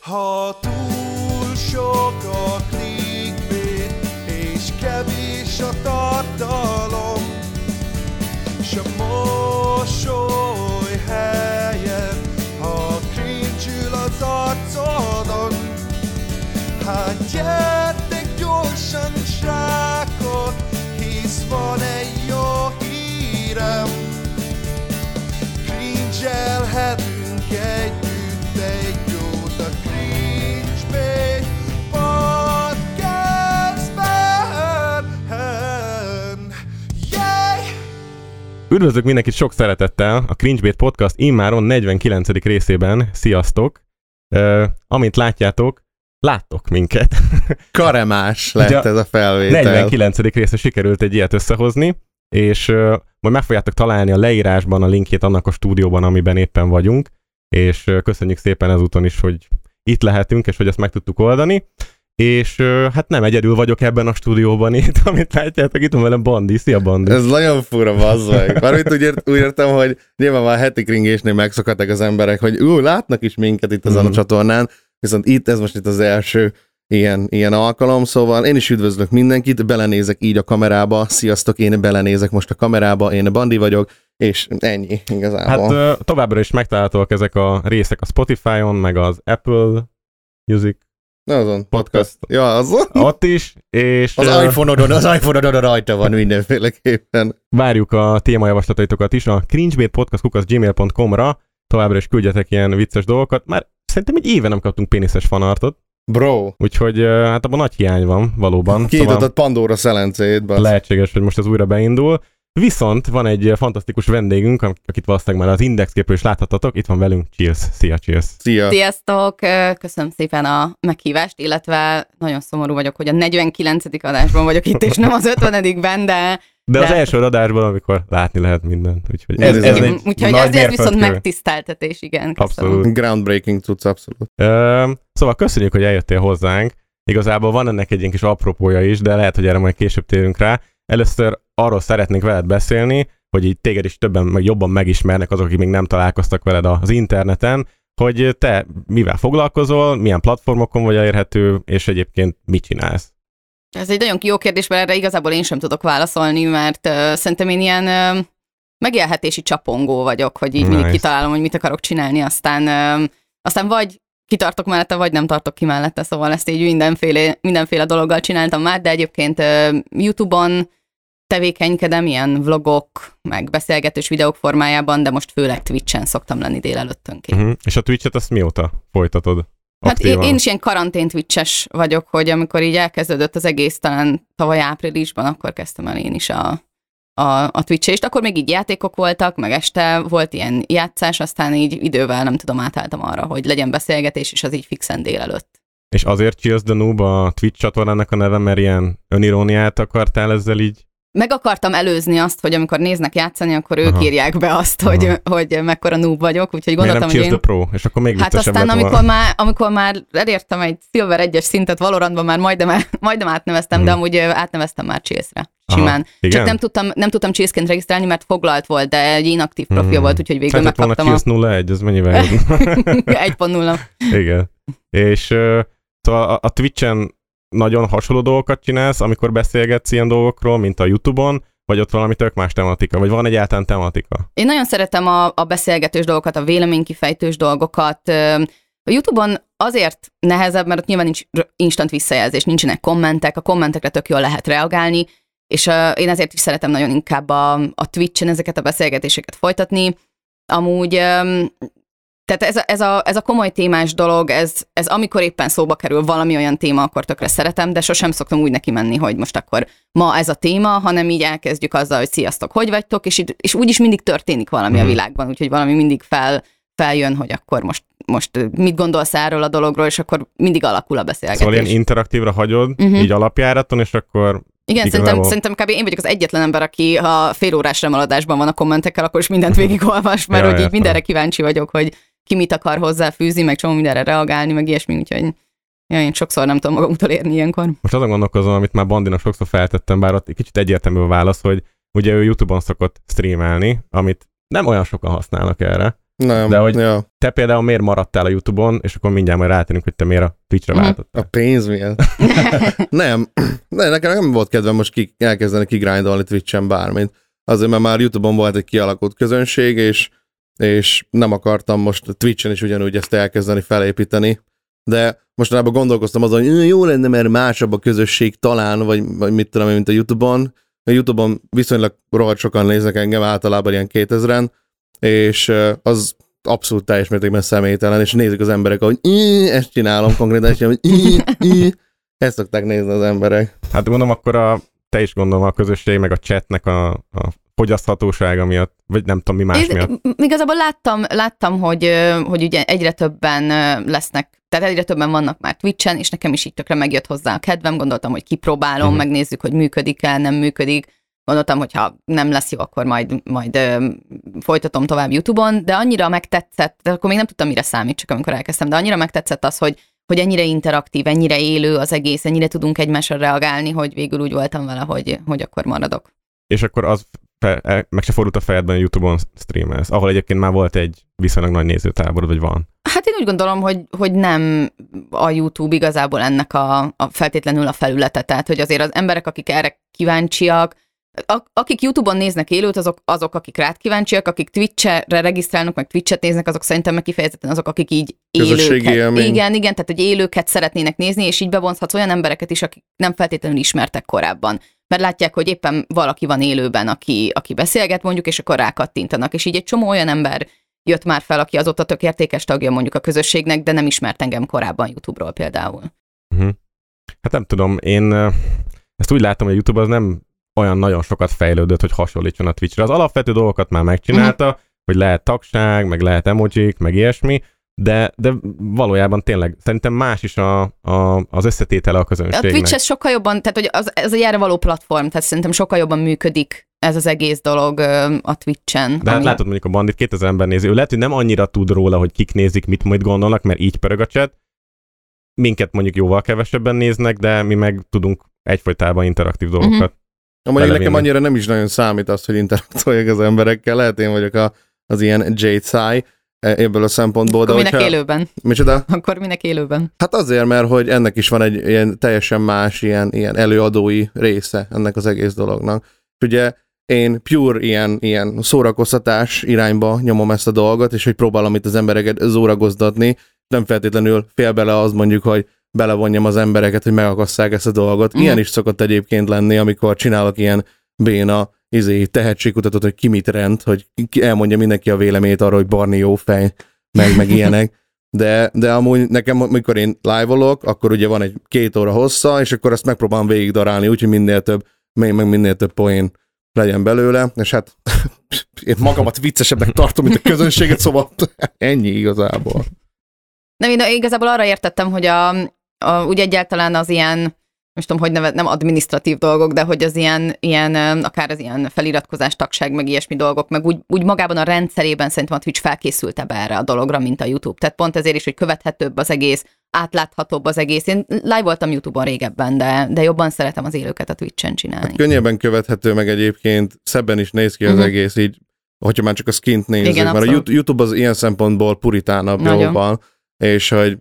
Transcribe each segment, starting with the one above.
Ha túl sok Üdvözlök mindenkit sok szeretettel a Cringebait Podcast immáron 49. részében. Sziasztok! Uh, amint látjátok, láttok minket. Karemás lett Ugye ez a felvétel. 49. része sikerült egy ilyet összehozni, és uh, majd meg fogjátok találni a leírásban a linkjét annak a stúdióban, amiben éppen vagyunk, és uh, köszönjük szépen ezúton is, hogy itt lehetünk, és hogy ezt meg tudtuk oldani. És hát nem egyedül vagyok ebben a stúdióban itt, amit látjátok, itt van velem Bandi. Szia Bandi! Ez nagyon fura, bazd meg. Mármint úgy, ért, úgy értem, hogy nyilván már heti kringésnél megszokhattak az emberek, hogy ú, látnak is minket itt ezen Mhm. a csatornán, viszont itt, ez most itt az első ilyen, ilyen alkalom, szóval én is üdvözlök mindenkit, belenézek így a kamerába, sziasztok, én belenézek most a kamerába, én Bandi vagyok, és ennyi igazából. Hát továbbra is megtalálhatóak ezek a részek a Spotify-on, meg az Apple Music azon, podcast. Ja, azon. ott is, és Az ö, iPhone-odon, az iPhone-odon rajta van mindenféleképpen. várjuk a témajavaslataitokat is a cringebaitpodcast.gmail.com-ra, továbbra is küldjetek ilyen vicces dolgokat. Már szerintem egy éve nem kaptunk péniszes fanartot, Bro, úgyhogy hát abban nagy hiány van valóban. kinyitottad Pandora szelencét, lehetséges, hogy most ez újra beindul. Viszont van egy fantasztikus vendégünk, akit valószínűleg már az indexképről is láthattatok. Itt van velünk. Cheers! Szia, cheers! Szia. Sziasztok! Köszönöm szépen a meghívást, illetve nagyon szomorú vagyok, hogy a 49. adásban vagyok itt, és nem az 50 ben de, De az De- első adásban, amikor látni lehet mindent. Úgyhogy Ez ez, ez egy úgyhogy nagy ezért viszont mérföldkő. megtiszteltetés, igen. Köszönöm. Abszolút. Groundbreaking tudsz abszolút. Ö, szóval köszönjük, hogy eljöttél hozzánk. Igazából van ennek egy ilyen kis apropója is, de lehet, hogy erre majd később térünk rá. Először arról szeretnénk veled beszélni, hogy így téged is többen, meg jobban megismernek azok, akik még nem találkoztak veled az interneten, hogy te mivel foglalkozol, milyen platformokon vagy elérhető, és egyébként mit csinálsz. Ez egy nagyon jó kérdés, mert erre igazából én sem tudok válaszolni, mert uh, szerintem én ilyen uh, megélhetési csapongó vagyok, hogy így nice. mindig kitalálom, hogy mit akarok csinálni, aztán, uh, aztán vagy kitartok mellette, vagy nem tartok ki mellette, szóval ezt így mindenféle, mindenféle dologgal csináltam már, de egyébként uh, YouTube-on tevékenykedem, ilyen vlogok, meg beszélgetős videók formájában, de most főleg Twitch-en szoktam lenni délelőttönként. Uh-huh. És a Twitch-et azt mióta folytatod? Hát én, aktívan? én is ilyen karantén twitches vagyok, hogy amikor így elkezdődött az egész, talán tavaly áprilisban, akkor kezdtem el én is a, a, a twitch akkor még így játékok voltak, meg este volt ilyen játszás, aztán így idővel nem tudom, átálltam arra, hogy legyen beszélgetés, és az így fixen délelőtt. És azért Cheers the Noob a Twitch csatornának a neve, mert ilyen öniróniát akartál ezzel így? Meg akartam előzni azt, hogy amikor néznek játszani, akkor ők Aha. írják be azt, Aha. hogy, hogy mekkora noob vagyok, úgyhogy Miért nem gondoltam, hogy én... Pro? És akkor még Hát aztán, amikor volna. már, amikor már elértem egy Silver 1-es szintet Valorantban, már majdnem, majdnem átneveztem, Mhm. de amúgy ö, átneveztem már. Aha, Simán. igen? Csak nem tudtam, nem tudtam Chase-ként regisztrálni, mert foglalt volt, de egy inaktív profil Mhm. volt, úgyhogy végül Szeretett volna megkaptam a Cheers 01, ez mennyivel jobb? 1.0. Igen. És uh, a, a Twitch-en nagyon hasonló dolgokat csinálsz, amikor beszélgetsz ilyen dolgokról, mint a YouTube-on, vagy ott valami tök más tematika, vagy van egyáltalán tematika? Én nagyon szeretem a, a beszélgetős dolgokat, a véleménykifejtős dolgokat. A YouTube-on azért nehezebb, mert ott nyilván nincs instant visszajelzés, nincsenek kommentek, a kommentekre tök jól lehet reagálni, és uh, én ezért is szeretem nagyon inkább a, a Twitch-en ezeket a beszélgetéseket folytatni. Amúgy, um, tehát ez a, ez, a, ez a komoly témás dolog, ez, ez amikor éppen szóba kerül valami olyan téma, akkor tökre szeretem, de sosem szoktam úgy neki menni, hogy most akkor ma ez a téma, hanem így elkezdjük azzal, hogy sziasztok, hogy vagytok, és, itt- és úgyis mindig történik valami Mhm. a világban, úgyhogy valami mindig fel, feljön, hogy akkor most, most mit gondolsz erről a dologról, és akkor mindig alakul a beszélgetés. Szóval ilyen interaktívra hagyod, Mhm. így alapjáraton, és akkor Igen, Igazából- szerintem, szerintem kb. én vagyok az egyetlen ember, aki ha fél órás remaladásban van a kommentekkel, akkor is mindent végigolvas, mert Ja, hogy így mindenre kíváncsi vagyok, hogy ki mit akar hozzáfűzni, meg csomó mindenre reagálni, meg ilyesmi, úgyhogy ja, én sokszor nem tudom magamtól érni ilyenkor. most azon gondolkozom, amit már Bandinak sokszor feltettem, bár ott egy kicsit egyértelmű a válasz, hogy ugye ő YouTube-on szokott streamelni, amit nem olyan sokan használnak erre. Nem, De hogy- ja, Te például miért maradtál a Youtube-on, és akkor mindjárt majd rátérünk, hogy te miért a Twitch-re Mhm. váltottál. a pénz miatt. nem, de nekem nem volt kedvem most ki, elkezdeni kigrindolni Twitch-en bármit. Azért, mert már Youtube-on volt egy kialakult közönség, és, és nem akartam most Twitch-en is ugyanúgy ezt elkezdeni felépíteni. De mostanában gondolkoztam azon, hogy "Ö, jó lenne, mert másabb a közösség talán, vagy, vagy mit tudom mint a Youtube-on. A Youtube-on viszonylag rohadt sokan néznek engem, általában ilyen 2000-en, és az abszolút teljes mértékben személytelen, és nézik az emberek, hogy "Í, ezt csinálom konkrétan, és hogy ezt szokták nézni az emberek. Hát gondolom akkor a, te is gondolom a közösség, meg a chatnek a, a fogyaszthatósága miatt, vagy nem tudom mi más Én miatt. igazából láttam, láttam hogy, hogy ugye egyre többen lesznek, tehát egyre többen vannak már Twitch-en, és nekem is így tökre megjött hozzá a kedvem, gondoltam, hogy kipróbálom, Mhm. megnézzük, hogy működik-e, nem működik. Gondoltam, hogy ha nem lesz jó, akkor majd, majd ö, folytatom tovább YouTube-on, de annyira megtetszett, de akkor még nem tudtam, mire számít, csak amikor elkezdtem, de annyira megtetszett az, hogy hogy ennyire interaktív, ennyire élő az egész, ennyire tudunk egymásra reagálni, hogy végül úgy voltam vele, hogy, hogy akkor maradok. És akkor az fe, e- meg se fordult a fejedben, hogy Youtube-on streamelsz, ahol egyébként már volt egy viszonylag nagy nézőtáborod, vagy van. Hát én úgy gondolom, hogy, hogy nem a YouTube igazából ennek a, a feltétlenül a felülete, tehát hogy azért az emberek, akik erre kíváncsiak, a, akik YouTube-on néznek élőt, azok, azok, akik rád kíváncsiak, akik Twitch-re regisztrálnak, meg Twitch-et néznek, azok szerintem meg kifejezetten azok, akik így élőket. élmény. Igen, igen, tehát hogy élőket szeretnének nézni, és így bevonzhatsz olyan embereket is, akik nem feltétlenül ismertek korábban. Mert látják, hogy éppen valaki van élőben, aki, aki beszélget mondjuk, és akkor rákattintanak. És így egy csomó olyan ember jött már fel, aki azóta tök értékes tagja mondjuk a közösségnek, de nem ismert engem korábban YouTube-ról például. Uh-huh. Hát nem tudom, én ezt úgy látom, hogy a YouTube az nem olyan nagyon sokat fejlődött, hogy hasonlítson a Twitchre. Az alapvető dolgokat már megcsinálta, uh-huh. hogy lehet tagság, meg lehet emojik, meg ilyesmi, de, de valójában tényleg szerintem más is a, a, az összetétele a A közönségnek. Twitch ez sokkal jobban, tehát hogy az, ez egy erre való platform, tehát szerintem sokkal jobban működik ez az egész dolog a Twitch-en. De hát látod mondjuk a bandit 2000 ember nézi, ő lehet, hogy nem annyira tud róla, hogy kik nézik, mit majd gondolnak, mert így pörög a chat. Minket mondjuk jóval kevesebben néznek, de mi meg tudunk egyfolytában interaktív dolgokat. Mhm. Amúgy nekem belevinni. annyira nem is nagyon számít az, hogy interaktuáljak az emberekkel. Lehet én vagyok a, az ilyen Jade Sai ebből a szempontból. Akkor de minek hogyha- élőben? Micsoda? Akkor minek élőben? Hát azért, mert hogy ennek is van egy ilyen teljesen más ilyen, ilyen előadói része ennek az egész dolognak. És ugye én pure ilyen, ilyen szórakoztatás irányba nyomom ezt a dolgot, és hogy próbálom itt az embereket zóragoztatni, nem feltétlenül fél bele az mondjuk, hogy belevonjam az embereket, hogy megakasszák ezt a dolgot. Mhm. Ilyen is szokott egyébként lenni, amikor csinálok ilyen béna izé, tehetségkutatót, hogy ki mit rend, hogy elmondja mindenki a véleményét arról, hogy Barni jó fej, meg, meg ilyenek. De, de amúgy nekem, amikor én live-olok, akkor ugye van egy két óra hossza, és akkor azt megpróbálom végig darálni, úgyhogy minél több, még meg minél több poén legyen belőle, és hát én magamat viccesebbnek tartom, mint a közönséget, szóval ennyi igazából. Nem, én igazából arra értettem, hogy a, a, úgy egyáltalán az ilyen, most tudom, hogy nevet, nem administratív dolgok, de hogy az ilyen, ilyen akár az ilyen feliratkozás, tagság, meg ilyesmi dolgok, meg úgy, úgy magában a rendszerében szerintem a Twitch felkészültebb erre a dologra, mint a YouTube. Tehát pont ezért is, hogy követhetőbb az egész, átláthatóbb az egész. Én live voltam YouTube-on régebben, de, de jobban szeretem az élőket a Twitch-en csinálni. Hát könnyebben követhető, meg egyébként szebben is néz ki az Mhm. egész, így, hogyha már csak a skint nézzük, Igen, mert a abszolút. Yout- YouTube az ilyen szempontból puritánabb Nagyon. jóval, és hogy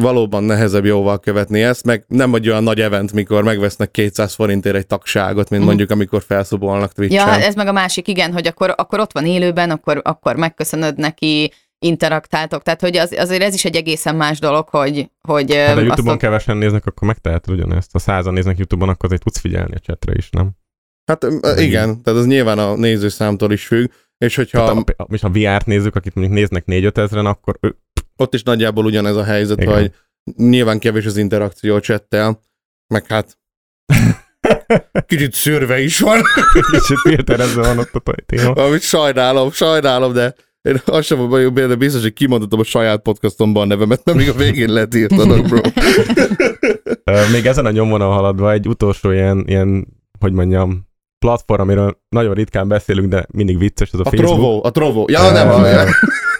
valóban nehezebb jóval követni ezt, meg nem egy olyan nagy event, mikor megvesznek 200 forintért egy tagságot, mint Mhm. mondjuk amikor felszobolnak Twitch-en. Ja, ez meg a másik, igen, hogy akkor, akkor ott van élőben, akkor, akkor megköszönöd neki, interaktáltok, tehát hogy az, azért ez is egy egészen más dolog, hogy, hogy Hát a öm, YouTube-on azt kevesen néznek, akkor megteheted ugyanezt. Ha százan néznek YouTube-on, akkor azért tudsz figyelni a chatre is, nem? Hát igen, tehát ez nyilván a nézőszámtól is függ, és hogyha Ha, a, és ha VR-t nézzük, akit mondjuk néznek 4-5 ezeren, akkor ő, ott is nagyjából ugyanez a helyzet, Igen. hogy nyilván kevés az interakció a csettel, meg hát kicsit szőrve is van, kicsit filterezve van ott a téma. amit sajnálom, sajnálom, de én azt sem vagyok benne, biztos, hogy kimondhatom a saját podcastomban a nevemet, mert még a végén lehet írtanak, bro. Még ezen a nyomvonal haladva egy utolsó ilyen, ilyen, hogy mondjam, platform, amiről nagyon ritkán beszélünk, de mindig vicces, az a, A Facebook. Trovo, a Trovo. Ja, Ö, nem,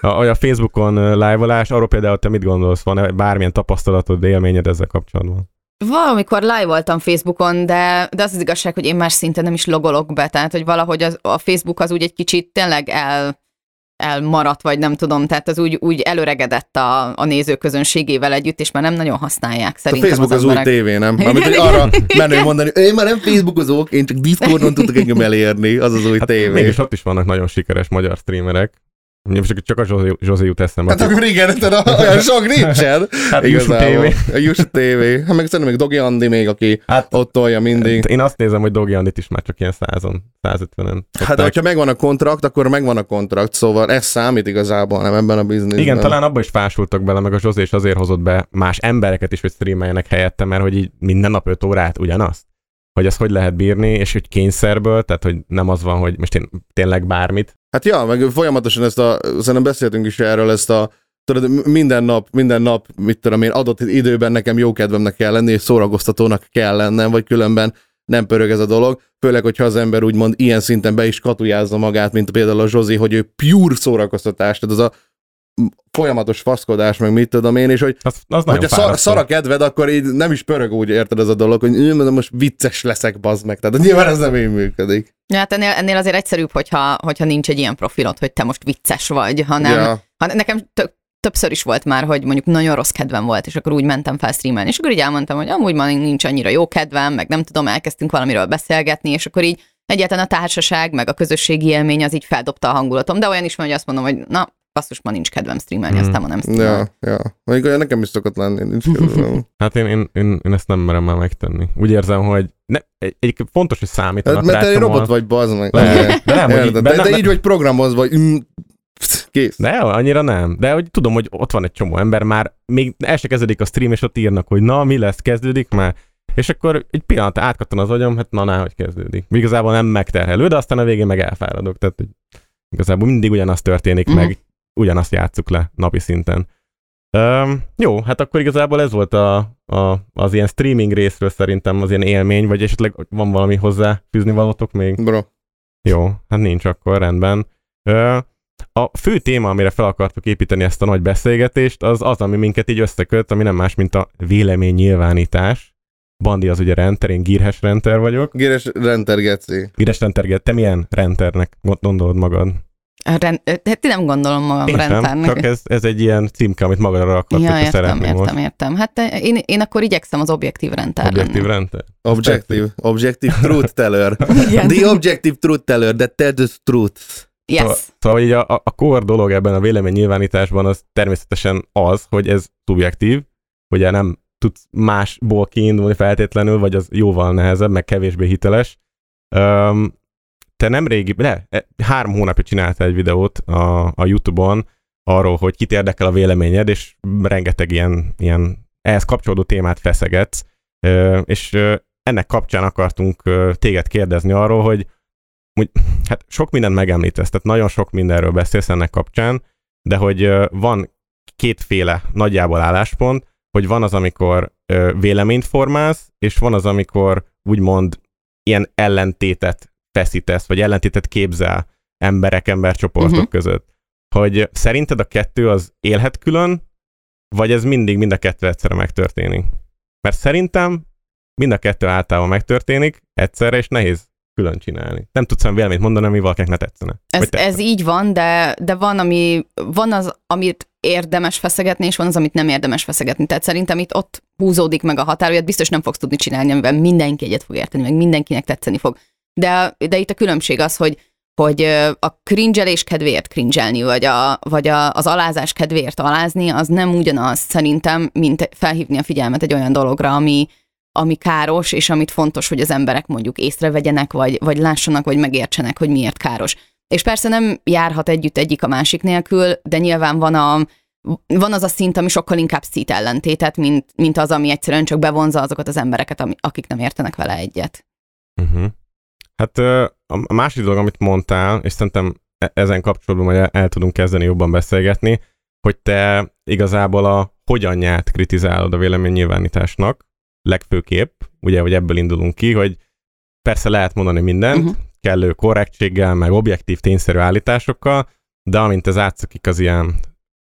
a, a, a Facebookon live-olás, arról például te mit gondolsz, van-e bármilyen tapasztalatod, élményed ezzel kapcsolatban? Valamikor live voltam Facebookon, de, de az az igazság, hogy én más szinten nem is logolok be, tehát hogy valahogy az, a Facebook az úgy egy kicsit tényleg el, elmaradt, vagy nem tudom, tehát az úgy, úgy előregedett a, a nézőközönségével együtt, és már nem nagyon használják A szerintem Facebook az, az új tévé, nem? Amit hogy arra menő mondani, én már nem Facebookozok, én csak Discordon tudok engem elérni, az az új Hát tévé. mégis ott is vannak nagyon sikeres magyar streamerek. Most csak a Zsozé, Zsozé jut eszembe. Hát akkor igen, tehát olyan sok nincsen. Hát Igazából. Jussu TV. Hát meg szerintem még Dogi Andi még, aki Hát- ott tolja mindig. Én azt nézem, hogy Dogi Andit is már csak ilyen 100-on, 150-en. Hát hogyha megvan a kontrakt, akkor megvan a kontrakt, szóval ez számít igazából, nem ebben a bizniszben. Igen, talán abba is fásultak bele, meg a Zsozé is azért hozott be más embereket is, hogy streameljenek helyette, mert hogy így minden nap 5 órát ugyanazt. Hogy ezt hogy lehet bírni, és hogy kényszerből, tehát hogy nem az van, hogy most én tényleg bármit. Hát ja, meg folyamatosan ezt a, szerintem beszéltünk is erről, ezt a tudod, minden nap, minden nap, mit tudom én, adott időben nekem jó kedvemnek kell lenni, és szórakoztatónak kell lennem, vagy különben nem pörög ez a dolog, főleg, hogyha az ember úgymond ilyen szinten be is katujázza magát, mint például a Zsozi, hogy ő pure szórakoztatás, tehát az a folyamatos faszkodás, meg mit tudom én, és hogy Az, az hogyha szar, a kedved, akkor így nem is pörög úgy, érted ez a dolog, hogy "Hm, most vicces leszek, bazd meg. Tehát nyilván ez nem így működik. Ja, Hát ennél, ennél azért egyszerűbb, hogyha, hogyha nincs egy ilyen profilod, hogy te most vicces vagy, hanem Ja. ha nekem tö- többször is volt már, hogy mondjuk nagyon rossz kedvem volt, és akkor úgy mentem fel streamelni, és akkor így elmondtam, hogy amúgy ma nincs annyira jó kedvem, meg nem tudom, elkezdtünk valamiről beszélgetni, és akkor így egyáltalán a társaság, meg a közösségi élmény az így feldobta a hangulatom, de olyan is van, hogy azt mondom, hogy na, basszus, ma nincs kedvem streamelni, Mhm. aztán ma nem streamelek. Ja, ja. Mondjuk nekem is szokott lenni, nincs kedvem. Hát én, én, én, én, ezt nem merem már megtenni. Úgy érzem, hogy ne, egy, egy fontos, hogy számítanak Hát, mert te egy robot vagy, bazd meg. Lehet, de nem, hogy így- de de, nem- de így vagy programozva, vagy mm, kész. De annyira nem. De hogy tudom, hogy ott van egy csomó ember, már még el se kezdődik a stream, és ott írnak, hogy na, mi lesz, kezdődik már. És akkor egy pillanat átkattan az agyam, hát na, na, hogy kezdődik. Igazából nem megterhelő, de aztán a végén meg elfáradok. Tehát hogy igazából mindig ugyanaz történik Mhm. meg, ugyanazt játsszuk le napi szinten. Um, jó, hát akkor igazából ez volt a, a, az ilyen streaming részről szerintem az ilyen élmény, vagy esetleg van valami hozzá fűzni valótok még? Bro. Jó, hát nincs akkor, rendben. Ö, a fő téma, amire fel akartuk építeni ezt a nagy beszélgetést, az az, ami minket így összeköt, ami nem más, mint a vélemény nyilvánítás. Bandi az ugye renter, én gírhes renter vagyok. Géres Renter Geci. Gírhes renter, te milyen renternek gondolod magad? Rend, hát nem gondolom magam Én sem, rendszernek. csak ez, ez egy ilyen címke, amit magadra rakhat, Ja, értem, szeretnél értem, most. értem. Hát te- én, én akkor igyekszem az objektív rendtár Objektív lenni. renter. Objective. Objective Truth Teller. Igen. The Objective Truth Teller, that tell the truth. Yes. Szóval így a, a, a core dolog ebben a vélemény nyilvánításban az természetesen az, hogy ez szubjektív, ugye nem tudsz másból kiindulni feltétlenül, vagy az jóval nehezebb, meg kevésbé hiteles. Um, te nem régi, de e, három hónapja csináltál egy videót a, a Youtube-on arról, hogy kit érdekel a véleményed, és rengeteg ilyen, ilyen ehhez kapcsolódó témát feszegetsz, és ennek kapcsán akartunk téged kérdezni arról, hogy úgy, hát sok mindent megemlítesz, tehát nagyon sok mindenről beszélsz ennek kapcsán, de hogy van kétféle nagyjából álláspont, hogy van az, amikor véleményt formálsz, és van az, amikor úgymond ilyen ellentétet feszítesz, vagy ellentétet képzel emberek, embercsoportok uh-huh. között. Hogy szerinted a kettő az élhet külön, vagy ez mindig mind a kettő egyszerre megtörténik? Mert szerintem mind a kettő általában megtörténik egyszerre, és nehéz külön csinálni. Nem tudsz olyan véleményt mondani, ami valakinek ne tetszene. Ez, tetszene. ez így van, de, de van, ami, van az, amit érdemes feszegetni, és van az, amit nem érdemes feszegetni. Tehát szerintem itt ott húzódik meg a határ, olyat biztos nem fogsz tudni csinálni, amivel mindenki egyet fog érteni, meg mindenkinek tetszeni fog. De, de itt a különbség az, hogy hogy a cringelés kedvéért cringelni, vagy, a, vagy a, az alázás kedvéért alázni, az nem ugyanaz szerintem, mint felhívni a figyelmet egy olyan dologra, ami, ami káros, és amit fontos, hogy az emberek mondjuk észrevegyenek, vagy, vagy lássanak, vagy megértsenek, hogy miért káros. És persze nem járhat együtt egyik a másik nélkül, de nyilván van, a, van az a szint, ami sokkal inkább szít ellentétet, mint, mint az, ami egyszerűen csak bevonza azokat az embereket, ami, akik nem értenek vele egyet. Uh-huh. Hát a másik dolog, amit mondtál, és szerintem e- ezen kapcsolatban majd el, el tudunk kezdeni jobban beszélgetni, hogy te igazából a hogyanját kritizálod a véleménynyilvánításnak, legfőképp, ugye, hogy ebből indulunk ki, hogy persze lehet mondani mindent, uh-huh. kellő korrektséggel, meg objektív, tényszerű állításokkal, de amint ez átszakik az ilyen,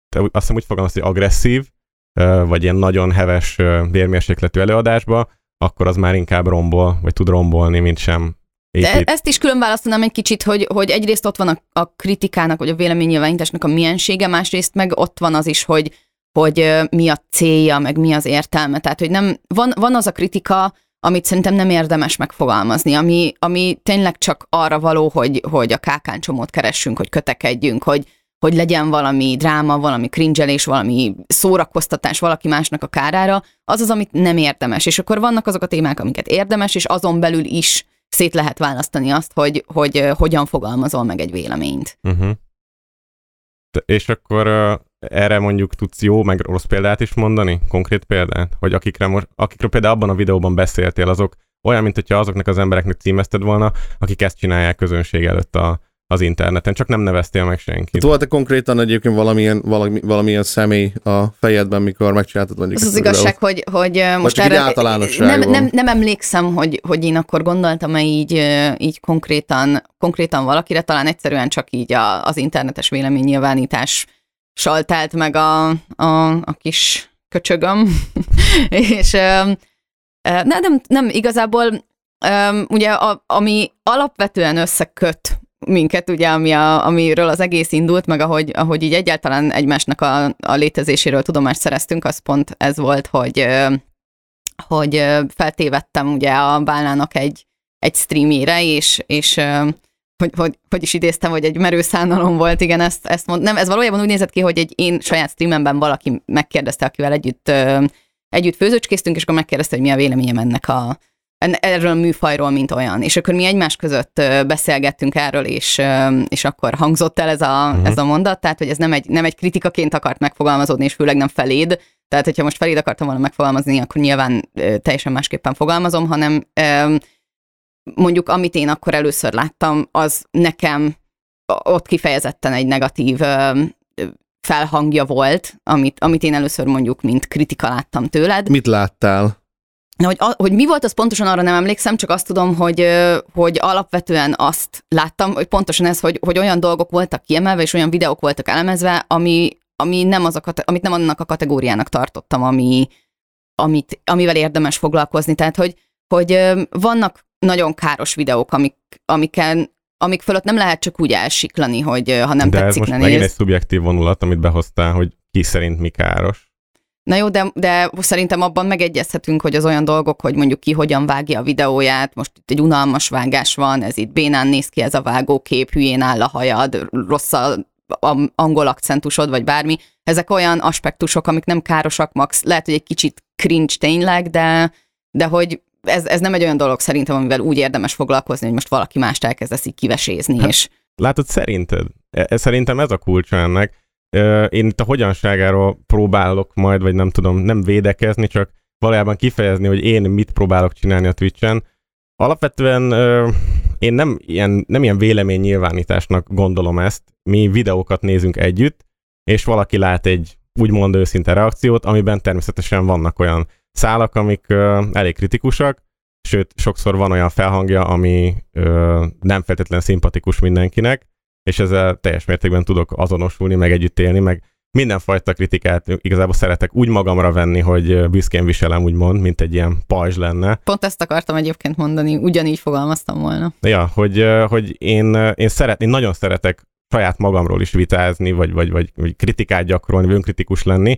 te azt hiszem úgy fogalmaz, hogy agresszív, vagy ilyen nagyon heves vérmérsékletű előadásba, akkor az már inkább rombol, vagy tud rombolni, mint sem De ezt is külön választanám egy kicsit, hogy, hogy egyrészt ott van a, a kritikának, vagy a véleménynyilvánításnak a miensége, másrészt meg ott van az is, hogy, hogy mi a célja, meg mi az értelme. Tehát, hogy nem, van, van az a kritika, amit szerintem nem érdemes megfogalmazni, ami, ami tényleg csak arra való, hogy, hogy a kákáncsomót keressünk, hogy kötekedjünk, hogy, hogy legyen valami dráma, valami cringelés, valami szórakoztatás valaki másnak a kárára, az az, amit nem érdemes. És akkor vannak azok a témák, amiket érdemes, és azon belül is szét lehet választani azt, hogy, hogy hogyan fogalmazol meg egy véleményt. Uh-huh. És akkor uh, erre mondjuk tudsz jó, meg rossz példát is mondani? Konkrét példát? Hogy akikre most, akikről például abban a videóban beszéltél, azok olyan, mint hogyha azoknak az embereknek címezted volna, akik ezt csinálják közönség előtt a, az interneten, csak nem neveztél meg senkit. Hát volt-e konkrétan egyébként valamilyen, valami, valamilyen személy a fejedben, mikor megcsináltad mondjuk Az az ezt a igazság, hogy, hogy most általánosságban? nem, nem, nem emlékszem, hogy, hogy én akkor gondoltam-e így, így konkrétan, konkrétan valakire, talán egyszerűen csak így a, az internetes véleménynyilvánítás saltált meg a, a, a kis köcsögöm, és ne, nem, nem igazából, ugye a, ami alapvetően összeköt minket, ugye, ami a, amiről az egész indult, meg ahogy, ahogy így egyáltalán egymásnak a, a létezéséről tudomást szereztünk, az pont ez volt, hogy, hogy feltévettem ugye a Bálnának egy, egy streamére, és, és hogy, hogy, hogy is idéztem, hogy egy merőszánalom volt, igen, ezt, ezt mond, nem, ez valójában úgy nézett ki, hogy egy én saját streamemben valaki megkérdezte, akivel együtt, együtt főzőcskéztünk, és akkor megkérdezte, hogy mi a véleményem ennek a, erről a műfajról, mint olyan. És akkor mi egymás között beszélgettünk erről, és, és akkor hangzott el ez a, uh-huh. ez a mondat, tehát hogy ez nem egy, nem egy kritikaként akart megfogalmazódni, és főleg nem feléd, tehát hogyha most feléd akartam volna megfogalmazni, akkor nyilván teljesen másképpen fogalmazom, hanem mondjuk amit én akkor először láttam, az nekem ott kifejezetten egy negatív felhangja volt, amit, amit én először mondjuk, mint kritika láttam tőled. Mit láttál? Na, hogy, a, hogy mi volt, az pontosan arra nem emlékszem, csak azt tudom, hogy, hogy alapvetően azt láttam, hogy pontosan ez, hogy, hogy olyan dolgok voltak kiemelve, és olyan videók voltak elemezve, ami, ami nem az a, amit nem annak a kategóriának tartottam, ami, amit, amivel érdemes foglalkozni. Tehát, hogy, hogy vannak nagyon káros videók, amik, amiken, amik fölött nem lehet csak úgy elsiklani, hogy ha nem De ez tetszik, most ne megint egy nézd. szubjektív vonulat, amit behoztál, hogy ki szerint mi káros. Na jó, de, de szerintem abban megegyezhetünk, hogy az olyan dolgok, hogy mondjuk ki hogyan vágja a videóját, most itt egy unalmas vágás van, ez itt bénán néz ki ez a vágókép, hülyén áll a hajad, rossz a, angol akcentusod, vagy bármi. Ezek olyan aspektusok, amik nem károsak, max. Lehet, hogy egy kicsit cringe tényleg, de, de hogy ez, ez nem egy olyan dolog szerintem, amivel úgy érdemes foglalkozni, hogy most valaki mást elkezdesz így kivesézni, Hát, és Látod, szerinted? E- e- Szerintem ez a kulcsa ennek. Én itt a hogyanságáról próbálok majd, vagy nem tudom, nem védekezni, csak valójában kifejezni, hogy én mit próbálok csinálni a Twitch-en. Alapvetően én nem ilyen, nem ilyen véleménynyilvánításnak gondolom ezt. Mi videókat nézünk együtt, és valaki lát egy úgymond őszinte reakciót, amiben természetesen vannak olyan szálak, amik ö, elég kritikusak, sőt, sokszor van olyan felhangja, ami nem feltétlenül szimpatikus mindenkinek, és ezzel teljes mértékben tudok azonosulni, meg együtt élni, meg mindenfajta kritikát igazából szeretek úgy magamra venni, hogy büszkén viselem, úgymond, mint egy ilyen pajzs lenne. pont ezt akartam egyébként mondani, ugyanígy fogalmaztam volna. Ja, hogy, hogy én, én, szeret, én nagyon szeretek saját magamról is vitázni, vagy, vagy, vagy, vagy kritikát gyakorolni, vagy önkritikus lenni,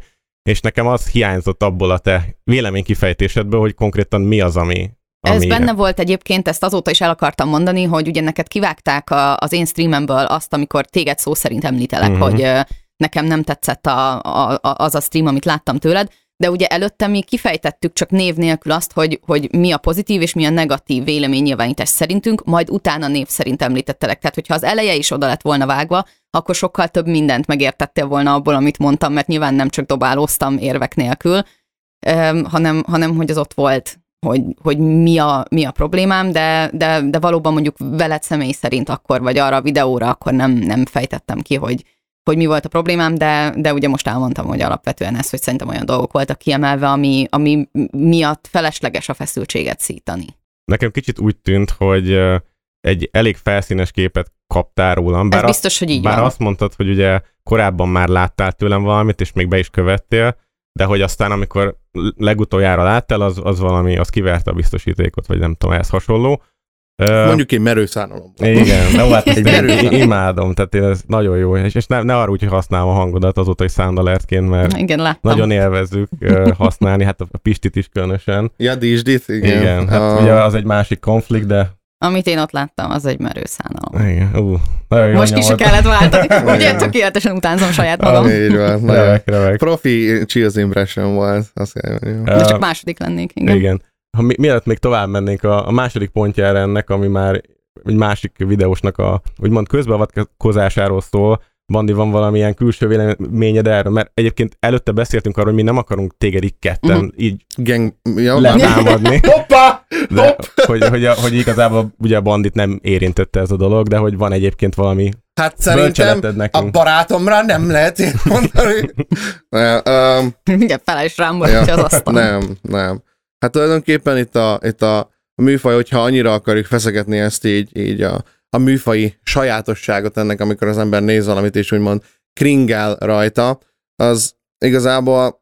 és nekem az hiányzott abból a te véleménykifejtésedből, hogy konkrétan mi az, ami, Ez ami benne volt egyébként, ezt azóta is el akartam mondani, hogy ugye neked kivágták a, az én streamemből azt, amikor téged szó szerint említelek, uh-huh. hogy nekem nem tetszett a, a, az a stream, amit láttam tőled, de ugye előtte mi kifejtettük csak név nélkül azt, hogy, hogy mi a pozitív és mi a negatív véleménynyilvánítás szerintünk, majd utána név szerint említettelek. Tehát, hogyha az eleje is oda lett volna vágva, akkor sokkal több mindent megértettél volna abból, amit mondtam, mert nyilván nem csak dobálóztam érvek nélkül, hanem, hanem hogy az ott volt, hogy, hogy mi, a, mi a problémám, de, de, de valóban mondjuk veled személy szerint akkor, vagy arra a videóra, akkor nem, nem fejtettem ki, hogy, hogy mi volt a problémám, de, de ugye most elmondtam, hogy alapvetően ez, hogy szerintem olyan dolgok voltak kiemelve, ami, ami miatt felesleges a feszültséget szítani. Nekem kicsit úgy tűnt, hogy egy elég felszínes képet kaptál rólam, Ez bár, azt, biztos, hogy így bár van. azt mondtad, hogy ugye korábban már láttál tőlem valamit, és még be is követtél, de hogy aztán, amikor legutoljára láttál, az, az valami, az kiverte a biztosítékot, vagy nem tudom, ehhez hasonló. Mondjuk én merőszánalom. Igen, de hát ezt Egy én merő- imádom, tehát én ez nagyon jó, és, és ne, ne arra úgy, hogy használom a hangodat azóta, hogy szándalertként, mert Igen, láttam. nagyon élvezzük használni, hát a Pistit is különösen. Ja, igen. Igen, igen hát A- ugye az egy másik konflikt, de Amit én ott láttam, az egy merőszánalom. igen, ú, nagyon Most ki se kellett váltani. Ugye tökéletesen utánzom saját magam. Így van. nagyon Remek, remek. Profi cheers impression volt, azt kell. De csak Ö, második lennék. Igen. Igen. Ha mi, mielőtt még tovább mennénk a, a második pontjára ennek, ami már egy másik videósnak a úgymond közbeavatkozásáról szól, Bandi, van valamilyen külső véleményed erről? Mert egyébként előtte beszéltünk arról, hogy mi nem akarunk téged így ketten Mhm. így Gang... Ja, letámadni, Hoppá! de Hopp! hogy, hogy, hogy igazából ugye a Bandit nem érintette ez a dolog, de hogy van egyébként valami Hát szerintem bölcseleted a nekünk. barátomra nem lehet ilyet mondani. Ne, um, Mindjárt fel is rámborítja az asztal. Nem, nem. Hát tulajdonképpen itt a, itt a műfaj, hogyha annyira akarjuk feszegetni ezt így, így a, a műfai sajátosságot ennek, amikor az ember néz valamit, és úgymond kringel rajta, az igazából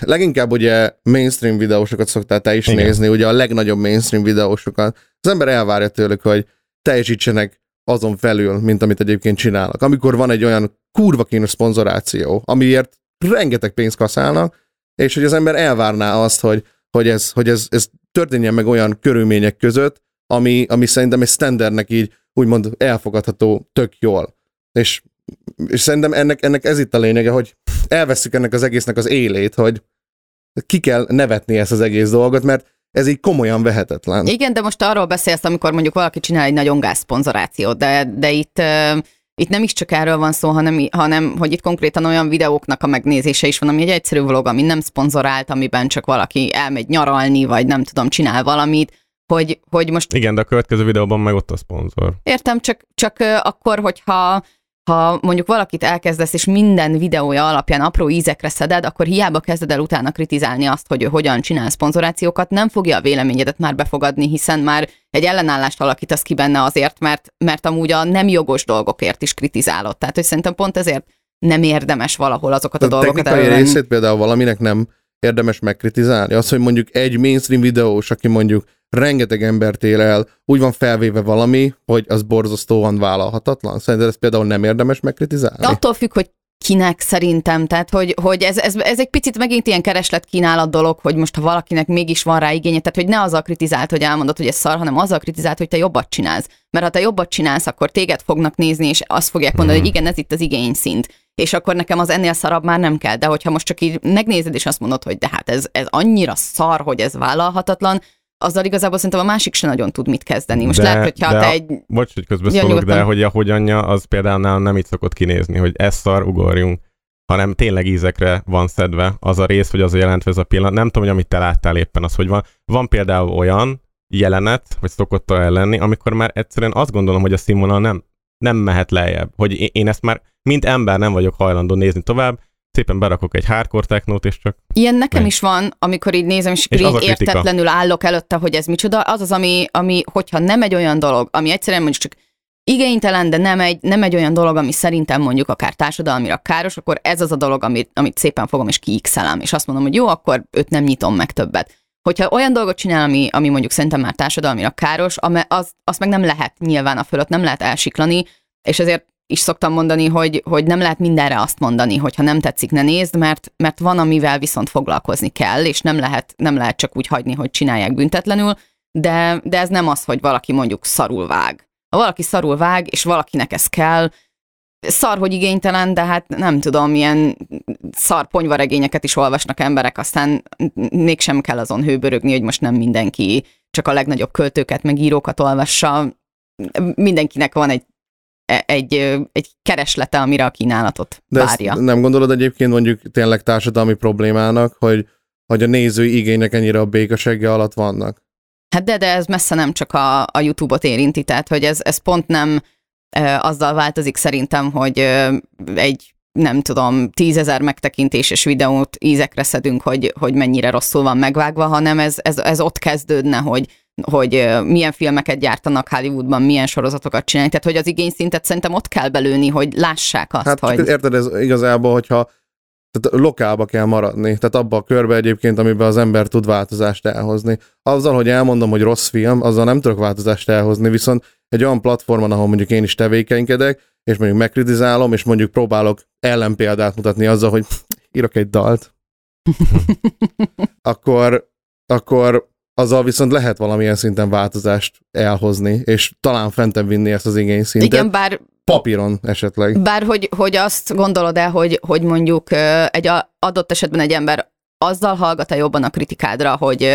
leginkább ugye mainstream videósokat szoktál te is Igen. Igen. nézni, ugye a legnagyobb mainstream videósokat. Az ember elvárja tőlük, hogy teljesítsenek azon felül, mint amit egyébként csinálnak. Amikor van egy olyan kurva kínos szponzoráció, amiért rengeteg pénzt kaszálnak, és hogy az ember elvárná azt, hogy, hogy, ez, hogy ez, ez történjen meg olyan körülmények között, ami, ami szerintem egy standardnek így úgymond elfogadható tök jól. És, és szerintem ennek, ennek ez itt a lényege, hogy elveszük ennek az egésznek az élét, hogy ki kell nevetni ezt az egész dolgot, mert ez így komolyan vehetetlen. Igen, de most arról beszélsz, amikor mondjuk valaki csinál egy nagyon gáz szponzorációt, de, de itt, uh, itt nem is csak erről van szó, hanem, hanem hogy itt konkrétan olyan videóknak a megnézése is van, ami egy egyszerű vlog, ami nem szponzorált, amiben csak valaki elmegy nyaralni, vagy nem tudom, csinál valamit, hogy, hogy most Igen, de a következő videóban meg ott a szponzor. Értem, csak, csak akkor, hogyha ha mondjuk valakit elkezdesz, és minden videója alapján apró ízekre szeded, akkor hiába kezded el utána kritizálni azt, hogy ő hogyan csinál szponzorációkat, nem fogja a véleményedet már befogadni, hiszen már egy ellenállást alakítasz ki benne azért, mert, mert amúgy a nem jogos dolgokért is kritizálod. Tehát, hogy szerintem pont ezért nem érdemes valahol azokat a, a dolgokat elővenni. részét például valaminek nem érdemes megkritizálni. Az, hogy mondjuk egy mainstream videós, aki mondjuk rengeteg embert ér el, úgy van felvéve valami, hogy az borzasztóan vállalhatatlan. Szerinted ezt például nem érdemes megkritizálni? Attól függ, hogy kinek szerintem, tehát hogy, hogy ez, ez, ez, egy picit megint ilyen kereslet-kínálat dolog, hogy most ha valakinek mégis van rá igénye, tehát hogy ne azzal kritizált, hogy elmondod, hogy ez szar, hanem azzal kritizált, hogy te jobbat csinálsz. Mert ha te jobbat csinálsz, akkor téged fognak nézni, és azt fogják mondani, Mhm. hogy igen, ez itt az igényszint. És akkor nekem az ennél szarabb már nem kell. De hogyha most csak így megnézed, és azt mondod, hogy de hát ez, ez annyira szar, hogy ez vállalhatatlan, azzal igazából szerintem a másik se nagyon tud mit kezdeni. Most De- lehet, hogyha de te a- egy Bocs, hogy közbeszólok, de hogy a hogyanja, az például nálam nem így szokott kinézni, hogy ez szar, ugorjunk, hanem tényleg ízekre van szedve az a rész, vagy az a jelentve ez a pillanat. Nem tudom, hogy amit te láttál éppen az, hogy van. Van például olyan jelenet, vagy szokott olyan lenni, amikor már egyszerűen azt gondolom, hogy a színvonal nem, nem mehet lejjebb. Hogy én ezt már, mint ember nem vagyok hajlandó nézni tovább, szépen berakok egy hardcore technót, és csak Ilyen nekem Meg. is van, amikor így nézem, és, És az így értetlenül állok előtte, hogy ez micsoda, az az, ami, ami hogyha nem egy olyan dolog, ami egyszerűen mondjuk csak igénytelen, de nem egy, nem egy olyan dolog, ami szerintem mondjuk akár társadalmira káros, akkor ez az a dolog, amit, amit szépen fogom és kiixelem, és azt mondom, hogy jó, akkor őt nem nyitom meg többet. Hogyha olyan dolgot csinál, ami, ami mondjuk szerintem már társadalmira káros, az, azt meg nem lehet nyilván a fölött, nem lehet elsiklani, és ezért is szoktam mondani, hogy, hogy nem lehet mindenre azt mondani, hogy ha nem tetszik, ne nézd, mert, mert van, amivel viszont foglalkozni kell, és nem lehet, nem lehet csak úgy hagyni, hogy csinálják büntetlenül, de, de ez nem az, hogy valaki mondjuk szarul vág. Ha valaki szarul vág, és valakinek ez kell, szar, hogy igénytelen, de hát nem tudom, ilyen szar ponyvaregényeket is olvasnak emberek, aztán mégsem kell azon hőbörögni, hogy most nem mindenki csak a legnagyobb költőket, meg írókat olvassa. Mindenkinek van egy egy, egy kereslete, amire a kínálatot De várja. nem gondolod egyébként mondjuk tényleg társadalmi problémának, hogy, hogy a nézői igények ennyire a békasegge alatt vannak? Hát de, de ez messze nem csak a, a YouTube-ot érinti, tehát hogy ez, ez pont nem e, azzal változik szerintem, hogy e, egy nem tudom, tízezer megtekintéses videót ízekre szedünk, hogy, hogy mennyire rosszul van megvágva, hanem ez, ez, ez ott kezdődne, hogy, hogy milyen filmeket gyártanak Hollywoodban, milyen sorozatokat csinálni. Tehát, hogy az igényszintet szerintem ott kell belőni, hogy lássák azt, Hát hogy... érted, ez igazából, hogyha Tehát lokálba kell maradni, tehát abba a körbe egyébként, amiben az ember tud változást elhozni. Azzal, hogy elmondom, hogy rossz film, azzal nem tudok változást elhozni, viszont egy olyan platformon, ahol mondjuk én is tevékenykedek, és mondjuk megkritizálom, és mondjuk próbálok ellenpéldát mutatni azzal, hogy írok egy dalt, akkor, akkor azzal viszont lehet valamilyen szinten változást elhozni, és talán fentebb vinni ezt az igényszintet. Igen, bár Papíron esetleg. Bár hogy, hogy azt gondolod el, hogy, hogy mondjuk egy adott esetben egy ember azzal hallgat-e jobban a kritikádra, hogy,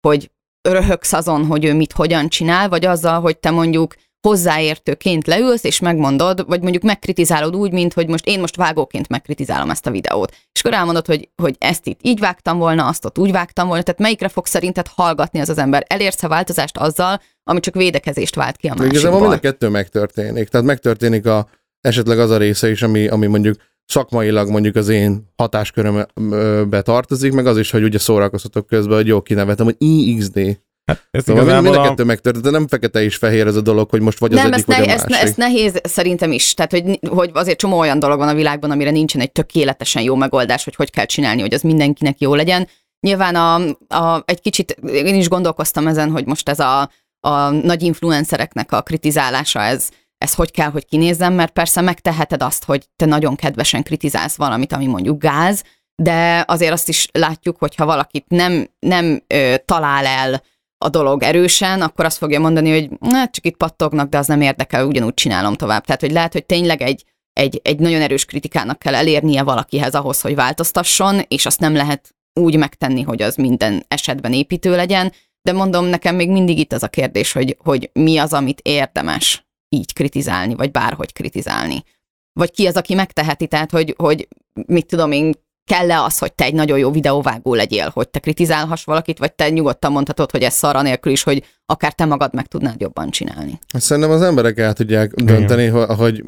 hogy röhögsz azon, hogy ő mit hogyan csinál, vagy azzal, hogy te mondjuk hozzáértőként leülsz, és megmondod, vagy mondjuk megkritizálod úgy, mint hogy most én most vágóként megkritizálom ezt a videót. És akkor elmondod, hogy, hogy ezt itt így vágtam volna, azt ott úgy vágtam volna, tehát melyikre fog szerinted hallgatni az az ember? Elérsz a változást azzal, ami csak védekezést vált ki a Igazából mind másikból? a kettő megtörténik. Tehát megtörténik a, esetleg az a része is, ami, ami mondjuk szakmailag mondjuk az én hatáskörömbe tartozik, meg az is, hogy ugye szórakoztatok közben, hogy jó kinevetem, hogy IXD. Hát ez Szóval mind, a kettő megtörtént, de nem fekete és fehér ez a dolog, hogy most vagy az nem, egyik, ezt, vagy ne, a másik. ezt nehéz szerintem is. Tehát, hogy, hogy azért csomó olyan dolog van a világban, amire nincsen egy tökéletesen jó megoldás, hogy hogy kell csinálni, hogy az mindenkinek jó legyen. Nyilván a, a, egy kicsit, én is gondolkoztam ezen, hogy most ez a, a nagy influencereknek a kritizálása, ez, ez hogy kell, hogy kinézzen, mert persze megteheted azt, hogy te nagyon kedvesen kritizálsz valamit, ami mondjuk gáz, de azért azt is látjuk, hogy ha valakit nem, nem ö, talál el a dolog erősen, akkor azt fogja mondani, hogy hát csak itt pattognak, de az nem érdekel, ugyanúgy csinálom tovább. Tehát, hogy lehet, hogy tényleg egy, egy, egy nagyon erős kritikának kell elérnie valakihez ahhoz, hogy változtasson, és azt nem lehet úgy megtenni, hogy az minden esetben építő legyen, de mondom, nekem még mindig itt az a kérdés, hogy, hogy mi az, amit érdemes így kritizálni, vagy bárhogy kritizálni. Vagy ki az, aki megteheti, tehát, hogy, hogy mit tudom én, kell-e az, hogy te egy nagyon jó videóvágó legyél, hogy te kritizálhass valakit, vagy te nyugodtan mondhatod, hogy ez szar anélkül is, hogy akár te magad meg tudnád jobban csinálni. Szerintem az emberek el tudják dönteni, ho- hogy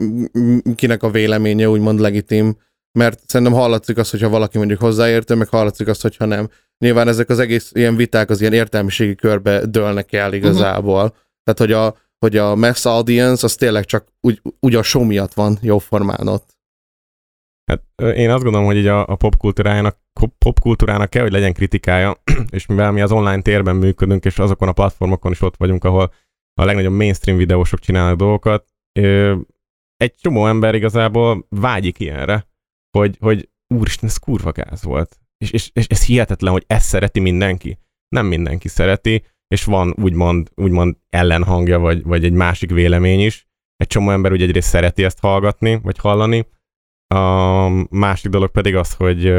kinek a véleménye úgymond legitim, mert szerintem hallatszik azt, hogyha valaki mondjuk hozzáértő, meg hallatszik azt, hogyha nem. Nyilván ezek az egész ilyen viták az ilyen értelmiségi körbe dőlnek el igazából. Uh-huh. Tehát, hogy a, hogy a mass audience az tényleg csak úgy, úgy a show miatt van jóformán ott. Hát én azt gondolom, hogy így a, a popkultúrájának, ko- popkultúrának kell, hogy legyen kritikája, és mivel mi az online térben működünk, és azokon a platformokon is ott vagyunk, ahol a legnagyobb mainstream videósok csinálnak dolgokat, egy csomó ember igazából vágyik ilyenre, hogy, hogy úristen, ez kurva gáz volt. És, és, és ez hihetetlen, hogy ezt szereti mindenki. Nem mindenki szereti, és van úgymond, úgymond ellenhangja, vagy, vagy egy másik vélemény is. Egy csomó ember ugye egyrészt szereti ezt hallgatni, vagy hallani. A másik dolog pedig az, hogy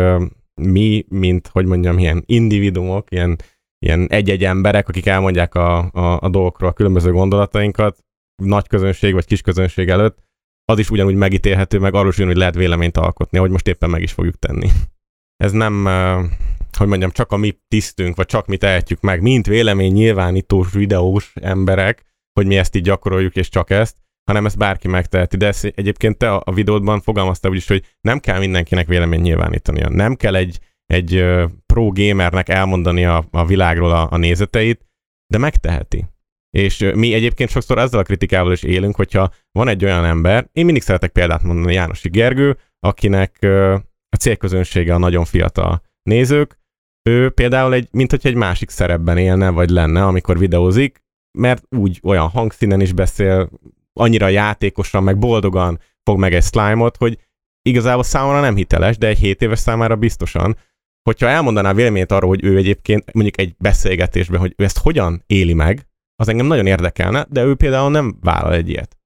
mi, mint, hogy mondjam, ilyen individumok, ilyen, ilyen egy-egy emberek, akik elmondják a, a, a dolgokról a különböző gondolatainkat, nagy közönség vagy kis közönség előtt, az is ugyanúgy megítélhető, meg arról is ugyanúgy lehet véleményt alkotni, ahogy most éppen meg is fogjuk tenni. Ez nem, hogy mondjam, csak a mi tisztünk, vagy csak mi tehetjük meg, mint vélemény nyilvánítós videós emberek, hogy mi ezt így gyakoroljuk, és csak ezt, hanem ezt bárki megteheti. De ezt egyébként te a videódban fogalmaztál úgyis, hogy nem kell mindenkinek vélemény nyilvánítania. Nem kell egy, egy pro gamernek elmondani a, a világról a, a nézeteit, de megteheti. És mi egyébként sokszor ezzel a kritikával is élünk, hogyha van egy olyan ember, én mindig szeretek példát mondani Jánosi Gergő, akinek a célközönsége a nagyon fiatal nézők, ő például egy, mint hogyha egy másik szerepben élne, vagy lenne, amikor videózik, mert úgy olyan hangszínen is beszél, annyira játékosan, meg boldogan fog meg egy slime-ot, hogy igazából számomra nem hiteles, de egy 7 éves számára biztosan, hogyha elmondaná véleményét arról, hogy ő egyébként mondjuk egy beszélgetésben, hogy ő ezt hogyan éli meg, az engem nagyon érdekelne, de ő például nem vállal egy ilyet.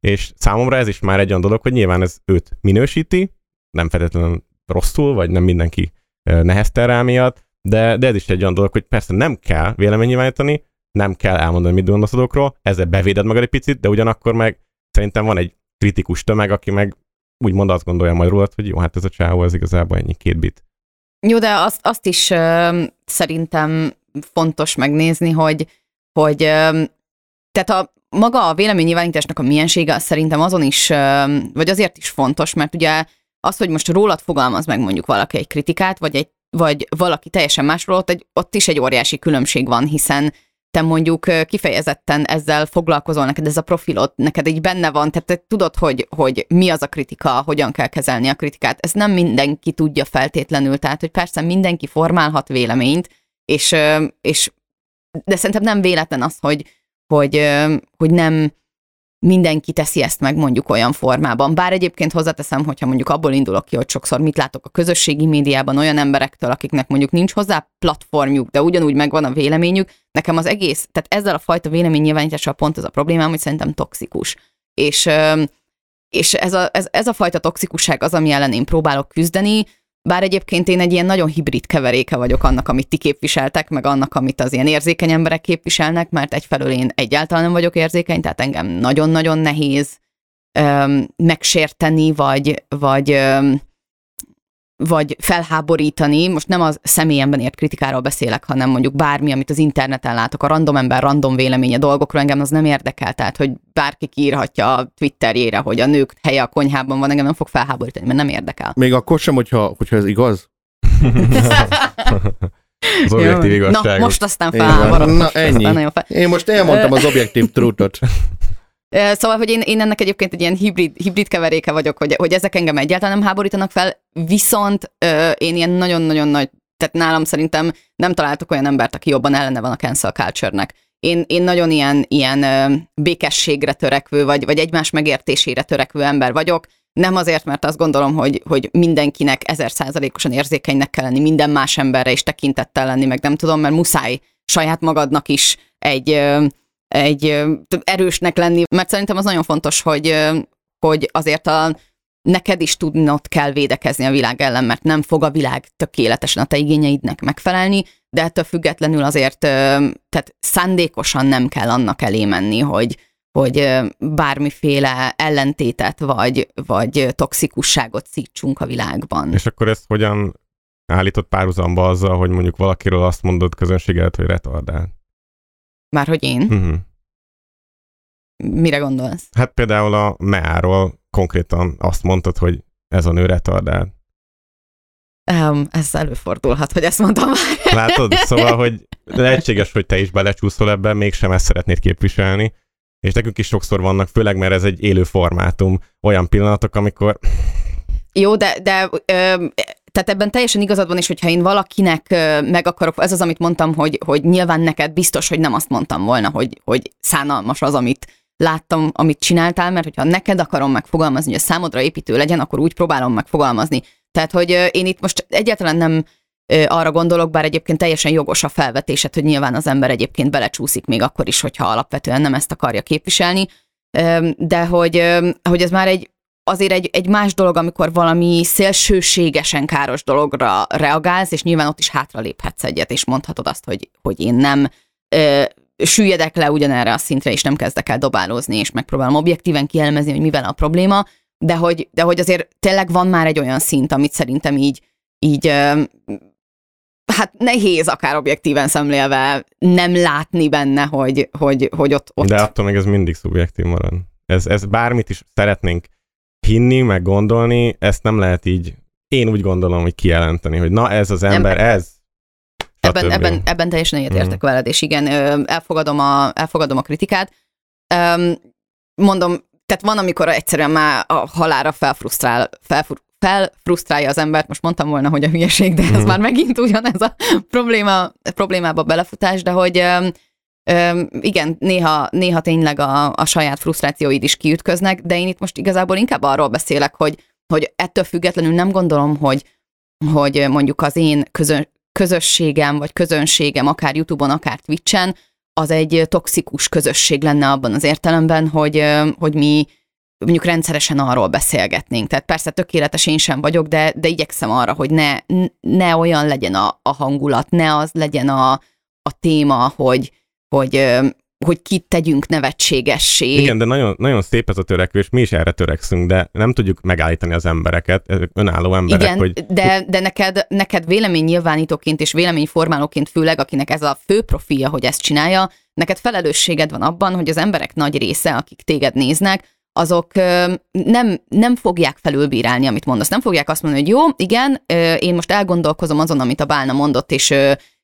És számomra ez is már egy olyan dolog, hogy nyilván ez őt minősíti, nem feltétlenül rosszul, vagy nem mindenki ö, neheztel rá miatt, de, de ez is egy olyan dolog, hogy persze nem kell véleménynyilvánítani, nem kell elmondani, mit gondolsz dolgokról, ezzel bevéded magad egy picit, de ugyanakkor meg szerintem van egy kritikus tömeg, aki meg úgymond azt gondolja majd rólad, hogy jó, hát ez a csávó, ez igazából ennyi két bit. Jó, de azt, azt is ö, szerintem fontos megnézni, hogy, hogy ö, tehát a maga a véleménynyilvánításnak a miensége az szerintem azon is, ö, vagy azért is fontos, mert ugye az, hogy most rólad fogalmaz meg mondjuk valaki egy kritikát, vagy, egy, vagy valaki teljesen másról, ott, egy, ott is egy óriási különbség van, hiszen te mondjuk kifejezetten ezzel foglalkozol, neked ez a profilod, neked így benne van, tehát te tudod, hogy, hogy mi az a kritika, hogyan kell kezelni a kritikát. Ez nem mindenki tudja feltétlenül, tehát hogy persze mindenki formálhat véleményt, és, és de szerintem nem véletlen az, hogy, hogy, hogy nem mindenki teszi ezt meg mondjuk olyan formában. Bár egyébként hozzáteszem, hogyha mondjuk abból indulok ki, hogy sokszor mit látok a közösségi médiában olyan emberektől, akiknek mondjuk nincs hozzá platformjuk, de ugyanúgy megvan a véleményük, nekem az egész, tehát ezzel a fajta véleménynyilvánítással pont ez a problémám, hogy szerintem toxikus. És, és ez, a, ez, ez a fajta toxikusság az, ami ellen én próbálok küzdeni, bár egyébként én egy ilyen nagyon hibrid keveréke vagyok annak, amit ti képviseltek, meg annak, amit az ilyen érzékeny emberek képviselnek, mert egyfelől én egyáltalán nem vagyok érzékeny, tehát engem nagyon-nagyon nehéz öm, megsérteni, vagy, vagy, öm, vagy felháborítani. Most nem az személyemben ért kritikáról beszélek, hanem mondjuk bármi, amit az interneten látok, a random ember random véleménye dolgokról engem az nem érdekel, tehát hogy bárki kiírhatja a Twitterjére, hogy a nők helye a konyhában van, engem nem fog felháborítani, mert nem érdekel. Még akkor sem, hogyha, hogyha ez igaz. Az objektív Jó. igazság. Na, most aztán felháborodtam. Na, ennyi. aztán fel... Én most elmondtam az objektív truthot. Szóval, hogy én, én ennek egyébként egy ilyen hibrid, hibrid keveréke vagyok, hogy, hogy ezek engem egyáltalán nem háborítanak fel, viszont én ilyen nagyon-nagyon nagy, tehát nálam szerintem nem találtok olyan embert, aki jobban ellene van a cancel culture-nek. Én, én nagyon ilyen, ilyen békességre törekvő, vagy, vagy egymás megértésére törekvő ember vagyok, nem azért, mert azt gondolom, hogy, hogy mindenkinek ezer százalékosan érzékenynek kell lenni, minden más emberre is tekintettel lenni, meg nem tudom, mert muszáj saját magadnak is egy, egy erősnek lenni, mert szerintem az nagyon fontos, hogy, hogy azért a, neked is tudnod kell védekezni a világ ellen, mert nem fog a világ tökéletesen a te igényeidnek megfelelni, de ettől függetlenül azért, tehát szándékosan nem kell annak elé menni, hogy, hogy bármiféle ellentétet vagy, vagy toxikusságot szítsunk a világban. És akkor ezt hogyan állított párhuzamba azzal, hogy mondjuk valakiről azt mondod közönség előtt, hogy retardál? Már hogy én? Uh-huh. Mire gondolsz? Hát például a Meáról konkrétan azt mondtad, hogy ez a nő retardál. Um, ez előfordulhat, hogy ezt mondtam már. Látod? Szóval, hogy lehetséges, hogy te is belecsúszol ebbe, mégsem ezt szeretnéd képviselni, és nekünk is sokszor vannak, főleg mert ez egy élő formátum, olyan pillanatok, amikor Jó, de, de ö, tehát ebben teljesen igazad van, és hogyha én valakinek meg akarok, ez az, amit mondtam, hogy, hogy nyilván neked biztos, hogy nem azt mondtam volna, hogy, hogy szánalmas az, amit láttam, amit csináltál, mert hogyha neked akarom megfogalmazni, hogy a számodra építő legyen, akkor úgy próbálom megfogalmazni. Tehát, hogy én itt most egyáltalán nem arra gondolok, bár egyébként teljesen jogos a felvetésed, hogy nyilván az ember egyébként belecsúszik még akkor is, hogyha alapvetően nem ezt akarja képviselni, de hogy, hogy ez már egy azért egy, egy más dolog, amikor valami szélsőségesen káros dologra reagálsz, és nyilván ott is hátra léphetsz egyet, és mondhatod azt, hogy, hogy én nem ö, süllyedek le ugyanerre a szintre, és nem kezdek el dobálózni, és megpróbálom objektíven kielemezni, hogy mivel a probléma, de hogy, de hogy azért tényleg van már egy olyan szint, amit szerintem így, így ö, hát nehéz akár objektíven szemlélve nem látni benne, hogy, hogy, hogy ott, ott De attól még ez mindig szubjektív marad. Ez, ez bármit is szeretnénk hinni, meg gondolni, ezt nem lehet így, én úgy gondolom, hogy kijelenteni, hogy na ez az ember, ez. Ebben, stb. ebben, ebben teljesen egyetértek Mhm. veled, és igen, elfogadom a, elfogadom a kritikát. Mondom, tehát van, amikor egyszerűen már a halára felfrusztrál, felfru- felfrusztrálja az embert, most mondtam volna, hogy a hülyeség, de ez Mhm. már megint ugyanez a probléma, problémába belefutás, de hogy öm, igen, néha, néha tényleg a, a saját frusztrációid is kiütköznek, de én itt most igazából inkább arról beszélek, hogy, hogy ettől függetlenül nem gondolom, hogy, hogy mondjuk az én közön, közösségem, vagy közönségem, akár YouTube-on, akár Twitch-en, az egy toxikus közösség lenne abban az értelemben, hogy, hogy mi mondjuk rendszeresen arról beszélgetnénk. Tehát persze tökéletes én sem vagyok, de, de igyekszem arra, hogy ne, ne olyan legyen a, a hangulat, ne az legyen a, a téma, hogy, hogy, hogy kit tegyünk nevetségessé. Igen, de nagyon, nagyon szép ez a törekvés, mi is erre törekszünk, de nem tudjuk megállítani az embereket, ezek önálló emberek, Igen, hogy de, de neked, neked véleménynyilvánítóként és véleményformálóként főleg, akinek ez a fő profilja, hogy ezt csinálja, neked felelősséged van abban, hogy az emberek nagy része, akik téged néznek, azok nem, nem fogják felülbírálni, amit mondasz. Nem fogják azt mondani, hogy jó, igen, én most elgondolkozom azon, amit a Bálna mondott, és,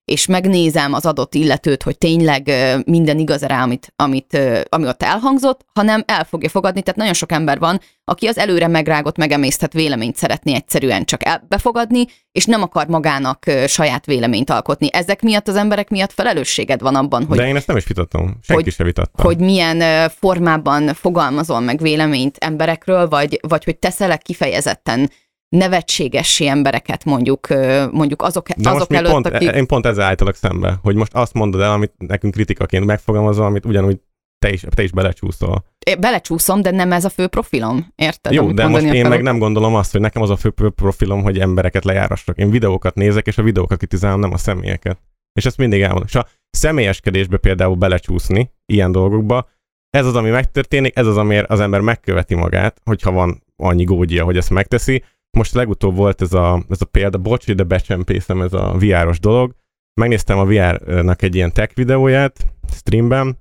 és megnézem az adott illetőt, hogy tényleg minden igaz rá, amit, amit, ami ott elhangzott, hanem el fogja fogadni. Tehát nagyon sok ember van, aki az előre megrágott, megemésztett véleményt szeretné egyszerűen csak befogadni, és nem akar magának saját véleményt alkotni. Ezek miatt az emberek miatt felelősséged van abban, hogy De én ezt nem is vitatom. Senki hogy- se vitatta. hogy milyen formában fogalmazol meg véleményt emberekről, vagy, vagy hogy teszel kifejezetten nevetségessé embereket mondjuk, mondjuk azok, De azok előtt, pont, akik... én pont ezzel állítalak szembe, hogy most azt mondod el, amit nekünk kritikaként megfogalmazol, amit ugyanúgy te is, te is belecsúszol. Én Belecsúszom, de nem ez a fő profilom, érted? Jó, de most én akarok? meg nem gondolom azt, hogy nekem az a fő profilom, hogy embereket lejárassak. Én videókat nézek, és a videókat kritizálom, nem a személyeket. És ezt mindig elmondom. És a személyeskedésbe például belecsúszni ilyen dolgokba, ez az, ami megtörténik, ez az, amiért az ember megköveti magát, hogyha van annyi gógyia, hogy ezt megteszi. Most legutóbb volt ez a, ez a példa, bocs, de becsempészem ez a VR-os dolog. Megnéztem a VR-nak egy ilyen tech videóját streamben,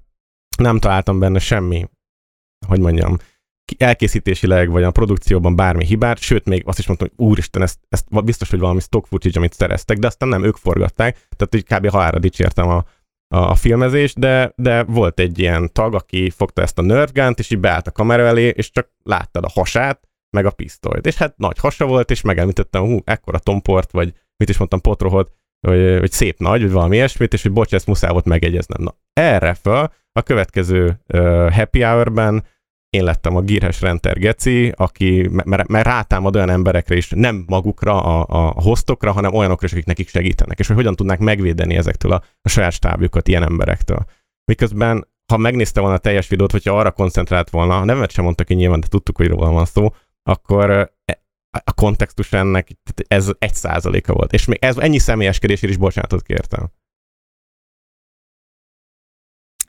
nem találtam benne semmi, hogy mondjam, elkészítésileg, vagy a produkcióban bármi hibát, sőt, még azt is mondtam, hogy úristen, ezt, ezt biztos, hogy valami stock footage, amit szereztek, de aztán nem, ők forgatták, tehát így kb. halálra dicsértem a, a, a filmezést, de, de volt egy ilyen tag, aki fogta ezt a Nerf gun-t, és így beállt a kamera elé, és csak láttad a hasát, meg a pisztolyt. És hát nagy hasa volt, és megemlítettem, hú, ekkora tomport, vagy mit is mondtam, potrohot, hogy, hogy szép nagy, vagy valami ilyesmit, és hogy bocs, ezt muszáj volt megegyeznem. Na, erre föl a következő uh, happy hour-ben én lettem a gírhes renter geci, aki, mert, mert rátámad olyan emberekre is, nem magukra, a, a hostokra, hanem olyanokra is, akik nekik segítenek, és hogy hogyan tudnák megvédeni ezektől a, a saját stábjukat ilyen emberektől. Miközben, ha megnézte volna a teljes videót, hogyha arra koncentrált volna, nevet sem mondta ki nyilván, de tudtuk, hogy róla van szó, akkor e- a kontextus ennek ez egy százaléka volt. És még ez ennyi személyeskedésért is bocsánatot kértem.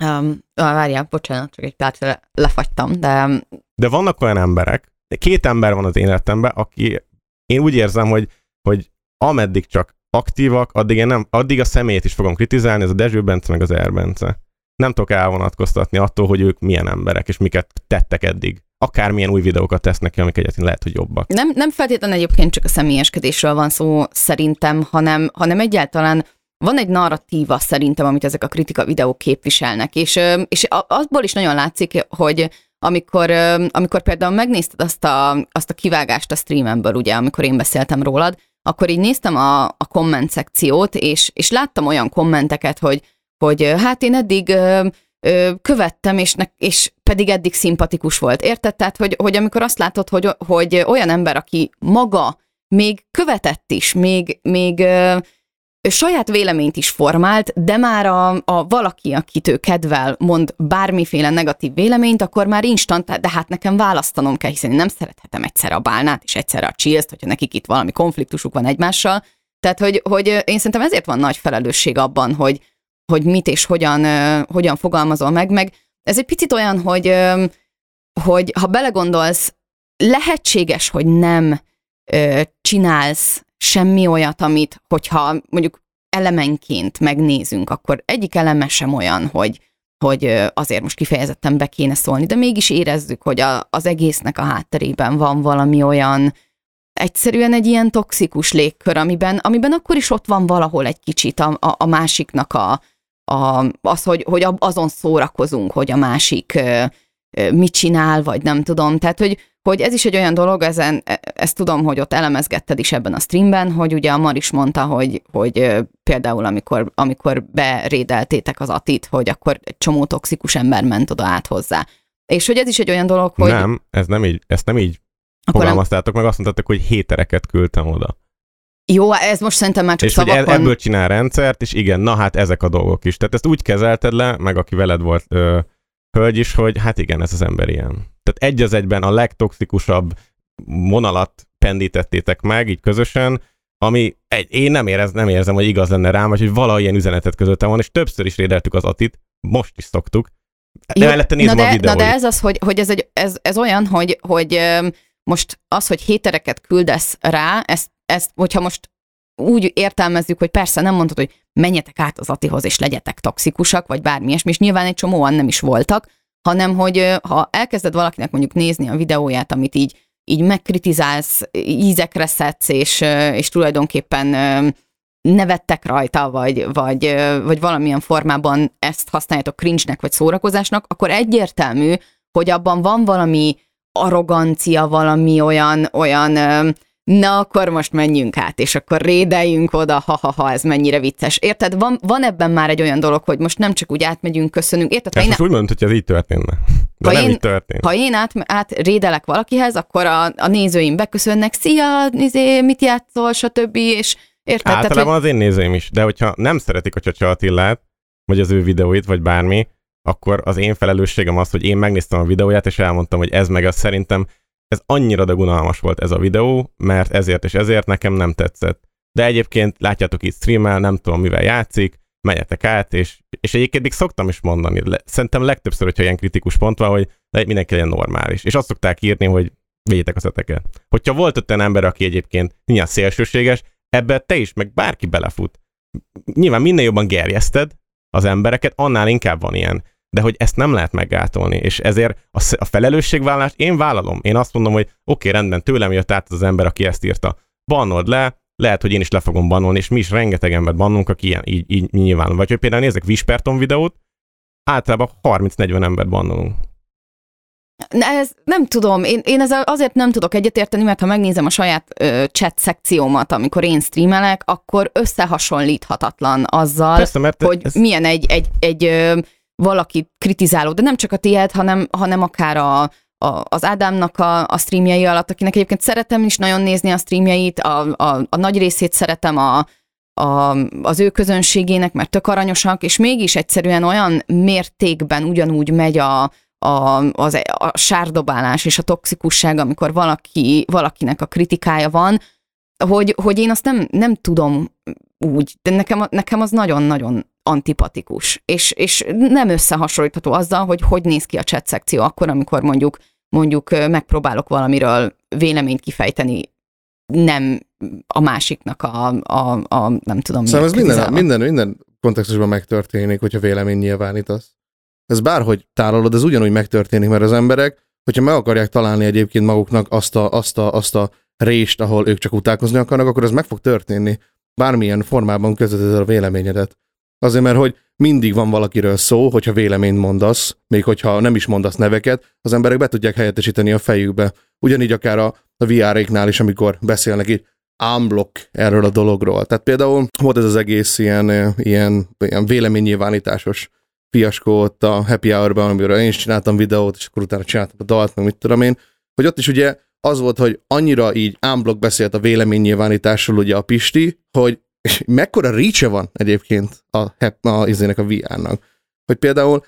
Um, várjál, bocsánat, csak egy percre lefagytam, de De vannak olyan emberek, két ember van az életemben, aki én úgy érzem, hogy, hogy ameddig csak aktívak, addig, én nem, addig a személyét is fogom kritizálni, ez a Dezső Bence meg az Erbence. Nem tudok elvonatkoztatni attól, hogy ők milyen emberek, és miket tettek eddig. Akármilyen új videókat tesznek ki, amik egyébként lehet, hogy jobbak. nem, nem feltétlenül egyébként csak a személyeskedésről van szó szerintem, hanem, hanem egyáltalán van egy narratíva szerintem, amit ezek a kritika videók képviselnek, és, és abból is nagyon látszik, hogy amikor, amikor például megnézted azt a, azt a kivágást a streamemből, ugye, amikor én beszéltem rólad, akkor így néztem a, a komment szekciót, és, és láttam olyan kommenteket, hogy, hogy hát én eddig ö, követtem, és, ne, és pedig eddig szimpatikus volt. Érted? Tehát, hogy, hogy amikor azt látod, hogy, hogy olyan ember, aki maga még követett is, még, még ö, saját véleményt is formált, de már a, a valaki, akit ő kedvel, mond bármiféle negatív véleményt, akkor már instant, de hát nekem választanom kell, hiszen én nem szerethetem egyszerre a bálnát és egyszerre a chills hogyha nekik itt valami konfliktusuk van egymással. Tehát, hogy, hogy én szerintem ezért van nagy felelősség abban, hogy, hogy mit és hogyan, hogyan fogalmazol meg, meg ez egy picit olyan, hogy, hogy ha belegondolsz, lehetséges, hogy nem csinálsz semmi olyat, amit, hogyha mondjuk elemenként megnézünk, akkor egyik eleme sem olyan, hogy, hogy azért most kifejezetten be kéne szólni, de mégis érezzük, hogy a, az egésznek a hátterében van valami olyan, egyszerűen egy ilyen toxikus légkör, amiben, amiben akkor is ott van valahol egy kicsit a, a, a másiknak a, a, az, hogy, hogy azon szórakozunk, hogy a másik mit csinál, vagy nem tudom. Tehát, hogy, hogy ez is egy olyan dolog, ezen, e- ezt tudom, hogy ott elemezgetted is ebben a streamben, hogy ugye a Mar is mondta, hogy, hogy például amikor, amikor berédeltétek az Atit, hogy akkor egy csomó toxikus ember ment oda át hozzá. És hogy ez is egy olyan dolog, hogy Nem, ez nem így, ezt nem így akkor nem, fogalmaztátok meg, azt mondtátok, hogy hétereket küldtem oda. Jó, ez most szerintem már csak és hogy szavakon. e- ebből csinál rendszert, és igen, na hát ezek a dolgok is. Tehát ezt úgy kezelted le, meg aki veled volt ö, hölgy is, hogy hát igen, ez az ember ilyen. Tehát egy az egyben a legtoxikusabb vonalat pendítettétek meg, így közösen, ami egy, én nem, érez, nem érzem, hogy igaz lenne rám, vagy hogy valahogy ilyen üzenetet közöttem van, és többször is rédeltük az Atit, most is szoktuk. De Jó, mellette nézem na de, a videóit. Na de ez az, hogy, hogy ez, egy, ez, ez olyan, hogy, hogy most az, hogy hétereket küldesz rá, ezt, ezt, hogyha most úgy értelmezzük, hogy persze nem mondod, hogy menjetek át az Atihoz, és legyetek toxikusak, vagy bármi ilyesmi, és nyilván egy csomóan nem is voltak, hanem hogy ha elkezded valakinek mondjuk nézni a videóját, amit így, így megkritizálsz, ízekre szedsz, és, és tulajdonképpen nevettek rajta, vagy, vagy, vagy valamilyen formában ezt használjátok cringe-nek, vagy szórakozásnak, akkor egyértelmű, hogy abban van valami arrogancia, valami olyan, olyan na akkor most menjünk át, és akkor rédeljünk oda, ha-ha-ha, ez mennyire vicces. Érted? Van, van ebben már egy olyan dolog, hogy most nem csak úgy átmegyünk, köszönünk. Érted? Ezt én, most úgy mondod, hogy ez így történne. De Ha nem én- így történt. ha én át, át rédelek valakihez, akkor a, a nézőim beköszönnek, szia, izé, mit játszol, stb. És érted? Tehát, Általában hogy, az én nézőim is, de hogyha nem szeretik a Csacsa Attillát, vagy az ő videóit, vagy bármi, akkor az én felelősségem az, hogy én megnéztem a videóját, és elmondtam, hogy ez meg az szerintem, ez annyira de volt ez a videó, mert ezért és ezért nekem nem tetszett. De egyébként látjátok itt streamel, nem tudom mivel játszik, menjetek át, és, és egyébként még szoktam is mondani, szerintem legtöbbször, hogyha ilyen kritikus pont van, hogy mindenki legyen normális. És azt szokták írni, hogy védjétek az eteket. Hogyha volt ott olyan ember, aki egyébként nyilván szélsőséges, ebbe te is, meg bárki belefut. Nyilván minél jobban gerjeszted az embereket, annál inkább van ilyen. De hogy ezt nem lehet meggátolni, és ezért a, a felelősségvállalást én vállalom. Én azt mondom, hogy oké, okay, rendben, tőlem jött át az ember, aki ezt írta. Bannold le, lehet, hogy én is le fogom bannolni, és mi is rengeteg embert bannolunk, aki ilyen, így, így nyilván. Vagy hogy például nézek Visperton videót, általában 30-40 embert bannolunk. Ez nem tudom, én, én ezzel azért nem tudok egyetérteni, mert ha megnézem a saját ö, chat szekciómat, amikor én streamelek, akkor összehasonlíthatatlan azzal, Persze, mert hogy ez, milyen egy, egy, egy ö, valaki kritizáló, de nem csak a tiéd, hanem, hanem akár a, a, az Ádámnak a, a streamjei alatt, akinek egyébként szeretem is nagyon nézni a streamjeit, a, a, a nagy részét szeretem a, a, az ő közönségének, mert tök aranyosak, és mégis egyszerűen olyan mértékben ugyanúgy megy a, a, az, a sárdobálás és a toxikusság, amikor valaki, valakinek a kritikája van, hogy, hogy én azt nem, nem tudom úgy, de nekem, nekem az nagyon-nagyon antipatikus, és, és nem összehasonlítható azzal, hogy hogy néz ki a chat szekció akkor, amikor mondjuk mondjuk megpróbálok valamiről véleményt kifejteni, nem a másiknak a, a, a nem tudom Szóval ez minden, minden, minden kontextusban megtörténik, hogyha vélemény nyilvánítasz. Ez bárhogy tárolod, ez ugyanúgy megtörténik, mert az emberek, hogyha meg akarják találni egyébként maguknak azt a, azt a, azt a rést, ahol ők csak utálkozni akarnak, akkor ez meg fog történni. Bármilyen formában közvetíted a véleményedet. Azért, mert hogy mindig van valakiről szó, hogyha véleményt mondasz, még hogyha nem is mondasz neveket, az emberek be tudják helyettesíteni a fejükbe. Ugyanígy akár a, a VR-éknál is, amikor beszélnek itt unblock erről a dologról. Tehát például volt ez az egész ilyen, ilyen, ilyen véleménynyilvánításos fiaskó ott a Happy Hour-ban, amiről én is csináltam videót, és akkor utána csináltam a dalt, meg mit tudom én, hogy ott is ugye az volt, hogy annyira így unblock beszélt a véleménynyilvánításról ugye a Pisti, hogy és mekkora reach van egyébként a, hep- a, izének a VR-nak. Hogy például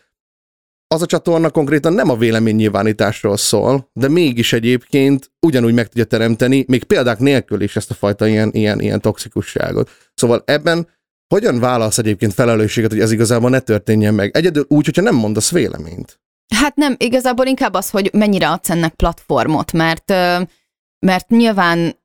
az a csatorna konkrétan nem a véleménynyilvánításról szól, de mégis egyébként ugyanúgy meg tudja teremteni, még példák nélkül is ezt a fajta ilyen, ilyen, ilyen toxikusságot. Szóval ebben hogyan válasz egyébként felelősséget, hogy ez igazából ne történjen meg? Egyedül úgy, hogyha nem mondasz véleményt. Hát nem, igazából inkább az, hogy mennyire adsz ennek platformot, mert, mert nyilván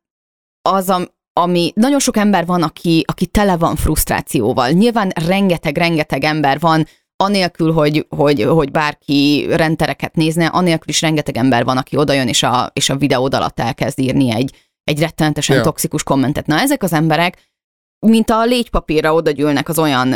az, am- ami nagyon sok ember van, aki, aki tele van frusztrációval. Nyilván rengeteg-rengeteg ember van, anélkül, hogy, hogy, hogy bárki rentereket nézne, anélkül is rengeteg ember van, aki odajön, és a, és a videód alatt elkezd írni egy, egy rettenetesen Ja. toxikus kommentet. Na, ezek az emberek, mint a légypapírra odagyűlnek az olyan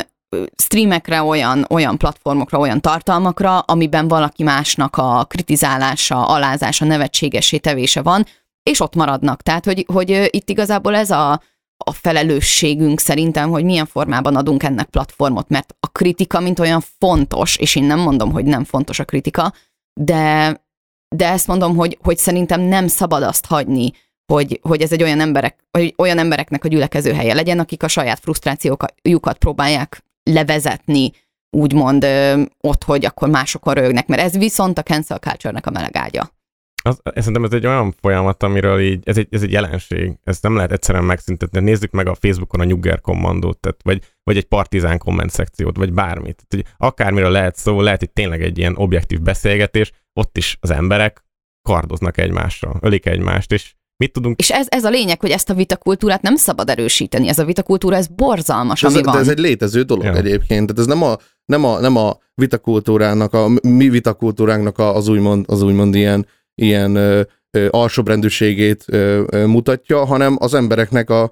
streamekre, olyan, olyan platformokra, olyan tartalmakra, amiben valaki másnak a kritizálása, alázása, nevetségesé tevése van, és ott maradnak. Tehát, hogy, hogy itt igazából ez a, a felelősségünk szerintem, hogy milyen formában adunk ennek platformot, mert a kritika, mint olyan fontos, és én nem mondom, hogy nem fontos a kritika, de, de ezt mondom, hogy, hogy szerintem nem szabad azt hagyni, hogy, hogy ez egy olyan, emberek, vagy olyan embereknek a gyülekező helye legyen, akik a saját frusztrációjukat próbálják levezetni, úgymond ö, ott, hogy akkor másokon rögnek, mert ez viszont a cancel culture-nek a melegágya. Az, szerintem ez egy olyan folyamat, amiről így, ez egy, ez egy jelenség, ezt nem lehet egyszerűen megszüntetni. Nézzük meg a Facebookon a Nyugger kommandót, tehát, vagy, vagy egy partizán komment szekciót, vagy bármit. Tehát, hogy akármiről lehet szó, lehet itt tényleg egy ilyen objektív beszélgetés, ott is az emberek kardoznak egymásra, ölik egymást, és mit tudunk És ez, ez a lényeg, hogy ezt a vitakultúrát nem szabad erősíteni. Ez a vitakultúra, ez borzalmas, De ez, ami de van. ez egy létező dolog Ja. egyébként. Tehát ez nem a, nem a, nem a vitakultúrának, a mi vitakultúránknak a- az úgymond, az úgymond ilyen, ilyen ö, ö, alsóbrendűségét ö, ö, mutatja, hanem az embereknek a,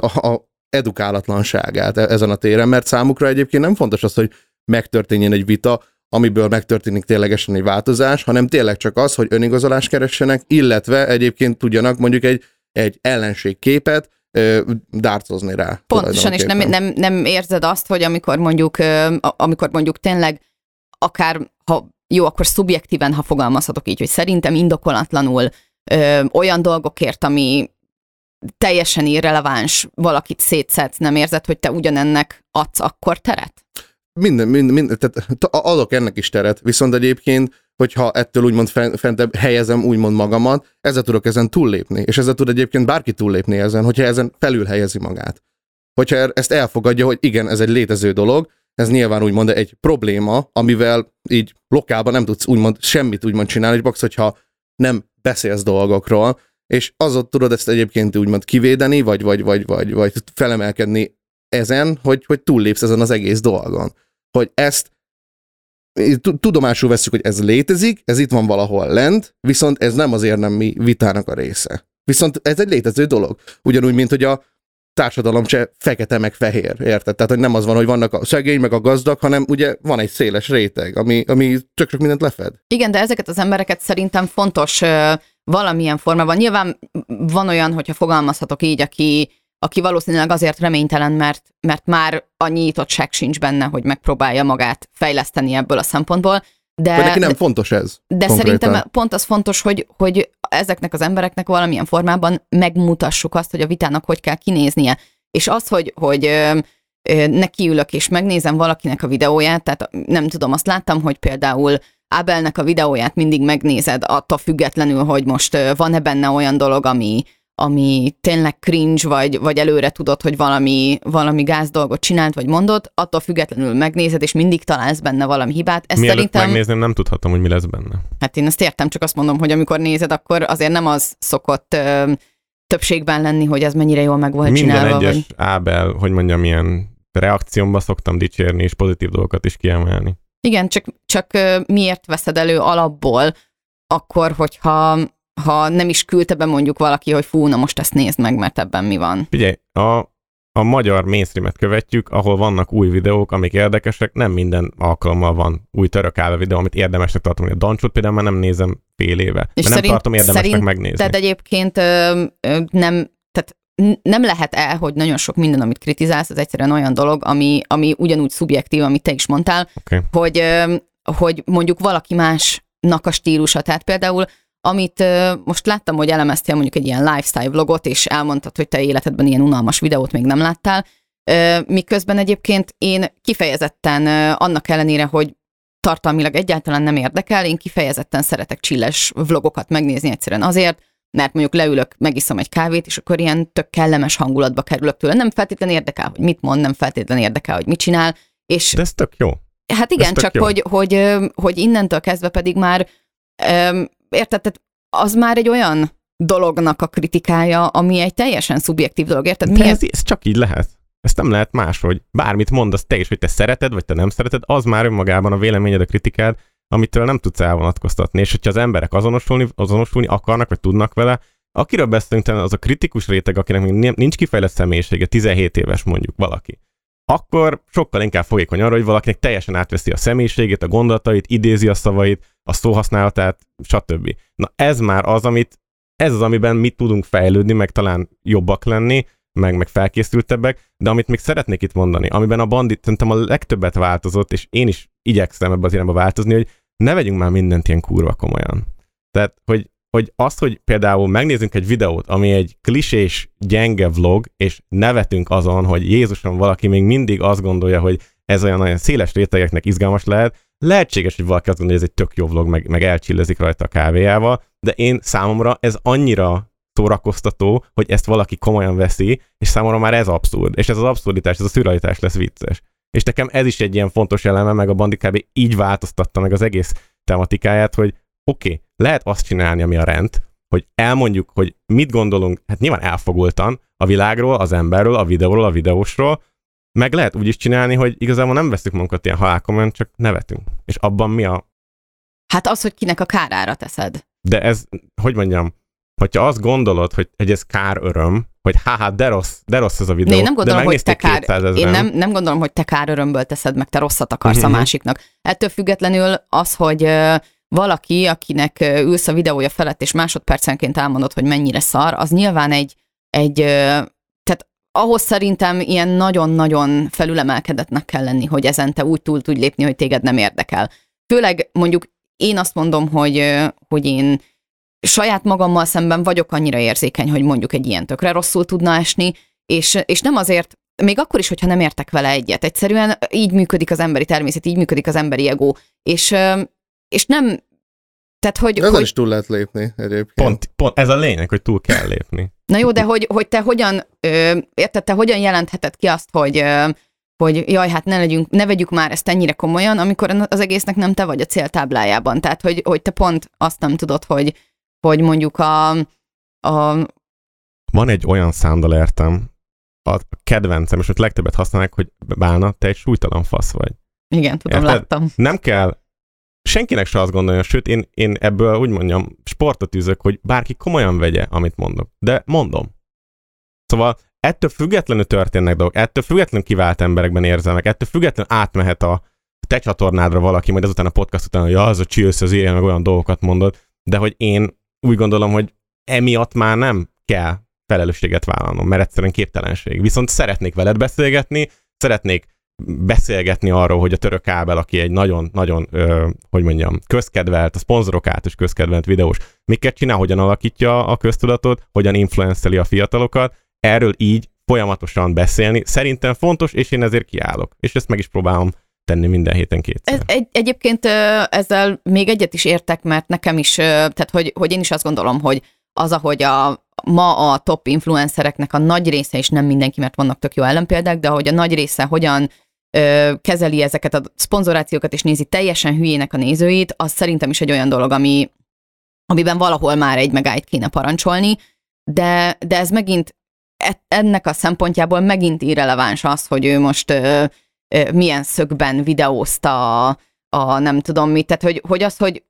a, a edukálatlanságát e- ezen a téren, mert számukra egyébként nem fontos az, hogy megtörténjen egy vita, amiből megtörténik ténylegesen egy változás, hanem tényleg csak az, hogy önigazolást keressenek, illetve egyébként tudjanak mondjuk egy, egy ellenségképet dárcozni rá. Pontosan, és nem, nem, nem érzed azt, hogy amikor mondjuk, amikor mondjuk tényleg akár, ha jó, akkor szubjektíven, ha fogalmazhatok így, hogy szerintem indokolatlanul ö, olyan dolgokért, ami teljesen irreleváns, valakit szétszedsz, nem érzed, hogy te ugyanennek adsz akkor teret? Minden, minden, minden tehát adok ennek is teret, viszont egyébként, hogyha ettől úgymond fen- fentebb helyezem úgymond magamat, ezzel tudok ezen túllépni, és ezzel tud egyébként bárki túllépni ezen, hogyha ezen felül helyezi magát. Hogyha er- ezt elfogadja, hogy igen, ez egy létező dolog, ez nyilván úgymond egy probléma, amivel így lokálban nem tudsz úgymond semmit úgymond csinálni, és box, hogyha nem beszélsz dolgokról, és azot tudod ezt egyébként úgymond kivédeni, vagy, vagy, vagy, vagy, vagy felemelkedni ezen, hogy, hogy túllépsz ezen az egész dolgon. Hogy ezt tu- tudomásul veszük, hogy ez létezik, ez itt van valahol lent, viszont ez nem az érdemi vitának a része. Viszont ez egy létező dolog. Ugyanúgy, mint hogy a társadalom se fekete meg fehér, érted? Tehát, hogy nem az van, hogy vannak a szegény meg a gazdag, hanem ugye van egy széles réteg, ami, ami csak sok mindent lefed. Igen, de ezeket az embereket szerintem fontos ö, valamilyen formában. Nyilván van olyan, hogyha fogalmazhatok így, aki, aki valószínűleg azért reménytelen, mert, mert már annyi nyitottság sincs benne, hogy megpróbálja magát fejleszteni ebből a szempontból. De, Vagy neki nem fontos ez. de konkrétan. szerintem pont az fontos, hogy, hogy ezeknek az embereknek valamilyen formában megmutassuk azt, hogy a vitának hogy kell kinéznie. És az, hogy, hogy ö, ö, nekiülök és megnézem valakinek a videóját, tehát nem tudom, azt láttam, hogy például Abelnek a videóját mindig megnézed, attól függetlenül, hogy most van-e benne olyan dolog, ami, ami tényleg cringe, vagy, vagy előre tudod, hogy valami, valami gáz dolgot csinált, vagy mondott, attól függetlenül megnézed, és mindig találsz benne valami hibát. Ez Mielőtt szerintem... megnézném, nem tudhatom, hogy mi lesz benne. Hát én ezt értem, csak azt mondom, hogy amikor nézed, akkor azért nem az szokott ö, többségben lenni, hogy ez mennyire jól meg volt Minden csinálva. egyes Vagy... Ábel, hogy mondjam, ilyen reakciómba szoktam dicsérni, és pozitív dolgokat is kiemelni. Igen, csak, csak miért veszed elő alapból, akkor, hogyha ha nem is küldte be mondjuk valaki, hogy fú, na most ezt nézd meg, mert ebben mi van. Figyelj, a, a magyar mainstreamet követjük, ahol vannak új videók, amik érdekesek, nem minden alkalommal van új török állva videó, amit érdemesnek tartom. A Dancsot például már nem nézem fél éve, mert nem szerint- tartom érdemesnek megnézni. Tehát egyébként ö, ö, nem, tehát nem lehet el, hogy nagyon sok minden, amit kritizálsz, az egyszerűen olyan dolog, ami, ami ugyanúgy szubjektív, amit te is mondtál, Oké. hogy, ö, hogy mondjuk valaki másnak a stílusa. Tehát például amit most láttam, hogy elemeztél mondjuk egy ilyen lifestyle vlogot, és elmondtad, hogy te életedben ilyen unalmas videót még nem láttál, miközben egyébként én kifejezetten annak ellenére, hogy tartalmilag egyáltalán nem érdekel, én kifejezetten szeretek csilles vlogokat megnézni egyszerűen azért, mert mondjuk leülök, megiszom egy kávét, és akkor ilyen tök kellemes hangulatba kerülök tőle. Nem feltétlenül érdekel, hogy mit mond, nem feltétlenül érdekel, hogy mit csinál, és De ez tök jó. Hát igen, Ez csak hogy, hogy, hogy innentől kezdve pedig már, érted, tehát az már egy olyan dolognak a kritikája, ami egy teljesen szubjektív dolog, érted? De Miért? ez, ez csak így lehet. Ezt nem lehet máshogy. Bármit mondasz te is, hogy te szereted, vagy te nem szereted, az már önmagában a véleményed, a kritikád, amitől nem tudsz elvonatkoztatni. És hogyha az emberek azonosulni, azonosulni akarnak, vagy tudnak vele, akiről beszélünk, az a kritikus réteg, akinek még nincs kifejlett személyisége, 17 éves mondjuk valaki, akkor sokkal inkább fogékony arra, hogy valakinek teljesen átveszi a személyiségét, a gondolatait, idézi a szavait, a szóhasználatát, stb. Na ez már az, amit, ez az, amiben mi tudunk fejlődni, meg talán jobbak lenni, meg, meg felkészültebbek, de amit még szeretnék itt mondani, amiben a bandit szerintem a legtöbbet változott, és én is igyekszem ebbe az irányba változni, hogy ne vegyünk már mindent ilyen kurva komolyan. Tehát, hogy, hogy azt, hogy például megnézzünk egy videót, ami egy klisés, gyenge vlog, és nevetünk azon, hogy Jézusom valaki még mindig azt gondolja, hogy ez olyan nagyon széles rétegeknek izgalmas lehet, lehetséges, hogy valaki azt gondolja, hogy ez egy tök jó vlog, meg, meg elcsillezik rajta a kávéjával, de én számomra ez annyira szórakoztató, hogy ezt valaki komolyan veszi, és számomra már ez abszurd. És ez az abszurditás, ez a szürrealitás lesz vicces. És nekem ez is egy ilyen fontos eleme, meg a Bandi kb. így változtatta meg az egész tematikáját, hogy oké, okay, lehet azt csinálni, ami a rend, hogy elmondjuk, hogy mit gondolunk, hát nyilván elfogultan a világról, az emberről, a videóról, a videósról, meg lehet úgy is csinálni, hogy igazából nem veszük magunkat ilyen halálkomolyan, csak nevetünk. És abban mi a... Hát az, hogy kinek a kárára teszed. De ez, hogy mondjam, hogyha azt gondolod, hogy, hogy ez kár öröm, hogy haha, de rossz, de rossz ez a videó. De én nem gondolom, hogy te kár, 200 én nem, nem gondolom, hogy te kár örömből teszed meg, te rosszat akarsz Mhm. uh-huh. a másiknak. Ettől függetlenül az, hogy valaki, akinek ülsz a videója felett, és másodpercenként elmondod, hogy mennyire szar, az nyilván egy, egy ahhoz szerintem ilyen nagyon-nagyon felülemelkedetnek kell lenni, hogy ezen te úgy túl tudj lépni, hogy téged nem érdekel. Főleg mondjuk én azt mondom, hogy, hogy én saját magammal szemben vagyok annyira érzékeny, hogy mondjuk egy ilyen tökre rosszul tudna esni, és, és nem azért, még akkor is, hogyha nem értek vele egyet. Egyszerűen így működik az emberi természet, így működik az emberi ego, és, és nem, tehát hogy, Ezen hogy is túl lehet lépni egyébként. Pont, pont ez a lényeg, hogy túl kell lépni. Na jó, de hogy, hogy te hogyan, ö, érted, te hogyan jelentheted ki azt, hogy, ö, hogy jaj, hát ne, legyünk, ne vegyük már ezt ennyire komolyan, amikor az egésznek nem te vagy a céltáblájában. Tehát, hogy, hogy te pont azt nem tudod, hogy, hogy mondjuk a, a Van egy olyan számdalertem, a kedvencem, és ott legtöbbet használják, hogy bálna, te egy súlytalan fasz vagy. igen, tudom, Érted? láttam. Nem kell senkinek se azt gondolja, sőt, én, én ebből úgy mondjam, sportot üzök, hogy bárki komolyan vegye, amit mondok. De mondom. Szóval ettől függetlenül történnek dolgok, ettől függetlenül kivált emberekben érzelmek, ettől függetlenül átmehet a te csatornádra valaki, majd ezután a podcast után, hogy ja, az a chills, az ilyen, meg olyan dolgokat mondod, de hogy én úgy gondolom, hogy emiatt már nem kell felelősséget vállalnom, mert egyszerűen képtelenség. Viszont szeretnék veled beszélgetni, szeretnék beszélgetni arról, hogy a török kábel, aki egy nagyon-nagyon, hogy mondjam, közkedvelt, a szponzorok át is közkedvelt videós, miket csinál, hogyan alakítja a köztudatot, hogyan influenceli a fiatalokat, erről így folyamatosan beszélni. Szerintem fontos, és én ezért kiállok. És ezt meg is próbálom tenni minden héten kétszer. Ez, egy, egyébként ezzel még egyet is értek, mert nekem is, tehát hogy, hogy én is azt gondolom, hogy az, ahogy a, ma a top influencereknek a nagy része, és nem mindenki, mert vannak tök jó ellenpéldák, de hogy a nagy része hogyan kezeli ezeket a szponzorációkat, és nézi teljesen hülyének a nézőit, az szerintem is egy olyan dolog, ami, amiben valahol már egy megállít kéne parancsolni, de, de ez megint e- ennek a szempontjából megint irreleváns az, hogy ő most ö, ö, milyen szögben videózta a, a nem tudom mit, tehát hogy, hogy az, hogy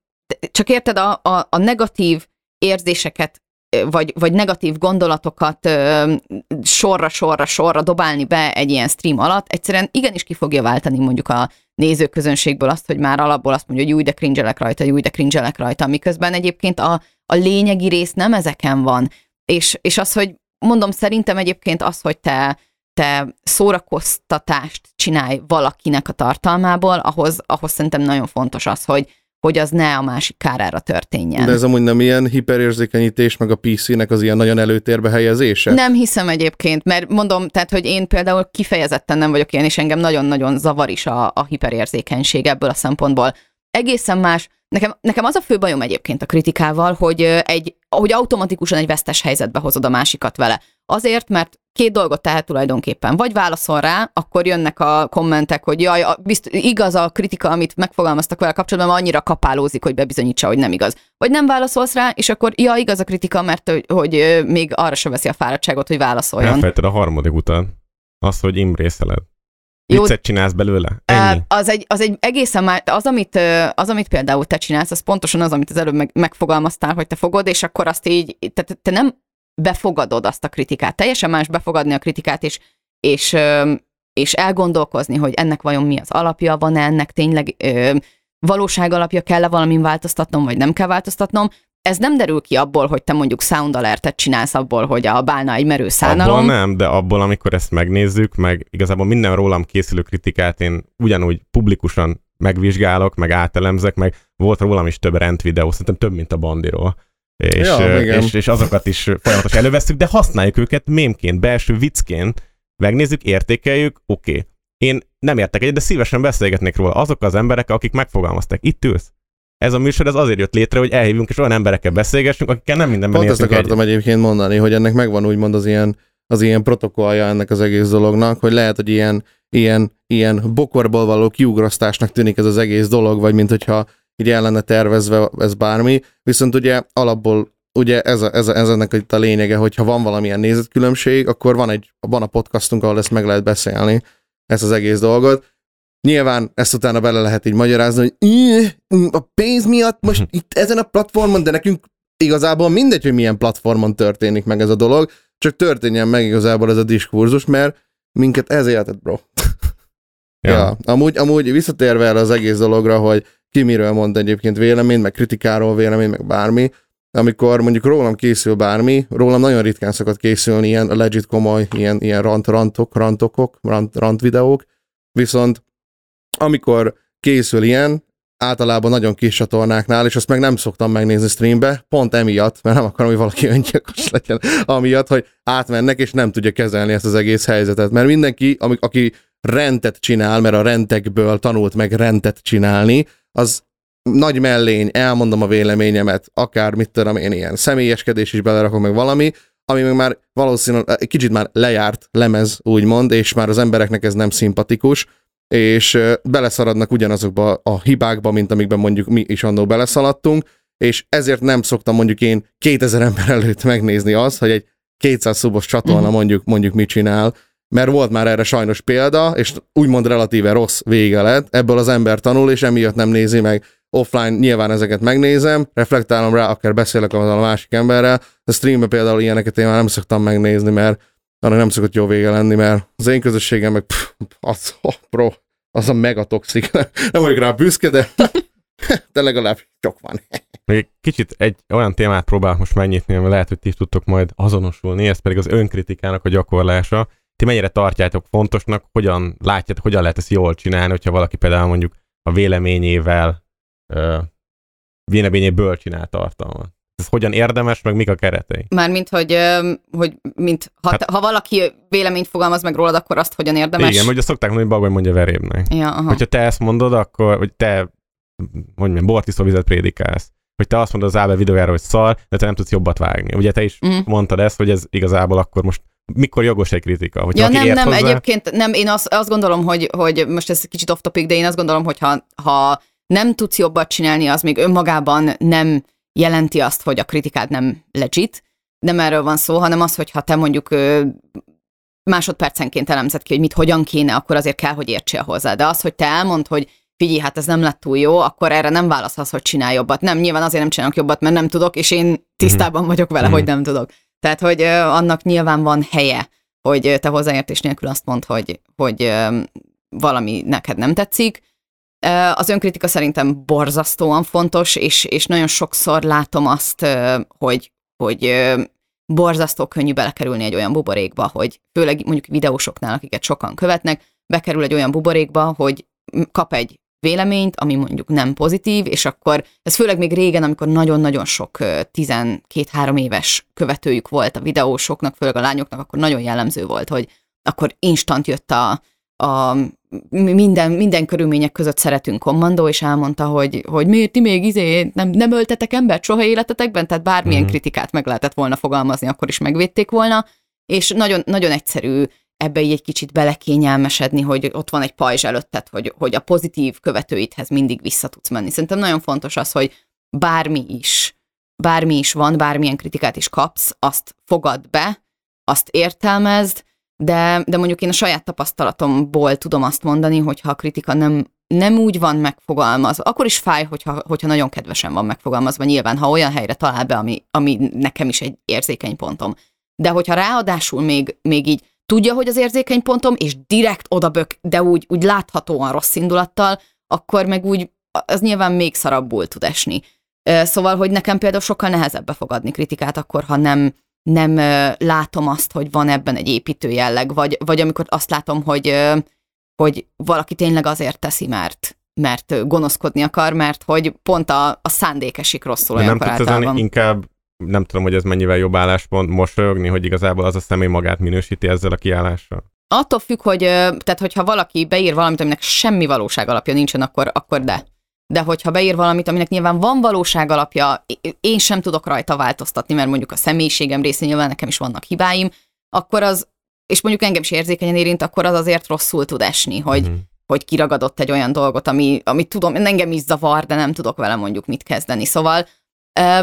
csak érted a, a, a negatív érzéseket vagy, vagy negatív gondolatokat ö, sorra, sorra, sorra dobálni be egy ilyen stream alatt, egyszerűen igenis ki fogja váltani mondjuk a nézőközönségből azt, hogy már alapból azt mondja, hogy új, de cringelek rajta, új, de cringelek rajta, miközben egyébként a, a lényegi rész nem ezeken van. És, és az, hogy mondom, szerintem egyébként az, hogy te, te szórakoztatást csinálj valakinek a tartalmából, ahhoz, ahhoz szerintem nagyon fontos az, hogy, hogy az ne a másik kárára történjen. De ez amúgy nem ilyen hiperérzékenyítés, meg a PC-nek az ilyen nagyon előtérbe helyezése? Nem hiszem egyébként, mert mondom, tehát, hogy én például kifejezetten nem vagyok ilyen, és engem nagyon-nagyon zavar is a, a hiperérzékenység ebből a szempontból. Egészen más. Nekem, nekem az a fő bajom egyébként a kritikával, hogy, egy, hogy automatikusan egy vesztes helyzetbe hozod a másikat vele. Azért, mert két dolgot tehet tulajdonképpen. Vagy válaszol rá, akkor jönnek a kommentek, hogy jaj, a- bizt, igaz a kritika, amit megfogalmaztak vele kapcsolatban, mert annyira kapálózik, hogy bebizonyítsa, hogy nem igaz. Vagy nem válaszolsz rá, és akkor ja, igaz a kritika, mert hogy, hogy még arra se veszi a fáradtságot, hogy válaszoljon. Elfelejted a harmadik után. Az, hogy imrészeled. Jó, Viccet csinálsz belőle? Ennyi. Az egy, az egy egészen már, az amit, az, amit például te csinálsz, az pontosan az, amit az előbb meg, megfogalmaztál, hogy te fogod, és akkor azt így, te, te nem befogadod azt a kritikát. Teljesen más befogadni a kritikát, és, és, és elgondolkozni, hogy ennek vajon mi az alapja, van-e ennek tényleg ö, valóság alapja, kell-e valamin változtatnom, vagy nem kell változtatnom. Ez nem derül ki abból, hogy te mondjuk sound alertet csinálsz abból, hogy a bálna egy merő Abból szánalom. nem, de abból, amikor ezt megnézzük, meg igazából minden rólam készülő kritikát én ugyanúgy publikusan megvizsgálok, meg átelemzek, meg volt rólam is több rent videó, szerintem több, mint a bandiról. És, Ja, igen. és, és azokat is folyamatosan előveszünk, de használjuk őket mémként, belső viccként, megnézzük, értékeljük, oké. Okay. Én nem értek egyet, de szívesen beszélgetnék róla. Azok az emberek, akik megfogalmazták. Itt ülsz. Ez a műsor ez azért jött létre, hogy elhívjunk és olyan emberekkel beszélgessünk, akikkel nem mindenben Pont ezt akartam egyet. egyébként mondani, hogy ennek megvan úgymond az ilyen, az ilyen protokollja ennek az egész dolognak, hogy lehet, hogy ilyen, ilyen, ilyen bokorból való kiugrasztásnak tűnik ez az egész dolog, vagy mint hogyha így el lenne tervezve ez bármi, viszont ugye alapból ugye ez, a, ez, a, ez ennek itt a lényege, hogy ha van valamilyen nézetkülönbség, akkor van, egy, van a podcastunk, ahol ezt meg lehet beszélni, ezt az egész dolgot. Nyilván ezt utána bele lehet így magyarázni, hogy "Ih, a pénz miatt most itt ezen a platformon, de nekünk igazából mindegy, hogy milyen platformon történik meg ez a dolog, csak történjen meg igazából ez a diskurzus, mert minket ez éltet, bro. Ja. Ja. Amúgy, amúgy visszatérve erre az egész dologra, hogy ki miről mond egyébként véleményt, meg kritikáról vélemény, meg bármi, amikor mondjuk rólam készül bármi, rólam nagyon ritkán szokott készülni ilyen legit komoly, ilyen, ilyen rant, rantok, rantokok, rant, rant videók, viszont amikor készül ilyen, általában nagyon kis csatornáknál, és azt meg nem szoktam megnézni streambe, pont emiatt, mert nem akarom, hogy valaki öngyilkos legyen, amiatt, hogy átmennek, és nem tudja kezelni ezt az egész helyzetet. Mert mindenki, ami, aki rendet csinál, mert a rentekből tanult meg rendet csinálni, az nagy mellény, elmondom a véleményemet, akár mit tudom én, ilyen személyeskedés is belerakok meg valami, ami meg már valószínűleg egy kicsit már lejárt lemez, úgymond, és már az embereknek ez nem szimpatikus, és ö, beleszaradnak ugyanazokba a hibákba, mint amikben mondjuk mi is annó beleszaladtunk, és ezért nem szoktam mondjuk én 2000 ember előtt megnézni azt, hogy egy 200 szubos csatorna Mhm. mondjuk, mondjuk mit csinál, mert volt már erre sajnos példa, és úgymond relatíve rossz vége lett, ebből az ember tanul, és emiatt nem nézi meg offline, nyilván ezeket megnézem, reflektálom rá, akár beszélek azzal a másik emberrel, de streamben például ilyeneket én már nem szoktam megnézni, mert arra nem szokott jó vége lenni, mert az én közösségem meg pff, az, oh, bro, az a megatoxik. Nem vagyok rá büszke, de, de legalább sok van. Még egy kicsit egy olyan témát próbálok most megnyitni, ami lehet, hogy ti tudtok majd azonosulni, ez pedig az önkritikának a gyakorlása. Ti mennyire tartjátok fontosnak, hogyan látjátok, hogyan lehet ezt jól csinálni, hogyha valaki például mondjuk a véleményével, ö, véleményéből csinál tartalmat. Ez hogyan érdemes, meg mik a keretei? Mármint, hogy, hogy mint, ha, Hát- ha valaki véleményt fogalmaz meg rólad, akkor azt hogyan érdemes. Igen, ugye szokták mondani, hogy Bagony mondja verébnek. Ja, aha. Hogyha te ezt mondod, akkor, hogy te, hogy mondjam, bortisztó vizet prédikálsz, hogy te azt mondod az Ábel videójára, hogy szar, de te nem tudsz jobbat vágni. Ugye te is Mhm. mondtad ezt, hogy ez igazából akkor most mikor jogos egy kritika? Hogyha Ja, nem, ért nem, hozzá, egyébként nem, én azt, azt gondolom, hogy, hogy most ez kicsit off topic, de én azt gondolom, hogy ha, ha nem tudsz jobbat csinálni, az még önmagában nem jelenti azt, hogy a kritikád nem legit. Nem erről van szó, hanem az, hogy ha te mondjuk másodpercenként elemzed ki, hogy mit hogyan kéne, akkor azért kell, hogy értsél hozzá. De az, hogy te elmond, hogy figyelj, hát ez nem lett túl jó, akkor erre nem válaszolsz, hogy csinálj jobbat. Nem, nyilván azért nem csinálok jobbat, mert nem tudok, és én tisztában vagyok vele, Mhm. hogy nem tudok. Tehát, hogy annak nyilván van helye, hogy te hozzáértés nélkül azt mondd, hogy, hogy valami neked nem tetszik. Az önkritika szerintem borzasztóan fontos, és, és nagyon sokszor látom azt, hogy, hogy borzasztó könnyű belekerülni egy olyan buborékba, hogy főleg mondjuk videósoknál, akiket sokan követnek, bekerül egy olyan buborékba, hogy kap egy véleményt, ami mondjuk nem pozitív, és akkor ez főleg még régen, amikor nagyon-nagyon sok ö, 12-3 éves követőjük volt a videósoknak, főleg a lányoknak, akkor nagyon jellemző volt, hogy akkor instant jött a, a minden, minden körülmények között szeretünk kommandó, és elmondta, hogy, hogy miért ti még izé nem, nem öltetek embert soha életetekben, tehát bármilyen Mhm. kritikát meg lehetett volna fogalmazni, akkor is megvédték volna, és nagyon, nagyon egyszerű ebbe így egy kicsit belekényelmesedni, hogy ott van egy pajzs előtted, hogy, hogy a pozitív követőidhez mindig vissza tudsz menni. Szerintem nagyon fontos az, hogy bármi is, bármi is van, bármilyen kritikát is kapsz, azt fogad be, azt értelmezd, de, de mondjuk én a saját tapasztalatomból tudom azt mondani, hogy ha a kritika nem, nem úgy van megfogalmazva, akkor is fáj, hogyha, hogyha nagyon kedvesen van megfogalmazva, nyilván, ha olyan helyre talál be, ami, ami nekem is egy érzékeny pontom. De hogyha ráadásul még, még így tudja, hogy az érzékeny pontom, és direkt odabök, de úgy, úgy láthatóan rossz indulattal, akkor meg úgy, az nyilván még szarabbul tud esni. Szóval, hogy nekem például sokkal nehezebb befogadni kritikát, akkor, ha nem, nem látom azt, hogy van ebben egy építő jelleg, vagy, vagy amikor azt látom, hogy, hogy valaki tényleg azért teszi, mert, mert gonoszkodni akar, mert hogy pont a, a szándék esik rosszul de nem tudsz ezen általában. inkább, nem tudom, hogy ez mennyivel jobb álláspont, mosolyogni, hogy igazából az a személy magát minősíti ezzel a kiállással? Attól függ, hogy, tehát hogyha valaki beír valamit, aminek semmi valóság alapja nincsen, akkor, akkor de. De hogyha beír valamit, aminek nyilván van valóság alapja, én sem tudok rajta változtatni, mert mondjuk a személyiségem részén nyilván nekem is vannak hibáim, akkor az, és mondjuk engem is érzékenyen érint, akkor az azért rosszul tud esni, hogy, Mhm. hogy kiragadott egy olyan dolgot, ami, ami tudom, engem is zavar, de nem tudok vele mondjuk mit kezdeni. Szóval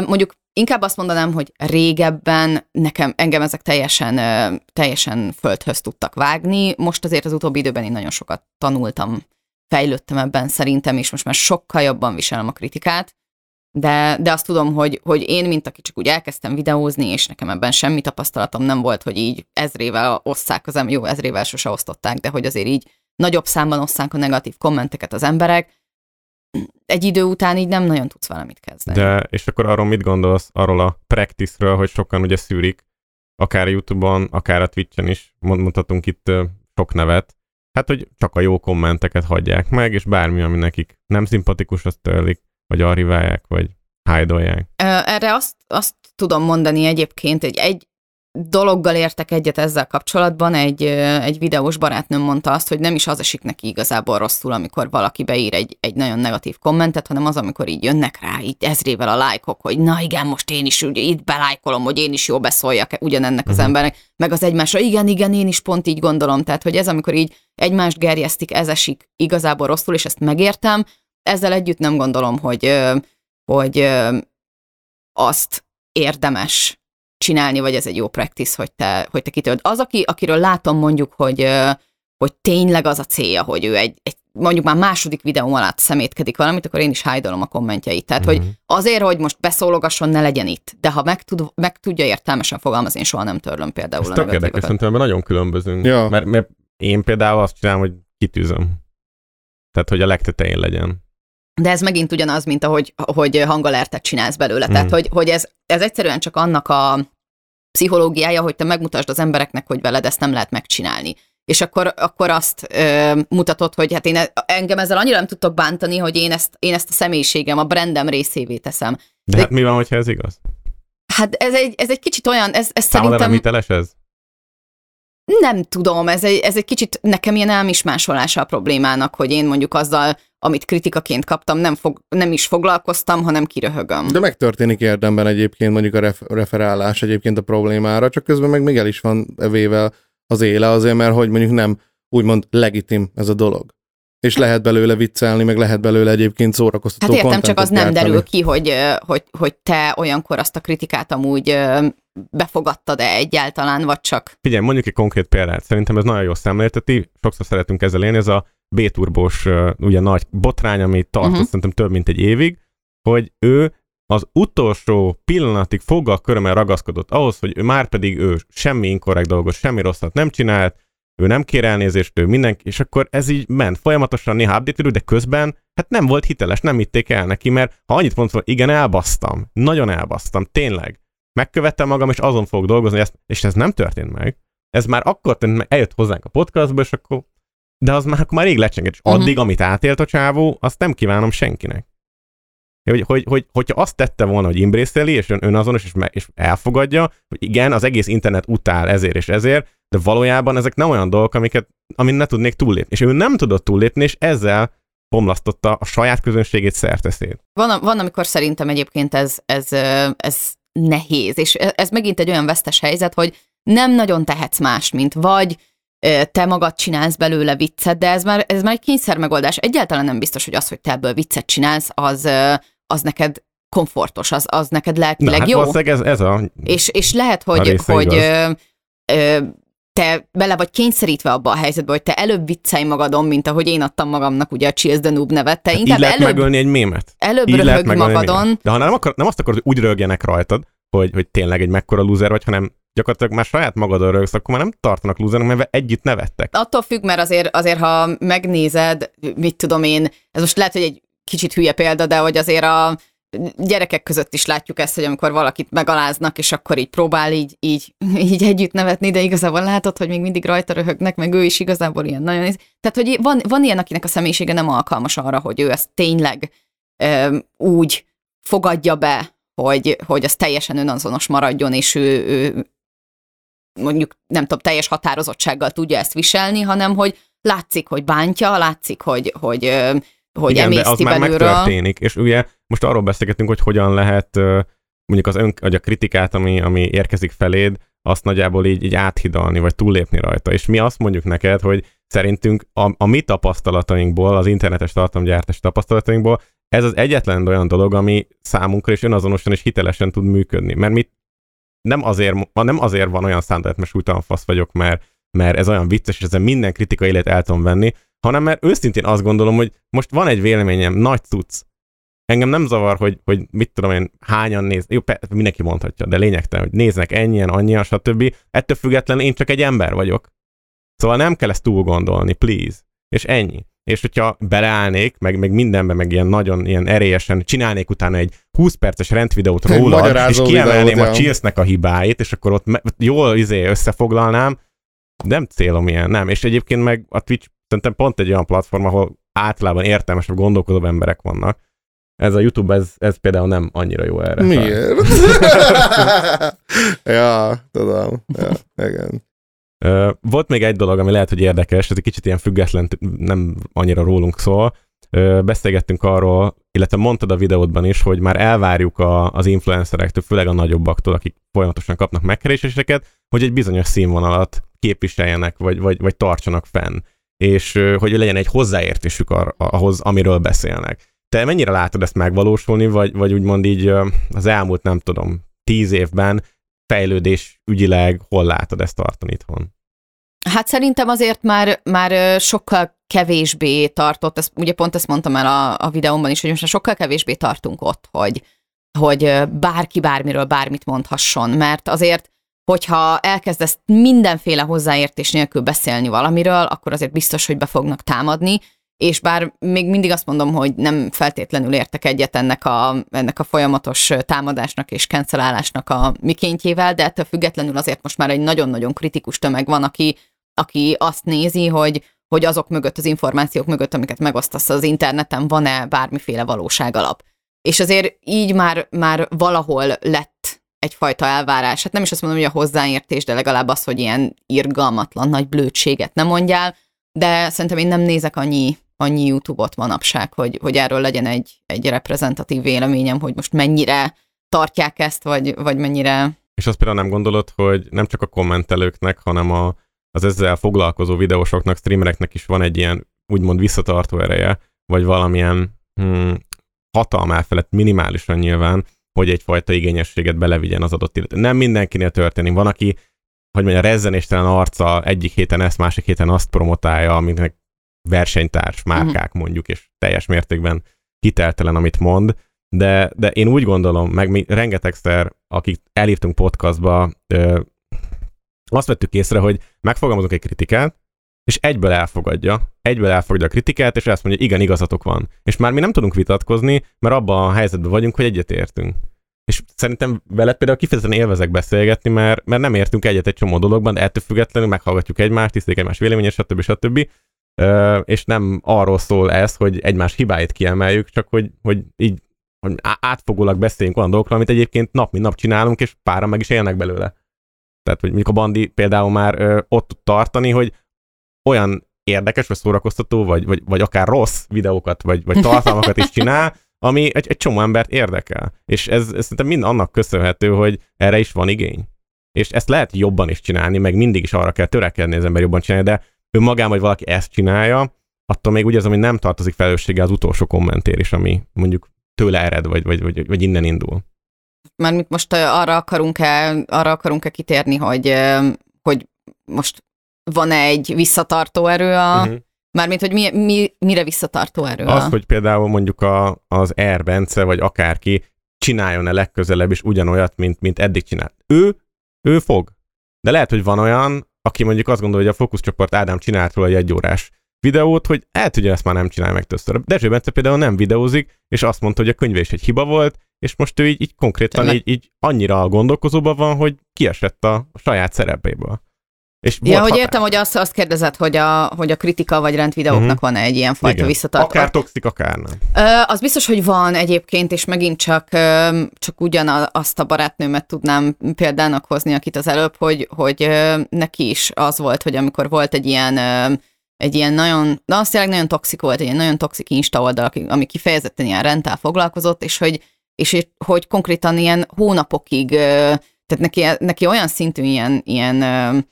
mondjuk inkább azt mondanám, hogy régebben nekem, engem ezek teljesen, teljesen földhöz tudtak vágni. Most azért az utóbbi időben én nagyon sokat tanultam, fejlődtem ebben szerintem, és most már sokkal jobban viselem a kritikát. de, de azt tudom, hogy, hogy én, mint aki csak úgy elkezdtem videózni, és nekem ebben semmi tapasztalatom nem volt, hogy így ezrével osszák az ember, jó, ezrével sose osztották, de hogy azért így nagyobb számban osszák a negatív kommenteket az emberek, egy idő után így nem nagyon tudsz valamit kezdeni. De, és akkor arról mit gondolsz, arról a practice-ről, hogy sokan ugye szűrik, akár YouTube-on, akár a Twitch-en is, mondhatunk itt sok nevet, hát, hogy csak a jó kommenteket hagyják meg, és bármi, ami nekik nem szimpatikus, azt törlik, vagy archiválják, vagy hide Erre azt, azt tudom mondani egyébként, hogy egy dologgal értek egyet ezzel kapcsolatban, egy, egy videós barátnőm mondta azt, hogy nem is az esik neki igazából rosszul, amikor valaki beír egy, egy nagyon negatív kommentet, hanem az, amikor így jönnek rá, így ezrével a lájkok, hogy na igen, most én is ugye, itt belájkolom, hogy én is jó beszóljak ugyanennek az uh-huh. embernek, meg az egymásra, igen, igen, én is pont így gondolom, tehát hogy ez, amikor így egymást gerjesztik, ez esik igazából rosszul, és ezt megértem, ezzel együtt nem gondolom, hogy, hogy azt érdemes csinálni, vagy ez egy jó practice, hogy te, hogy te kitöld. Az, aki, akiről látom mondjuk, hogy, hogy tényleg az a célja, hogy ő egy, egy mondjuk már második videó alatt szemétkedik valamit, akkor én is hájdolom a kommentjeit. Tehát, mm-hmm. hogy mhm. azért, hogy most beszólogasson, ne legyen itt. De ha meg, tud, meg tudja értelmesen fogalmazni, én soha nem törlöm például Ez a tök érdekes, szerintem nagyon különbözünk. Ja. Mert, mert én például azt csinálom, hogy kitűzöm. Tehát, hogy a legtetején legyen. De ez megint ugyanaz, mint ahogy hogy hangalertet csinálsz belőle. Mm. Tehát, hogy, hogy ez, ez egyszerűen csak annak a pszichológiája, hogy te megmutasd az embereknek, hogy veled ezt nem lehet megcsinálni. És akkor, akkor azt ö, mutatod, hogy hát én e, engem ezzel annyira nem tudtok bántani, hogy én ezt, én ezt a személyiségem, a brandem részévé teszem. De, De hát mi van, hogyha ez igaz? Hát ez egy, ez egy kicsit olyan, ez, ez Számodra szerintem... hiteles ez? Nem tudom, ez egy, ez egy kicsit nekem ilyen elmismásolása a problémának, hogy én mondjuk azzal, amit kritikaként kaptam, nem, fog, nem is foglalkoztam, hanem kiröhögöm. De megtörténik érdemben egyébként mondjuk a ref, referálás egyébként a problémára, csak közben meg még el is van evével az éle azért, mert hogy mondjuk nem úgymond legitim ez a dolog. És lehet belőle viccelni, meg lehet belőle egyébként szórakoztató Hát értem, csak az nem derül ki, hogy, hogy, hogy te olyankor azt a kritikát amúgy befogadtad-e egyáltalán, vagy csak... Figyelj, mondjuk egy konkrét példát. Szerintem ez nagyon jó szemlélteti, sokszor szeretünk ezzel élni, ez a B-turbós ugye nagy botrány, ami tartott uh-huh. szerintem több mint egy évig, hogy ő az utolsó pillanatig foggal körömmel ragaszkodott ahhoz, hogy ő már pedig ő semmi inkorrekt dolgot, semmi rosszat nem csinált, ő nem kér elnézést, ő mindenki, és akkor ez így ment folyamatosan néha update de közben hát nem volt hiteles, nem hitték el neki, mert ha annyit mondtam, hogy igen, elbasztam, nagyon elbasztam, tényleg, megkövettem magam, és azon fogok dolgozni, és ez nem történt meg. Ez már akkor történt meg, eljött hozzánk a podcastba, és akkor de az már, akkor már rég lecsengett, és uh-huh. addig, amit átélt a csávó, azt nem kívánom senkinek. Hogy, hogy, hogy, hogyha azt tette volna, hogy imbrészeli, és ön, önazonos, és, és elfogadja, hogy igen, az egész internet utál ezért és ezért, de valójában ezek nem olyan dolgok, amiket, amin ne tudnék túllépni. És ő nem tudott túllépni, és ezzel bomlasztotta a saját közönségét szerteszét. Van, van, amikor szerintem egyébként ez, ez, ez nehéz, és ez megint egy olyan vesztes helyzet, hogy nem nagyon tehetsz más, mint vagy te magad csinálsz belőle viccet, de ez már, ez már egy kényszer megoldás. Egyáltalán nem biztos, hogy az, hogy te ebből viccet csinálsz, az, az neked komfortos, az, az neked lelkileg Na, hát jó. Ez, ez a és, és lehet, hogy, hogy ö, ö, te bele vagy kényszerítve abba a helyzetbe, hogy te előbb viccelj magadon, mint ahogy én adtam magamnak ugye a Chills the Noob nevet. Te hát inkább így lehet előbb, megölni egy mémet. Előbb így röhög magadon. De ha nem, akar, nem azt akarod, hogy úgy rögjenek rajtad, hogy, hogy tényleg egy mekkora loser vagy, hanem gyakorlatilag már saját magadon rögsz, akkor már nem tartanak lúzernek, mert együtt nevettek. Attól függ, mert azért, azért, ha megnézed, mit tudom én, ez most lehet, hogy egy kicsit hülye példa, de hogy azért a gyerekek között is látjuk ezt, hogy amikor valakit megaláznak, és akkor így próbál így, így, így együtt nevetni, de igazából látod, hogy még mindig rajta röhögnek, meg ő is igazából ilyen nagyon... Tehát, hogy van, van ilyen, akinek a személyisége nem alkalmas arra, hogy ő ezt tényleg ö, úgy fogadja be, hogy, hogy az teljesen önazonos maradjon, és ő, ő mondjuk nem tudom, teljes határozottsággal tudja ezt viselni, hanem hogy látszik, hogy bántja, látszik, hogy, hogy, hogy Igen, de az már megtörténik, és ugye most arról beszélgetünk, hogy hogyan lehet mondjuk az ön, vagy a kritikát, ami, ami érkezik feléd, azt nagyjából így, így áthidalni, vagy túllépni rajta. És mi azt mondjuk neked, hogy szerintünk a, a mi tapasztalatainkból, az internetes tartalomgyártás tapasztalatainkból, ez az egyetlen olyan dolog, ami számunkra is önazonosan és hitelesen tud működni. Mert mi nem azért, nem azért van olyan szándát, mert súlytalan fasz vagyok, mert, mert ez olyan vicces, és ezzel minden kritika élet el tudom venni, hanem mert őszintén azt gondolom, hogy most van egy véleményem, nagy cucc, engem nem zavar, hogy, hogy mit tudom én, hányan néz, jó, mindenki mondhatja, de lényegtelen, hogy néznek ennyien, annyian, stb. Ettől függetlenül én csak egy ember vagyok. Szóval nem kell ezt túl gondolni, please. És ennyi. És hogyha beleállnék, meg, meg mindenben, meg ilyen nagyon ilyen erélyesen csinálnék utána egy 20 perces rendvideót róla, és kiemelném videót, a. Chillsnek a hibáit, és akkor ott me- jól izé összefoglalnám, nem célom ilyen, nem. És egyébként meg a Twitch szerintem pont egy olyan platform, ahol általában értelmesebb, gondolkodóbb emberek vannak. Ez a YouTube, ez, ez például nem annyira jó erre. Miért? ja, tudom. Ja, igen. Volt még egy dolog, ami lehet, hogy érdekes, ez egy kicsit ilyen független, nem annyira rólunk szól. Beszélgettünk arról, illetve mondtad a videódban is, hogy már elvárjuk a, az influencerektől, főleg a nagyobbaktól, akik folyamatosan kapnak megkereséseket, hogy egy bizonyos színvonalat képviseljenek, vagy, vagy, vagy tartsanak fenn. És hogy legyen egy hozzáértésük ar- ahhoz, amiről beszélnek. Te mennyire látod ezt megvalósulni, vagy, vagy úgymond így az elmúlt, nem tudom, tíz évben fejlődés ügyileg hol látod ezt tartani itthon? Hát szerintem azért már, már sokkal kevésbé tartott, ezt, ugye pont ezt mondtam el a, a videómban is, hogy most már sokkal kevésbé tartunk ott, hogy, hogy bárki bármiről bármit mondhasson, mert azért, hogyha elkezdesz mindenféle hozzáértés nélkül beszélni valamiről, akkor azért biztos, hogy be fognak támadni, és bár még mindig azt mondom, hogy nem feltétlenül értek egyet ennek a, ennek a folyamatos támadásnak és cancelálásnak a mikéntjével, de ettől függetlenül azért most már egy nagyon-nagyon kritikus tömeg van, aki, aki azt nézi, hogy, hogy azok mögött, az információk mögött, amiket megosztasz az interneten, van-e bármiféle valóság alap. És azért így már, már valahol lett egyfajta elvárás. Hát nem is azt mondom, hogy a hozzáértés, de legalább az, hogy ilyen irgalmatlan nagy blödséget nem mondjál, de szerintem én nem nézek annyi, annyi YouTube-ot manapság, hogy, hogy erről legyen egy, egy reprezentatív véleményem, hogy most mennyire tartják ezt, vagy, vagy mennyire... És azt például nem gondolod, hogy nem csak a kommentelőknek, hanem a, az ezzel foglalkozó videósoknak, streamereknek is van egy ilyen úgymond visszatartó ereje, vagy valamilyen hmm, hatalmá felett minimálisan nyilván, hogy egyfajta igényességet belevigyen az adott illető. Nem mindenkinél történik. Van, aki, hogy mondja, rezzenéstelen arca egyik héten ezt, másik héten azt promotálja, aminek versenytárs márkák mondjuk, és teljes mértékben hiteltelen, amit mond, de, de én úgy gondolom, meg mi rengetegszer, akik elhívtunk podcastba, ö, azt vettük észre, hogy megfogalmazunk egy kritikát, és egyből elfogadja, egyből elfogadja a kritikát, és azt mondja, igen, igazatok van. És már mi nem tudunk vitatkozni, mert abban a helyzetben vagyunk, hogy egyetértünk. És szerintem veled például kifejezetten élvezek beszélgetni, mert, mert nem értünk egyet egy csomó dologban, de ettől függetlenül meghallgatjuk egymást, tiszteljük egymás véleményét, stb. stb. Ö, és nem arról szól ez, hogy egymás hibáit kiemeljük, csak hogy, hogy így hogy átfogólag beszéljünk olyan dolgokról, amit egyébként nap mint nap csinálunk, és páran meg is élnek belőle. Tehát, hogy mondjuk a Bandi például már ö, ott tud tartani, hogy olyan érdekes, vagy szórakoztató, vagy, vagy, vagy akár rossz videókat, vagy, vagy tartalmakat is csinál, ami egy, egy csomó embert érdekel. És ez, ez szerintem mind annak köszönhető, hogy erre is van igény. És ezt lehet jobban is csinálni, meg mindig is arra kell törekedni az ember jobban csinálni, de önmagában, hogy valaki ezt csinálja, attól még úgy érzem, hogy nem tartozik felelőssége az utolsó kommentér is, ami mondjuk tőle ered, vagy, vagy, vagy, vagy innen indul. Mármint most arra akarunk-e, arra akarunk-e kitérni, hogy, hogy most van-e egy visszatartó erő a... Uh-huh. Mármint, hogy mi, mi, mire visszatartó erő Az, hogy például mondjuk a, az R. Bence, vagy akárki csináljon-e legközelebb is ugyanolyat, mint, mint eddig csinált. Ő, ő fog. De lehet, hogy van olyan, aki mondjuk azt gondolja, hogy a fókuszcsoport Ádám csinált róla egy egyórás videót, hogy el tudja ezt már nem csinálja meg többször. Dezső Bence például nem videózik, és azt mondta, hogy a könyve is egy hiba volt, és most ő így, így konkrétan Tényleg? így, így annyira gondolkozóban van, hogy kiesett a saját szerepéből. És Ja, hogy hatás. értem, hogy azt, azt kérdezed, hogy a, hogy a kritika vagy rendvideóknak Mhm. uh-huh. van-e egy ilyen fajta visszatartó. Akár toxik, akár nem. Ö, az biztos, hogy van egyébként, és megint csak, ö, csak ugyanazt a barátnőmet tudnám példának hozni, akit az előbb, hogy, hogy ö, neki is az volt, hogy amikor volt egy ilyen, ö, egy ilyen nagyon, de az tényleg nagyon toxik volt, egy ilyen nagyon toxik Insta oldal, ami kifejezetten ilyen rendtel foglalkozott, és hogy, és hogy- konkrétan ilyen hónapokig, tehát neki, neki olyan szintű ilyen, ilyen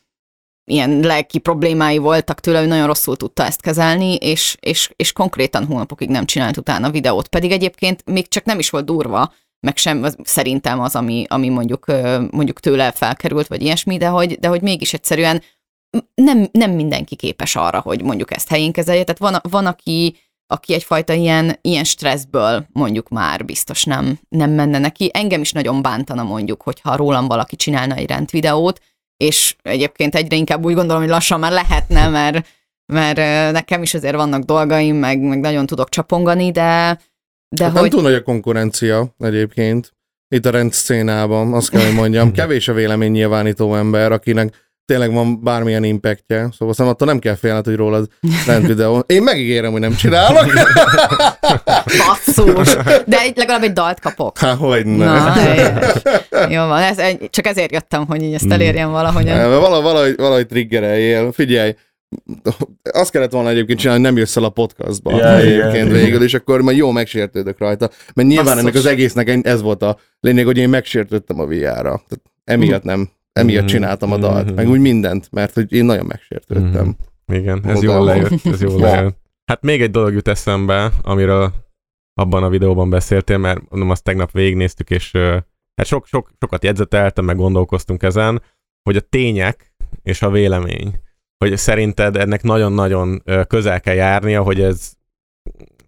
ilyen lelki problémái voltak tőle, hogy nagyon rosszul tudta ezt kezelni, és, és, és konkrétan hónapokig nem csinált utána videót. Pedig egyébként még csak nem is volt durva, meg sem szerintem az, ami, ami mondjuk, mondjuk tőle felkerült, vagy ilyesmi, de hogy, de hogy mégis egyszerűen nem, nem mindenki képes arra, hogy mondjuk ezt helyén kezelje. Tehát van, van aki aki egyfajta ilyen, ilyen stresszből mondjuk már biztos nem, nem menne neki. Engem is nagyon bántana mondjuk, hogyha rólam valaki csinálna egy rendvideót, és egyébként egyre inkább úgy gondolom, hogy lassan már lehetne, mert, mert nekem is azért vannak dolgaim, meg, meg nagyon tudok csapongani, de, de Hát hogy... Nem túl nagy a konkurencia egyébként itt a rendszcénában, azt kell, hogy mondjam. Kevés a vélemény nyilvánító ember, akinek tényleg van bármilyen impactje, szóval szerintem attól nem kell félned, hogy rólad rend videó. Én megígérem, hogy nem csinálok. Basszus! De egy, legalább egy dalt kapok. Há, hogy Na, ne. helyes. Jó van, ez, csak ezért jöttem, hogy így ezt elérjem valahogyan. Valahogy, valahogy, valahogy triggereljél. Figyelj, azt kellett volna egyébként csinálni, hogy nem jössz el a podcastba igen, egyébként igen. végül, és akkor majd jó megsértődök rajta. Mert nyilván Basszus. ennek az egésznek ez volt a lényeg, hogy én megsértődtem a VR-ra. Tehát emiatt nem, emiatt Mhm. csináltam a dalt, Mhm. meg úgy mindent, mert hogy én nagyon megsértődtem. Mhm. Igen, ez Oda jól lejött, ez jól lejött. Hát még egy dolog jut eszembe, amiről abban a videóban beszéltél, mert mondom, azt tegnap végignéztük, és hát sok, sok, sokat jegyzeteltem, meg gondolkoztunk ezen, hogy a tények és a vélemény, hogy szerinted ennek nagyon-nagyon közel kell járnia, hogy ez,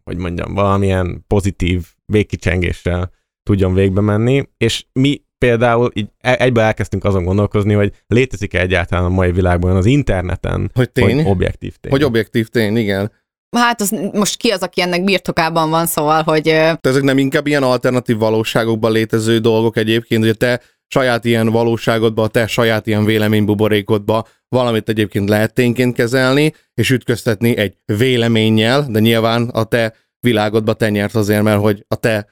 hogy mondjam, valamilyen pozitív végkicsengéssel tudjon végbe menni, és mi például így e- egybe elkezdtünk azon gondolkozni, hogy létezik-e egyáltalán a mai világban az interneten, Hogy tény? hogy objektív tény. hogy objektív tény, igen. Hát az, most ki az, aki ennek birtokában van, szóval, hogy De ezek nem inkább ilyen alternatív valóságokban létező dolgok egyébként, hogy te saját ilyen valóságodba, a te saját ilyen véleménybuborékodba valamit egyébként lehet tényként kezelni, és ütköztetni egy véleménnyel, de nyilván a te világodba te nyert azért, mert hogy a te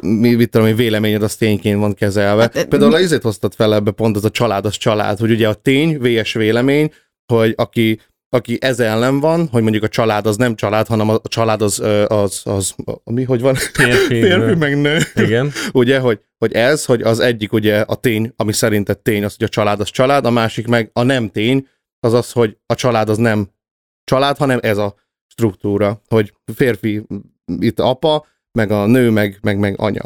mi, mit tudom én, véleményed az tényként van kezelve. Hát, ö, Például mi- azért hoztad fel ebbe pont az a család, az család, hogy ugye a tény, VS vélemény, hogy aki aki ez ellen van, hogy mondjuk a család az nem család, hanem a család az, az, az, az mi, hogy van? Férfi, Férfi meg nő. Igen. Ugye, hogy, hogy ez, hogy az egyik ugye a tény, ami szerinted tény, az, hogy a család az család, a másik meg a nem tény, az az, hogy a család az nem család, hanem ez a struktúra, hogy férfi itt apa, meg a nő, meg, meg, meg anya.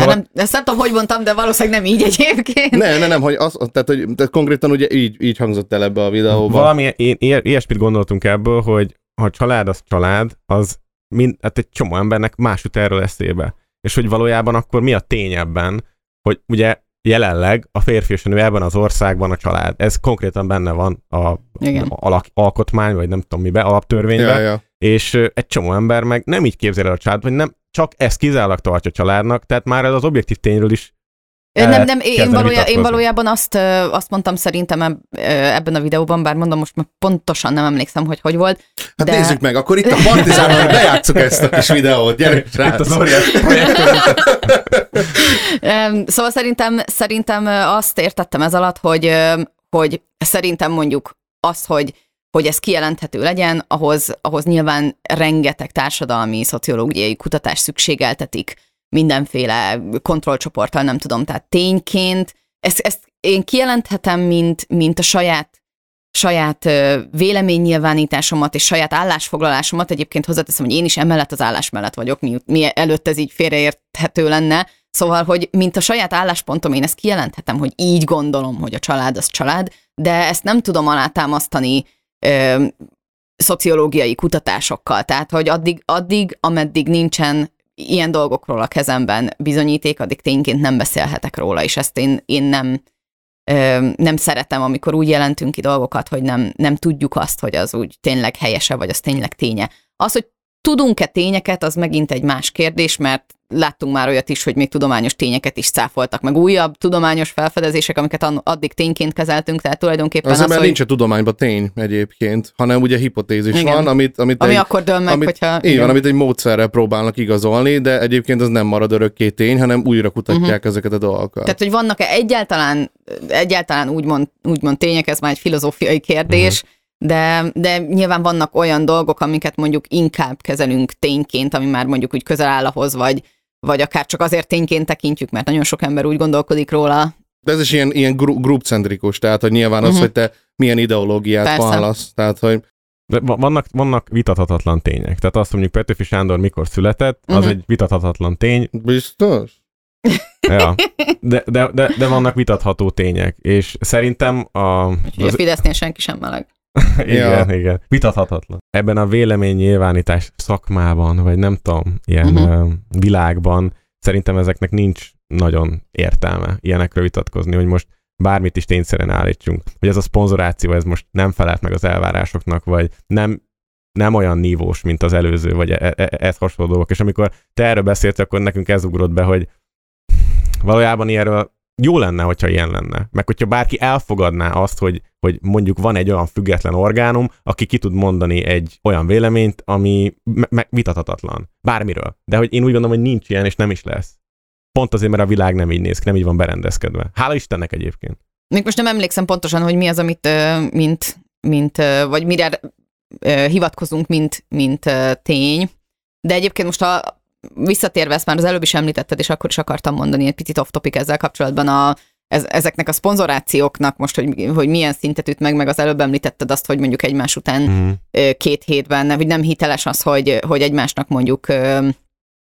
hát nem, ezt nem tudom, hogy mondtam, de valószínűleg nem így egyébként. Ne, ne, nem, hogy az, tehát, hogy tehát konkrétan ugye így, így hangzott el ebbe a videóban. Valami ilyesmit gondoltunk ebből, hogy ha család az család, az mind, hát egy csomó embernek más jut erről eszébe. És hogy valójában akkor mi a tény ebben, hogy ugye jelenleg a férfi és a nő ebben az országban a család. Ez konkrétan benne van a Igen. alak, alkotmány, vagy nem tudom mibe, alaptörvényben. ja, ja. és egy csomó ember meg nem így képzel el a család, vagy nem csak ezt kizárólag tartja családnak, tehát már ez az objektív tényről is Nem, nem, én, valójá, én valójában azt, azt mondtam szerintem ebben a videóban, bár mondom, most már pontosan nem emlékszem, hogy hogy volt. Hát De- nézzük meg, akkor itt a Partizánon bejátszuk ezt a kis videót, gyere, Itt srác. az óriás Szóval szerintem, szerintem azt értettem ez alatt, hogy, hogy szerintem mondjuk az, hogy hogy ez kijelenthető legyen, ahhoz, ahhoz nyilván rengeteg társadalmi, szociológiai kutatás szükségeltetik mindenféle kontrollcsoporttal, nem tudom, tehát tényként. Ezt, ezt én kijelenthetem, mint, mint a saját saját véleménynyilvánításomat és saját állásfoglalásomat. Egyébként hozzáteszem, hogy én is emellett az állás mellett vagyok, mi, mi előtt ez így félreérthető lenne. Szóval, hogy mint a saját álláspontom, én ezt kijelenthetem, hogy így gondolom, hogy a család az család, de ezt nem tudom alátámasztani ö, szociológiai kutatásokkal. Tehát, hogy addig, addig, ameddig nincsen ilyen dolgokról a kezemben bizonyíték, addig tényként nem beszélhetek róla, és ezt én, én nem, ö, nem szeretem, amikor úgy jelentünk ki dolgokat, hogy nem, nem tudjuk azt, hogy az úgy tényleg helyese, vagy az tényleg ténye. Az, hogy tudunk-e tényeket, az megint egy más kérdés, mert láttunk már olyat is, hogy még tudományos tényeket is cáfoltak, meg újabb tudományos felfedezések, amiket addig tényként kezeltünk, tehát tulajdonképpen Azért, az, mert hogy, nincs a tudományban tény egyébként, hanem ugye hipotézis Igen. van, amit, amit ami egy, akkor dől meg, amit, hogyha... így van, amit egy módszerrel próbálnak igazolni, de egyébként az nem marad örökké tény, hanem újra kutatják uh-huh. ezeket a dolgokat. Tehát, hogy vannak-e egyáltalán, egyáltalán úgymond, úgymond tények, ez már egy filozófiai kérdés, de, de nyilván vannak olyan dolgok, amiket mondjuk inkább kezelünk tényként, ami már mondjuk úgy közel áll ahhoz, vagy, vagy akár csak azért tényként tekintjük, mert nagyon sok ember úgy gondolkodik róla. De ez is ilyen, ilyen gru- grupcentrikus, tehát hogy nyilván az, Mhm. hogy te milyen ideológiát Persze. vallasz. Tehát, hogy De va- vannak, vannak vitathatatlan tények. Tehát azt mondjuk Petőfi Sándor mikor született, az Mhm. egy vitathatatlan tény. biztos? Ja. De, de, de, de vannak vitatható tények. És szerintem a, Úgyhogy a az, Fidesznél senki sem meleg. igen, igen. Vitathatatlan. Ebben a véleménynyilvánítás szakmában, vagy nem tudom, ilyen uh-huh. világban szerintem ezeknek nincs nagyon értelme ilyenekről vitatkozni, hogy most bármit is tényszerűen állítsunk. Hogy ez a szponzoráció, ez most nem felelt meg az elvárásoknak, vagy nem, nem olyan nívós, mint az előző, vagy e- e- ez hasonló dolgok. És amikor te erről beszélsz, akkor nekünk ez ugrott be, hogy valójában ilyenről jó lenne, hogyha ilyen lenne. Meg hogyha bárki elfogadná azt, hogy, hogy mondjuk van egy olyan független orgánum, aki ki tud mondani egy olyan véleményt, ami me- me- vitathatatlan. Bármiről. De hogy én úgy gondolom, hogy nincs ilyen, és nem is lesz. Pont azért, mert a világ nem így néz ki, nem így van berendezkedve. Hála Istennek egyébként. Még most nem emlékszem pontosan, hogy mi az, amit, mint, mint vagy mire hivatkozunk, mint, mint tény. De egyébként most a visszatérve, ezt már az előbb is említetted, és akkor is akartam mondani egy picit off topic ezzel kapcsolatban a, ez, ezeknek a szponzorációknak most, hogy, hogy milyen szintet üt meg, meg az előbb említetted azt, hogy mondjuk egymás után Mm. két hétben, hogy nem hiteles az, hogy, hogy egymásnak mondjuk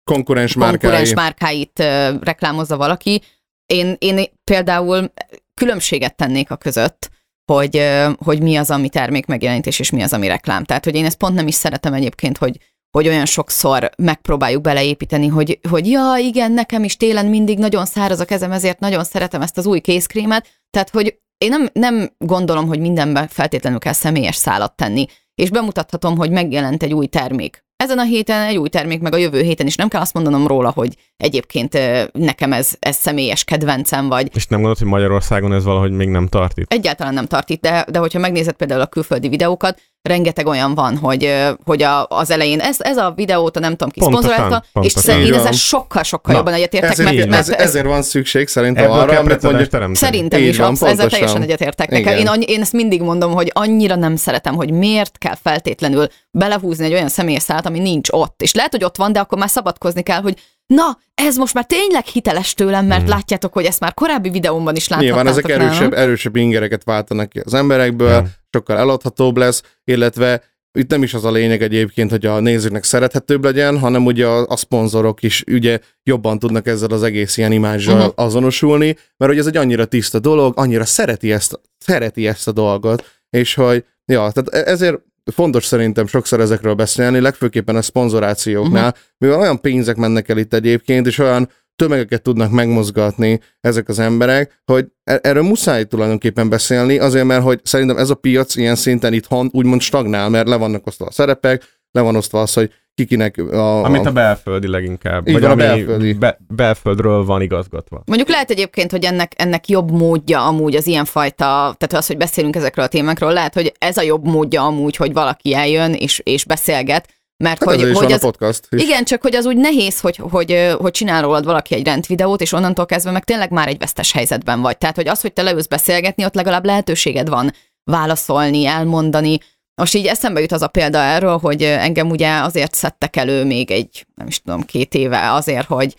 Konkurens konkurens márkái. márkáit ö, reklámozza valaki. Én, én például különbséget tennék a között, hogy, hogy mi az, ami termék megjelenítés, és mi az, ami reklám. Tehát, hogy én ezt pont nem is szeretem egyébként, hogy, hogy olyan sokszor megpróbáljuk beleépíteni, hogy, hogy ja, igen, nekem is télen mindig nagyon száraz a kezem, ezért nagyon szeretem ezt az új kézkrémet. Tehát, hogy én nem, nem gondolom, hogy mindenben feltétlenül kell személyes szálat tenni, és bemutathatom, hogy megjelent egy új termék. Ezen a héten egy új termék, meg a jövő héten is nem kell azt mondanom róla, hogy egyébként nekem ez, ez személyes kedvencem, vagy És nem gondolod, hogy Magyarországon ez valahogy még nem tart itt? egyáltalán nem tart itt, de, de hogyha megnézed például a külföldi videókat, rengeteg olyan van, hogy, hogy a, az elején ez, ez a videót a nem tudom ki Pontosan, szponzorálta, és szerintem ezzel sokkal-sokkal Na, jobban egyetértek, Ezért, mert, mert ez, ez, ezért van szükség szerintem Ebből arra, precedenst mondjuk, teremteni. Szerintem Így is, van, absz- ezzel teljesen egyetértek. Nekem, én, én ezt mindig mondom, hogy annyira nem szeretem, hogy miért kell feltétlenül belehúzni egy olyan személyes szállat, ami nincs ott. És lehet, hogy ott van, de akkor már szabadkozni kell, hogy na, ez most már tényleg hiteles tőlem, mert Mhm. látjátok, hogy ezt már korábbi videómban is láthattátok. nyilván ezek nálam. erősebb, erősebb ingereket váltanak ki az emberekből, Ja. sokkal eladhatóbb lesz, illetve itt nem is az a lényeg egyébként, hogy a nézőknek szerethetőbb legyen, hanem ugye a, a szponzorok is ugye jobban tudnak ezzel az egész ilyen imázsal Mhm. uh-huh. azonosulni, mert hogy ez egy annyira tiszta dolog, annyira szereti ezt, szereti ezt a dolgot, és hogy, ja, tehát e- ezért fontos szerintem sokszor ezekről beszélni, legfőképpen a szponzorációknál, uh-huh. mivel olyan pénzek mennek el itt egyébként, és olyan tömegeket tudnak megmozgatni ezek az emberek, hogy e- erről muszáj tulajdonképpen beszélni, azért mert hogy szerintem ez a piac ilyen szinten itthon úgymond stagnál, mert le vannak osztva a szerepek, le van osztva az, hogy kikinek a... Amit a belföldi leginkább. Így vagy van, a ami belföldi. Be, belföldről van igazgatva. Mondjuk lehet egyébként, hogy ennek, ennek jobb módja amúgy az ilyenfajta, tehát az, hogy beszélünk ezekről a témákról, lehet, hogy ez a jobb módja amúgy, hogy valaki eljön és, és beszélget, mert hát hogy, hogy van ez, a podcast is. Igen, csak hogy az úgy nehéz, hogy, hogy, hogy csinál rólad valaki egy rendvideót, és onnantól kezdve meg tényleg már egy vesztes helyzetben vagy. Tehát, hogy az, hogy te leülsz beszélgetni, ott legalább lehetőséged van válaszolni, elmondani. Most így eszembe jut az a példa erről, hogy engem ugye azért szedtek elő még egy, nem is tudom, két éve azért, hogy,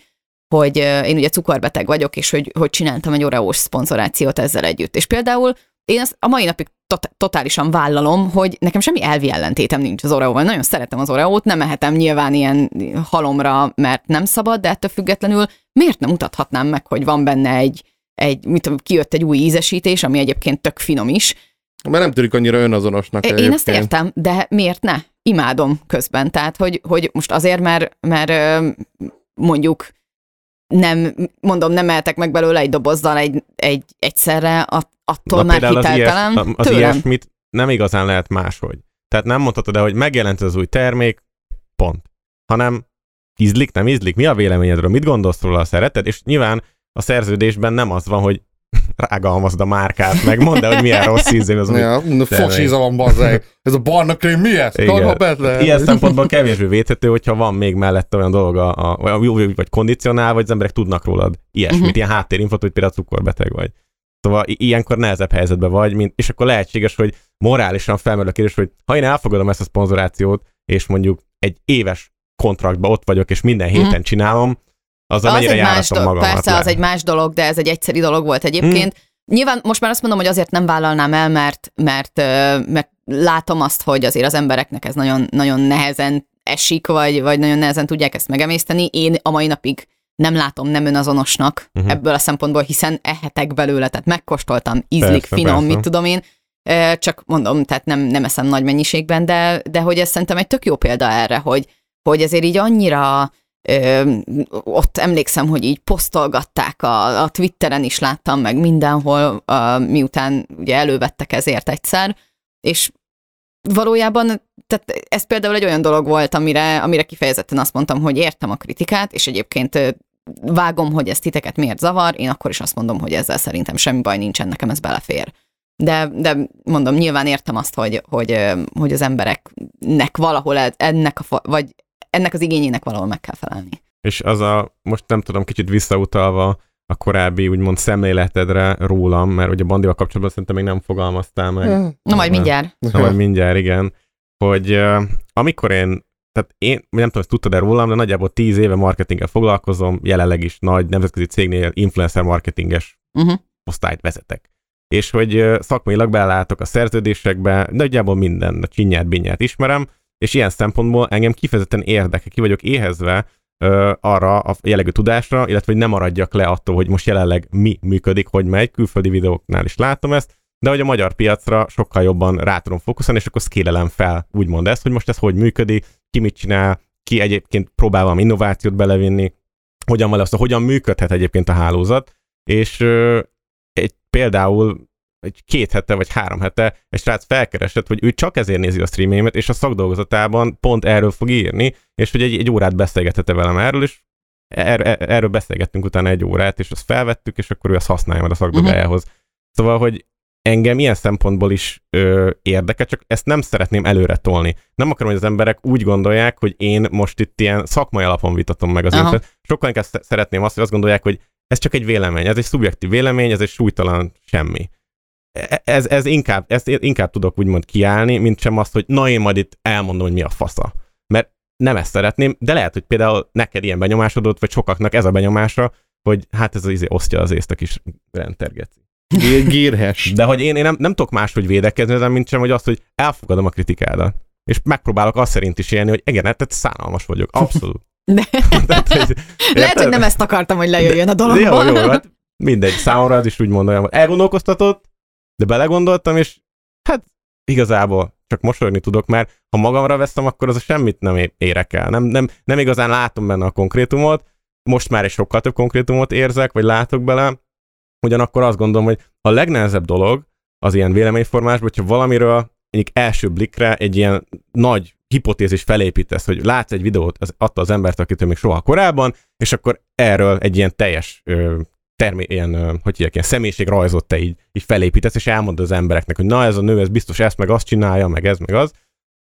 hogy én ugye cukorbeteg vagyok, és hogy, hogy csináltam egy oreós szponzorációt ezzel együtt. És például én ezt a mai napig tot- totálisan vállalom, hogy nekem semmi elvi ellentétem nincs az Oreóval. Nagyon szeretem az Oreót, nem ehetem nyilván ilyen halomra, mert nem szabad, de ettől függetlenül miért nem mutathatnám meg, hogy van benne egy, egy mit tudom, kijött egy új ízesítés, ami egyébként tök finom is. Mert nem tűnik annyira önazonosnak Én egyébként. ezt értem, de miért ne? Imádom közben. Tehát, hogy, hogy most azért, mert, mert mondjuk nem, mondom, nem ehetek meg belőle egy dobozzal egy, egy, egyszerre, attól Na, már például az, hiteltelen. ilyes, az Tőlem. ilyesmit nem igazán lehet máshogy. Tehát nem mondhatod el, hogy megjelent az új termék, pont. Hanem ízlik, nem ízlik, mi a véleményedről, mit gondolsz róla, szereted, és nyilván a szerződésben nem az van, hogy rágalmazd a márkát, meg mondd el, hogy milyen rossz ízű az Ja, termék. focsiza van, bazzeg. Ez a barna krém mi ez? Ilyen szempontból kevésbé védhető, hogyha van még mellette olyan dolog, a, a, jó, vagy kondicionál, vagy az emberek tudnak rólad ilyesmit, Mhm. uh-huh. ilyen háttérinfot, hogy például cukorbeteg vagy. Szóval ilyenkor nehezebb helyzetben vagy, mint, és akkor lehetséges, hogy morálisan felmerül a kérdés, hogy ha én elfogadom ezt a szponzorációt, és mondjuk egy éves kontraktban ott vagyok, és minden héten Mhm. csinálom, az Az egy más dolog, persze, le. az egy más dolog, de ez egy egyszeri dolog volt egyébként. Hm. Nyilván most már azt mondom, hogy azért nem vállalnám el, mert, mert, mert látom azt, hogy azért az embereknek ez nagyon, nagyon nehezen esik, vagy, vagy nagyon nehezen tudják ezt megemészteni. Én a mai napig nem látom nem önazonosnak uh-huh. ebből a szempontból, hiszen ehetek belőle, tehát megkóstoltam, ízlik, Persze, finom, persze. mit tudom én, csak mondom, tehát nem, nem eszem nagy mennyiségben, de, de hogy ez szerintem egy tök jó példa erre, hogy, hogy ezért így annyira ö, ott emlékszem, hogy így posztolgatták a, a Twitteren is láttam meg mindenhol, ö, miután ugye elővettek ezért egyszer, és valójában, tehát ez például egy olyan dolog volt, amire, amire kifejezetten azt mondtam, hogy értem a kritikát, és egyébként vágom, hogy ez titeket miért zavar, én akkor is azt mondom, hogy ezzel szerintem semmi baj nincsen, nekem ez belefér. De, de mondom, nyilván értem azt, hogy, hogy, hogy az embereknek valahol e- ennek a, vagy ennek az igényének valahol meg kell felelni. És az a, most nem tudom, kicsit visszautalva a korábbi úgymond szemléletedre rólam, mert ugye a bandival kapcsolatban szerintem még nem fogalmaztál meg. Na majd mindjárt. Na, majd mindjárt, igen. Hogy uh, amikor én, tehát én, nem tudom, ezt tudtad-e rólam, de nagyjából tíz éve marketinggel foglalkozom, jelenleg is nagy nemzetközi cégnél influencer marketinges Uh-huh. osztályt vezetek. És hogy szakmailag belátok a szerződésekbe, nagyjából minden, a csinyát, binyát ismerem, és ilyen szempontból engem kifejezetten érdekel, ki vagyok éhezve ö, arra a jellegű tudásra, illetve hogy nem maradjak le attól, hogy most jelenleg mi működik, hogy megy, külföldi videóknál is látom ezt, de hogy a magyar piacra sokkal jobban rá tudom fókuszálni, és akkor szkélelem fel, úgymond ezt, hogy most ez hogy működik, ki mit csinál, ki egyébként próbál valami innovációt belevinni, hogyan van azt, hogyan működhet egyébként a hálózat, és ö, egy például egy két hete vagy három hete egy srác felkeresett, hogy ő csak ezért nézi a streamjeimet, és a szakdolgozatában pont erről fog írni, és hogy egy, egy órát beszélgethette velem erről, és er, er, erről beszélgettünk utána egy órát, és azt felvettük, és akkor ő azt használja majd a szakdolgájához. Uh-huh. Szóval, hogy engem ilyen szempontból is ö, érdekel, csak ezt nem szeretném előre tolni. Nem akarom, hogy az emberek úgy gondolják, hogy én most itt ilyen szakmai alapon vitatom meg az Aha. internet. Sokkal inkább sz- szeretném azt, hogy azt gondolják, hogy ez csak egy vélemény, ez egy szubjektív vélemény, ez egy súlytalan semmi. E- Ez, ez inkább, ezt inkább tudok úgymond kiállni, mint sem azt, hogy na én majd itt elmondom, hogy mi a fasza. Mert nem ezt szeretném, de lehet, hogy például neked ilyen benyomásodott, vagy sokaknak ez a benyomása, hogy hát ez az izé osztja az észt a kis rentergeci. Gé- Gírhes. De hogy én, én nem, nem tudok máshogy védekezni, ezen, mint sem, hogy azt, hogy elfogadom a kritikádat. És megpróbálok azt szerint is élni, hogy igen, hát tehát szánalmas vagyok. Abszolút. De, Tehát, hogy- lehet, hogy nem ezt akartam, hogy lejöjjön a de jó, dologból. jó, hát mindegy, számomra az is úgy mondom, hogy elgondolkoztatott, de belegondoltam, és hát igazából csak mosolyogni tudok, mert ha magamra veszem, akkor az a semmit nem érek el. Nem, nem, nem igazán látom benne a konkrétumot, most már egy sokkal több konkrétumot érzek, vagy látok bele, ugyanakkor azt gondolom, hogy a legnehezebb dolog az ilyen véleményformásban, hogyha valamiről egyik első blikre egy ilyen nagy hipotézis felépítesz, hogy látsz egy videót, az, adta az embert, akitől még soha korábban, és akkor erről egy ilyen teljes ö, termé, ilyen, hogy hívják, ilyen személyiségrajzot te így, így felépítesz, és elmondod az embereknek, hogy na ez a nő, ez biztos ezt, meg azt csinálja, meg ez, meg az,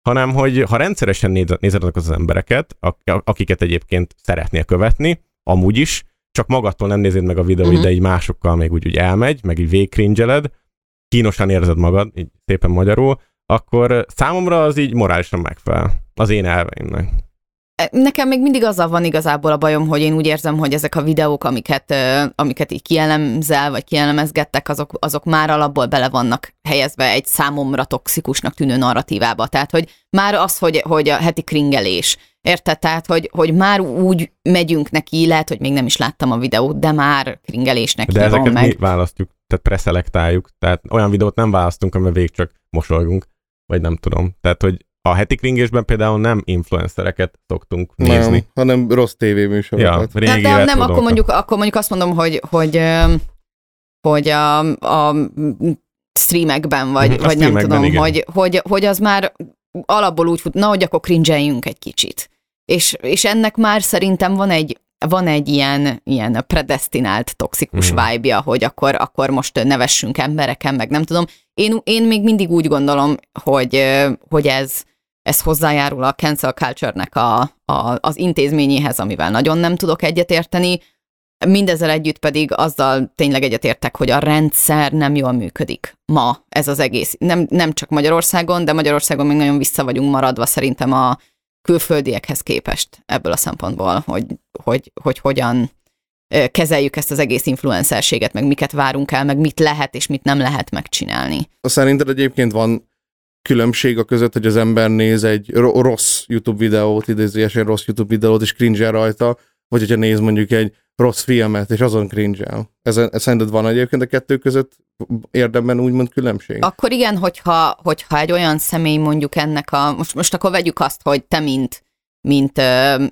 hanem hogy ha rendszeresen néz- nézed azokat az embereket, ak- akiket egyébként szeretnél követni, amúgy is, csak magadtól nem nézed meg a videóit, Mhm. de így másokkal még úgy, úgy elmegy, meg így végkringeled, kínosan érzed magad, így szépen magyarul, akkor számomra az így morálisan megfelel. Az én elveimnek. Nekem még mindig azzal van igazából a bajom, hogy én úgy érzem, hogy ezek a videók, amiket, amiket így kielemzel, vagy kielemezgettek, azok, azok már alapból bele vannak helyezve egy számomra toxikusnak tűnő narratívába. Tehát, hogy már az, hogy, hogy a heti kringelés, érted? Tehát, hogy, hogy már úgy megyünk neki, lehet, hogy még nem is láttam a videót, de már kringelésnek De ezeket meg. mi választjuk, tehát preszelektáljuk. Tehát olyan videót nem választunk, amiben végig csak mosolygunk, vagy nem tudom. Tehát, hogy a heti kringésben például nem influencereket szoktunk nézni. Nem, hanem rossz Ja, tévéműsorokat. régi Nem, nem, nem akkor, mondjuk, akkor mondjuk azt mondom, hogy, hogy, hogy a, a streamekben, vagy, Mhm, a vagy nem tudom, igen. hogy, hogy, hogy az már alapból úgy fut, na, hogy akkor cringe egy kicsit. És, és ennek már szerintem van egy, van egy ilyen, ilyen predestinált toxikus mm. vibe hogy akkor, akkor most nevessünk embereken, meg nem tudom. Én, én még mindig úgy gondolom, hogy, hogy ez, ez hozzájárul a cancel culture-nek a, a, az intézményéhez, amivel nagyon nem tudok egyetérteni. Mindezzel együtt pedig azzal tényleg egyetértek, hogy a rendszer nem jól működik ma ez az egész. Nem, nem csak Magyarországon, de Magyarországon még nagyon vissza vagyunk maradva szerintem a külföldiekhez képest ebből a szempontból, hogy, hogy, hogy hogyan kezeljük ezt az egész influencerséget, meg miket várunk el, meg mit lehet és mit nem lehet megcsinálni. Szerinted egyébként van különbség a között, hogy az ember néz egy ro- rossz YouTube videót, idézőjesen rossz YouTube videót, és cringe rajta, vagy hogyha néz mondjuk egy rossz filmet, és azon cringe-el. Ez, ez szerinted van egyébként a kettő között érdemben úgymond különbség? Akkor igen, hogyha, hogyha egy olyan személy mondjuk ennek a, most, most akkor vegyük azt, hogy te mint, mint,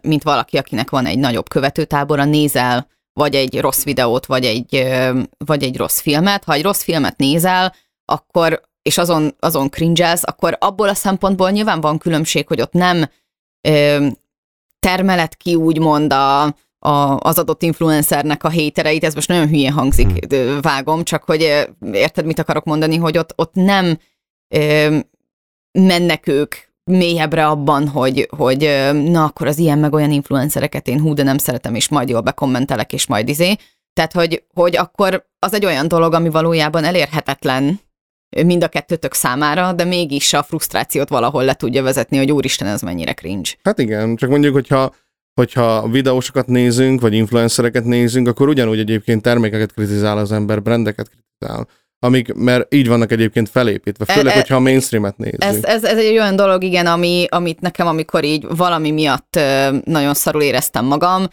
mint valaki, akinek van egy nagyobb követőtábora, nézel vagy egy rossz videót, vagy egy, vagy egy rossz filmet. Ha egy rossz filmet nézel, akkor és azon, azon cringe akkor abból a szempontból nyilván van különbség, hogy ott nem termelet ki úgymond a, a, az adott influencernek a hétereit, ez most nagyon hülyén hangzik, hmm. vágom, csak hogy érted, mit akarok mondani, hogy ott, ott nem ö, mennek ők mélyebbre abban, hogy, hogy na akkor az ilyen meg olyan influencereket én hú, de nem szeretem, és majd jól bekommentelek, és majd izé. Tehát, hogy, hogy akkor az egy olyan dolog, ami valójában elérhetetlen mind a kettőtök számára, de mégis a frusztrációt valahol le tudja vezetni, hogy úristen, ez mennyire cringe. Hát igen, csak mondjuk, hogyha hogyha videósokat nézünk, vagy influencereket nézünk, akkor ugyanúgy egyébként termékeket kritizál az ember, brendeket kritizál. Amik, mert így vannak egyébként felépítve, főleg, E- e- hogyha a mainstreamet nézzük. Ez, ez, ez egy olyan dolog, igen, ami, amit nekem, amikor így valami miatt nagyon szarul éreztem magam,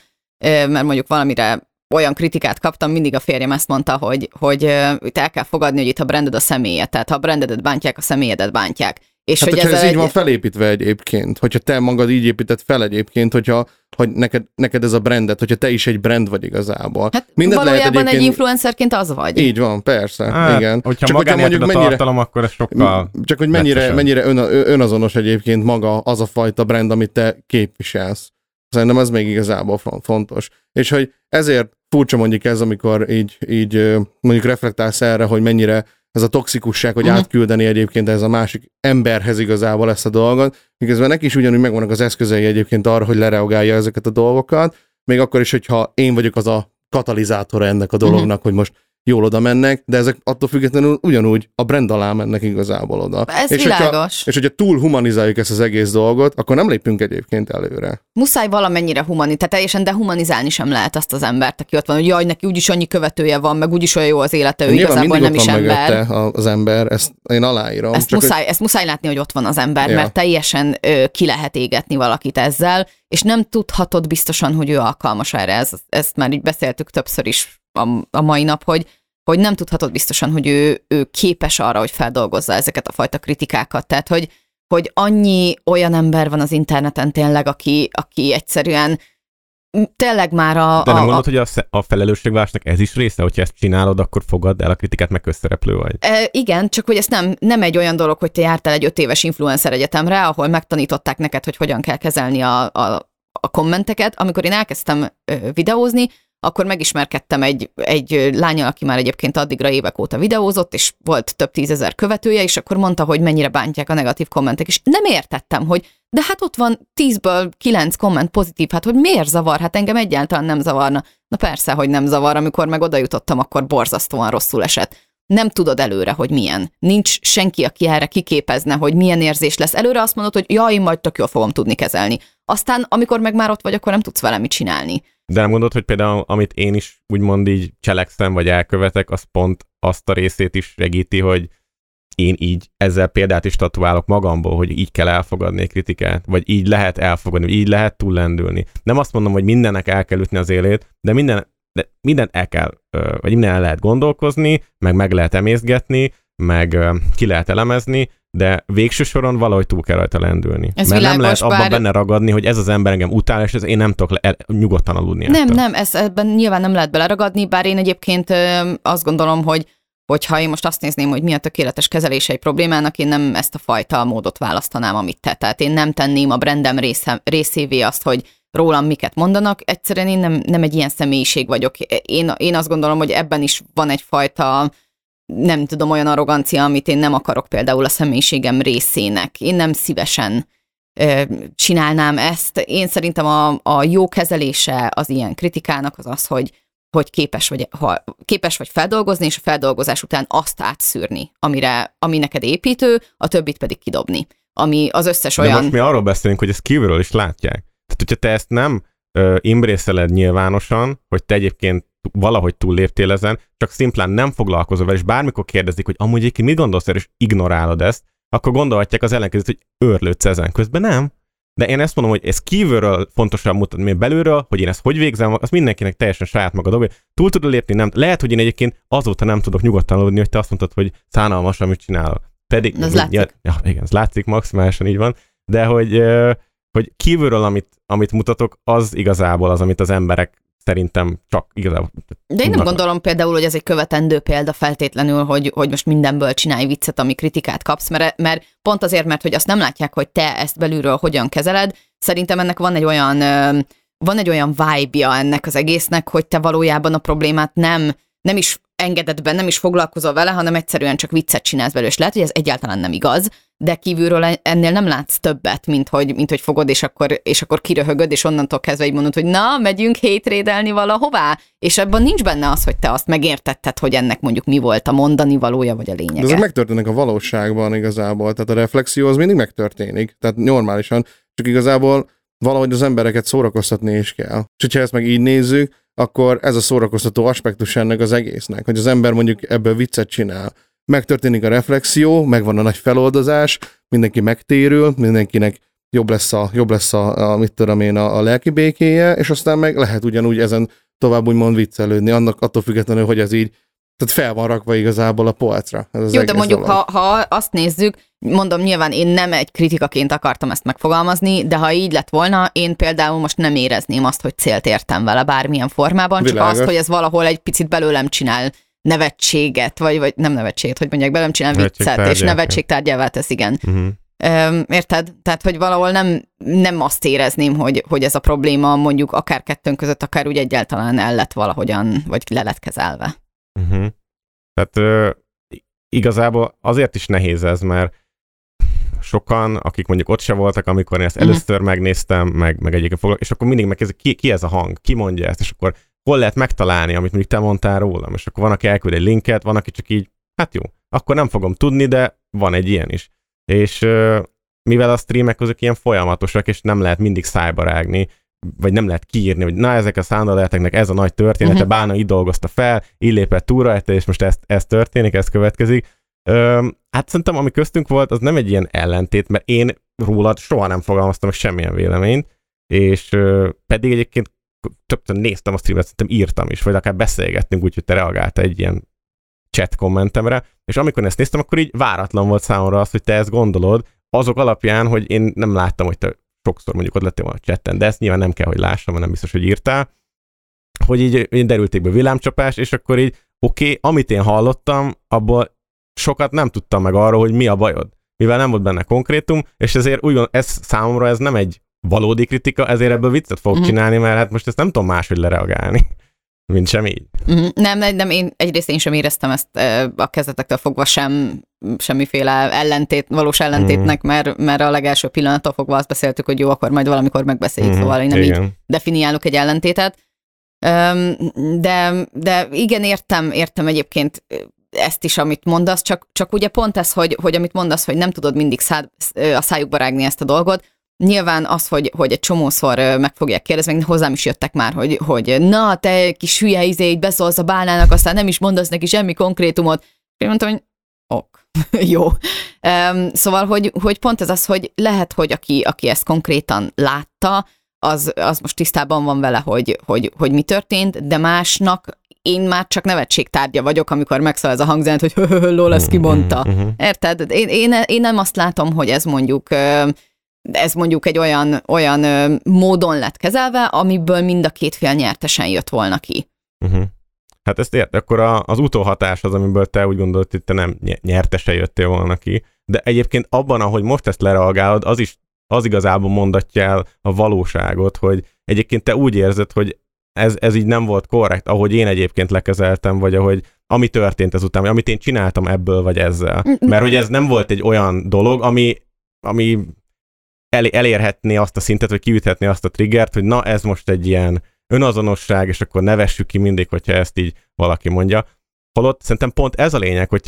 mert mondjuk valamire olyan kritikát kaptam, mindig a férjem ezt mondta, hogy, hogy itt el kell fogadni, hogy itt a branded a személyed, tehát ha a brandedet bántják, a személyedet bántják. És Hát, hogy hogyha ez ezzel így egy- van felépítve egyébként, hogyha te magad így épített fel egyébként, hogyha hogy neked, neked ez a brandet, hogyha te is egy brand vagy igazából. Hát Mindent lehet valójában egy egyébként- influencerként az vagy. Így van, persze, Hát, igen. Hogyha Csak magánéleted a tartalom, akkor ez sokkal... Csak hogy mennyire, mennyire ön, önazonos egyébként maga az a fajta brand, amit te képviselsz. Szerintem ez még igazából fon- fontos. És hogy ezért furcsa mondjuk ez, amikor így, így mondjuk reflektálsz erre, hogy mennyire ez a toxikusság, hogy Mhm. átküldeni egyébként ez a másik emberhez igazából ezt a dolgot, miközben neki is ugyanúgy megvannak az eszközei egyébként arra, hogy lereagálja ezeket a dolgokat, még akkor is, hogyha én vagyok az a katalizátora ennek a dolognak, hogy most jól oda mennek, de ezek attól függetlenül ugyanúgy a brand alá mennek igazából oda. Ez és világos. Hogyha, és hogyha túl humanizáljuk ezt az egész dolgot, akkor nem lépünk egyébként előre. Muszáj valamennyire humani, tehát teljesen dehumanizálni sem lehet azt az embert, aki ott van, hogy jaj, neki úgyis annyi követője van, meg úgyis olyan jó az élete, ő Nyilván igazából nem is ember. az ember, ezt én aláírom. Ezt csak hogy- muszáj, ezt muszáj látni, hogy ott van az ember, Ja. mert teljesen ö, ki lehet égetni valakit ezzel, és nem tudhatod biztosan, hogy ő alkalmas erre. Ez, ezt már így beszéltük többször is a, a mai nap, hogy hogy nem tudhatod biztosan, hogy ő, ő képes arra, hogy feldolgozza ezeket a fajta kritikákat. Tehát, hogy, hogy annyi olyan ember van az interneten tényleg, aki, aki egyszerűen tényleg már a... De a, nem a, mondod, hogy a, a felelősségvállalásnak ez is része, hogyha ezt csinálod, akkor fogad el a kritikát, meg közszereplő vagy. E, igen, csak hogy ez nem, nem egy olyan dolog, hogy te jártál egy öt éves influencer egyetemre, ahol megtanították neked, hogy hogyan kell kezelni a, a, a kommenteket. Amikor én elkezdtem videózni, akkor megismerkedtem egy, egy lányal, aki már egyébként addigra évek óta videózott, és volt több tízezer követője, és akkor mondta, hogy mennyire bántják a negatív kommentek, és nem értettem, hogy de hát ott van tízből kilenc komment pozitív, hát hogy miért zavar? Hát engem egyáltalán nem zavarna. Na persze, hogy nem zavar, amikor meg oda jutottam, akkor borzasztóan rosszul esett. Nem tudod előre, hogy milyen. Nincs senki, aki erre kiképezne, hogy milyen érzés lesz. Előre azt mondod, hogy jaj, én majd tök jól fogom tudni kezelni. Aztán, amikor meg már ott vagy, akkor nem tudsz vele mit csinálni. De nem gondolod, hogy például amit én is úgymond így cselekszem, vagy elkövetek, az pont azt a részét is segíti, hogy én így ezzel példát is tatuálok magamból, hogy így kell elfogadni egy kritikát, vagy így lehet elfogadni, vagy így lehet túllendülni. Nem azt mondom, hogy mindennek el kell ütni az élét, de minden, de mindent el kell, vagy minden el lehet gondolkozni, meg meg lehet emészgetni, meg ki lehet elemezni, de végső soron valahogy túl kell rajta lendülni. Ez Mert nem világos, lehet abban bár- benne ragadni, hogy ez az ember engem utál, és ez én nem tudok le, el, nyugodtan aludni. Nem, ettől. nem, ez, ebben nyilván nem lehet beleragadni, bár én egyébként ö, azt gondolom, hogy hogyha én most azt nézném, hogy mi a tökéletes kezelése egy problémának, én nem ezt a fajta módot választanám, amit te. Tehát én nem tenném a brandem része, részévé azt, hogy rólam miket mondanak. Egyszerűen én nem, nem egy ilyen személyiség vagyok. Én, én azt gondolom, hogy ebben is van egyfajta nem tudom, olyan arrogancia, amit én nem akarok például a személyiségem részének. Én nem szívesen ö, csinálnám ezt. Én szerintem a, a jó kezelése az ilyen kritikának az az, hogy hogy képes vagy, ha, képes vagy feldolgozni, és a feldolgozás után azt átszűrni, amire, ami neked építő, a többit pedig kidobni. Ami az összes De olyan... most mi arról beszélünk, hogy ezt kívülről is látják. Tehát, hogyha te ezt nem imbrészeled nyilvánosan, hogy te egyébként valahogy túlléptél ezen, csak szimplán nem foglalkozol vele, és bármikor kérdezik, hogy amúgy egyébként mit gondolsz erről, és ignorálod ezt, akkor gondolhatják az ellenkezőt, hogy őrlődsz ezen. Közben nem. de én ezt mondom, hogy ez kívülről fontosabb mutatni, mint belülről, hogy én ezt hogy végzem, az mindenkinek teljesen saját maga dolga. Túl tudod lépni, nem. Lehet, hogy én egyébként azóta nem tudok nyugodtan aludni, hogy te azt mondtad, hogy szánalmas, amit csinál. Pedig, Az látszik. Ja, ja, igen, ez látszik, maximálisan így van. De hogy, hogy kívülről, amit, amit mutatok, az igazából az, amit az emberek szerintem csak igazából. De én nem gondolom például, hogy ez egy követendő példa feltétlenül, hogy, hogy most mindenből csinálj viccet, ami kritikát kapsz, mert, mert pont azért, mert hogy azt nem látják, hogy te ezt belülről hogyan kezeled, szerintem ennek van egy olyan, van egy olyan vibe-ja ennek az egésznek, hogy te valójában a problémát nem, nem is engeded be, nem is foglalkozol vele, hanem egyszerűen csak viccet csinálsz belőle, és lehet, hogy ez egyáltalán nem igaz, de kívülről ennél nem látsz többet, mint hogy, mint hogy fogod, és akkor, és akkor kiröhögöd, és onnantól kezdve így mondod, hogy na, megyünk hétrédelni valahová, és abban nincs benne az, hogy te azt megértetted, hogy ennek mondjuk mi volt a mondani valója, vagy a De lényege. ezek megtörténnek a valóságban igazából, tehát a reflexió az mindig megtörténik, tehát normálisan, csak igazából valahogy az embereket szórakoztatni is kell. És hogyha ezt meg így nézzük, akkor ez a szórakoztató aspektus ennek az egésznek, hogy az ember mondjuk ebből viccet csinál. Megtörténik a reflexió, megvan a nagy feloldozás, mindenki megtérül, mindenkinek jobb lesz a, jobb lesz a, a mit tudom én, a, a lelki békéje, és aztán meg lehet ugyanúgy ezen tovább úgymond viccelődni, annak attól függetlenül, hogy ez így, tehát fel van rakva igazából a polcra. Ez az Jó, de mondjuk, dolog. ha, ha azt nézzük, mondom, nyilván én nem egy kritikaként akartam ezt megfogalmazni, de ha így lett volna, én például most nem érezném azt, hogy célt értem vele bármilyen formában, csak Világos. azt, hogy ez valahol egy picit belőlem csinál nevetséget, vagy, vagy nem nevetséget, hogy mondják, belőlem csinál viccet, és Nevetségtárgyá. nevetségtárgyává tesz, igen. Uh-huh. Öm, érted? Tehát, hogy valahol nem, nem azt érezném, hogy, hogy ez a probléma mondjuk akár kettőnk között, akár úgy egyáltalán el lett valahogyan, vagy le lett kezelve. Uh-huh. Tehát ö, igazából azért is nehéz ez, mert sokan, akik mondjuk ott se voltak, amikor én ezt Mhm. először megnéztem, meg, meg egyébként foglalkozom, és akkor mindig megkezdik, ki, ki ez a hang, ki mondja ezt, és akkor hol lehet megtalálni, amit mondjuk te mondtál rólam, és akkor van, aki elküld egy linket, van, aki csak így, hát jó, akkor nem fogom tudni, de van egy ilyen is. És ö, mivel a streamek azok ilyen folyamatosak, és nem lehet mindig szájba rágni, vagy nem lehet kiírni, hogy na ezek a szándaleteknek ez a nagy története, uh-huh. Bána így dolgozta fel, így lépett túl rajta, és most ez, ez történik, ez következik. Öm, hát szerintem, ami köztünk volt, az nem egy ilyen ellentét, mert én rólad soha nem fogalmaztam meg semmilyen véleményt, és ö, pedig egyébként többször néztem a streamet, szerintem írtam is, vagy akár beszélgettünk, úgyhogy te reagáltál egy ilyen chat kommentemre, és amikor ezt néztem, akkor így váratlan volt számomra az, hogy te ezt gondolod, azok alapján, hogy én nem láttam, hogy te sokszor mondjuk ott lettél volna a chatten, de ezt nyilván nem kell, hogy lássam, mert nem biztos, hogy írtál, hogy így, így derülték be villámcsapás, és akkor így, oké, okay, amit én hallottam, abból sokat nem tudtam meg arról, hogy mi a bajod. Mivel nem volt benne konkrétum, és ezért úgy gond, ez számomra ez nem egy valódi kritika, ezért ebből viccet fogok Mhm. csinálni, mert hát most ezt nem tudom máshogy lereagálni, mint sem így. Mhm. Nem, nem, nem, én egyrészt én sem éreztem ezt a kezdetektől fogva sem semmiféle ellentét, valós ellentétnek, mert, mert a legelső pillanattól fogva azt beszéltük, hogy jó, akkor majd valamikor megbeszéljük, Mhm, szóval én nem így igen. definiálok egy ellentétet. De, de igen, értem, értem egyébként ezt is, amit mondasz, csak, csak ugye pont ez, hogy, hogy amit mondasz, hogy nem tudod mindig szád, a szájukba rágni ezt a dolgot, Nyilván az, hogy, hogy egy csomószor meg fogják kérdezni, meg hozzám is jöttek már, hogy, hogy na, te kis hülye izé, így beszólsz a bálnának, aztán nem is mondasz neki semmi konkrétumot. Én mondtam, hogy ok, jó. Um, szóval, hogy, hogy pont ez az, hogy lehet, hogy aki, aki ezt konkrétan látta, az, az most tisztában van vele, hogy, hogy, hogy mi történt, de másnak én már csak nevetségtárgya vagyok, amikor megszól ez a hangzent, hogy lol, ezt kimondta. Mhm, mhm. Érted? Én, én, én nem azt látom, hogy ez mondjuk ez mondjuk egy olyan, olyan ö, módon lett kezelve, amiből mind a két fél nyertesen jött volna ki. Uh-huh. Hát ezt ért, akkor a, az utóhatás az, amiből te úgy gondolod, hogy te nem ny- nyertese jöttél volna ki. De egyébként abban, ahogy most ezt lereagálod, az is az igazából mondatja el a valóságot, hogy egyébként te úgy érzed, hogy ez, ez így nem volt korrekt, ahogy én egyébként lekezeltem, vagy ahogy ami történt ezután, vagy amit én csináltam ebből, vagy ezzel. Mert hogy ez nem volt egy olyan dolog, ami, ami el, elérhetné azt a szintet, vagy kiüthetné azt a triggert, hogy na ez most egy ilyen önazonosság, és akkor nevessük ki mindig, hogyha ezt így valaki mondja. Holott szerintem pont ez a lényeg, hogy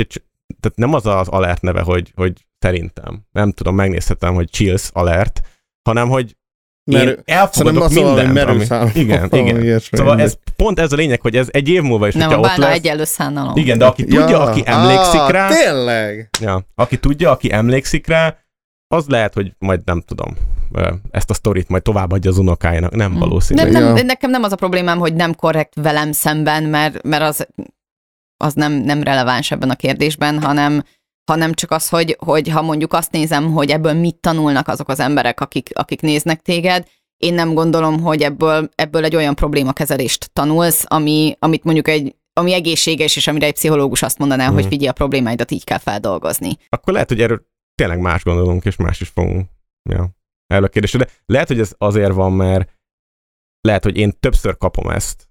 tehát nem az az alert neve, hogy, hogy szerintem, nem tudom, megnézhetem, hogy chills alert, hanem hogy én Merő- Szerintem elfogadok valami mindent, ami... merőszám. Igen, igen. ilyesmi. Szóval ez pont ez a lényeg, hogy ez egy év múlva is, Nem, a ott lesz. egyenlő szánalom. Igen, de aki tudja, aki emlékszik á, rá, Tényleg? ja, aki tudja, aki emlékszik rá, az lehet, hogy majd nem tudom, ezt a sztorit majd továbbadja az unokáinak. Nem Mm. valószínű. Nem, nem, Ja. nekem nem az a problémám, hogy nem korrekt velem szemben, mert, mert az, az nem, nem releváns ebben a kérdésben, hanem, hanem csak az, hogy, hogy ha mondjuk azt nézem, hogy ebből mit tanulnak azok az emberek, akik, akik néznek téged, én nem gondolom, hogy ebből, ebből egy olyan problémakezelést tanulsz, ami, amit mondjuk egy ami egészséges, és amire egy pszichológus azt mondaná, Mhm. hogy figyelj, a problémáidat így kell feldolgozni. Akkor lehet, hogy erről tényleg más gondolunk, és más is fogunk. Ja. Erről a kérdésre. De lehet, hogy ez azért van, mert lehet, hogy én többször kapom ezt,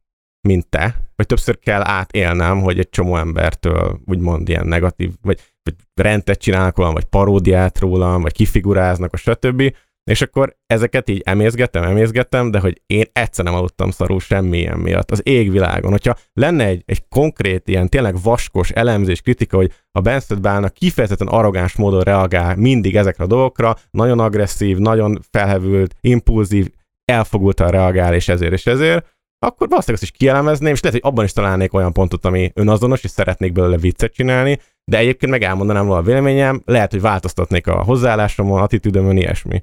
mint te, vagy többször kell átélnem, hogy egy csomó embertől úgymond ilyen negatív, vagy, vagy rendet csinálnak rólam, vagy paródiát rólam, vagy kifiguráznak, a stb. És akkor ezeket így emészgettem, emészgettem, de hogy én egyszer nem aludtam szarul semmilyen miatt. Az égvilágon. Hogyha lenne egy, egy konkrét ilyen tényleg vaskos elemzés, kritika, hogy a Benszed Bálna kifejezetten arrogáns módon reagál mindig ezekre a dolgokra, nagyon agresszív, nagyon felhevült, impulzív, elfogultan reagál, és ezért és ezért, akkor valószínűleg azt is kielemezném, és lehet, hogy abban is találnék olyan pontot, ami önazonos, és szeretnék belőle viccet csinálni, de egyébként meg elmondanám volna a véleményem, lehet, hogy változtatnék a hozzáállásomon, attitűdömön, ilyesmi.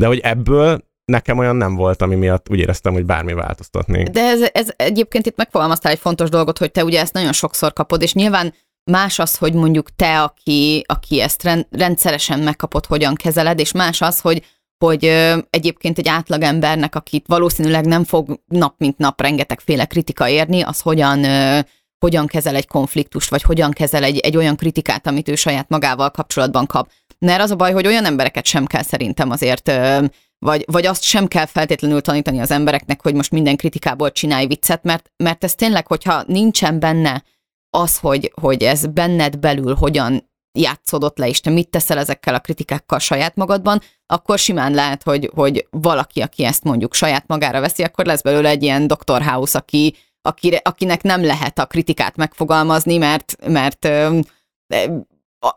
De hogy ebből nekem olyan nem volt, ami miatt úgy éreztem, hogy bármi változtatnék. De ez, ez egyébként itt megfogalmaztál egy fontos dolgot, hogy te ugye ezt nagyon sokszor kapod, és nyilván más az, hogy mondjuk te, aki, aki ezt rend, rendszeresen megkapod, hogyan kezeled, és más az, hogy hogy egyébként egy átlagembernek, akit valószínűleg nem fog nap mint nap rengetegféle kritika érni, az hogyan, hogyan kezel egy konfliktust, vagy hogyan kezel egy, egy olyan kritikát, amit ő saját magával kapcsolatban kap. Mert az a baj, hogy olyan embereket sem kell szerintem azért, vagy, vagy azt sem kell feltétlenül tanítani az embereknek, hogy most minden kritikából csinálj viccet, mert, mert ez tényleg, hogyha nincsen benne az, hogy, hogy ez benned belül hogyan játszódott le, és te mit teszel ezekkel a kritikákkal saját magadban, akkor simán lehet, hogy, hogy valaki, aki ezt mondjuk saját magára veszi, akkor lesz belőle egy ilyen Dr. House, aki, akire, akinek nem lehet a kritikát megfogalmazni, mert, mert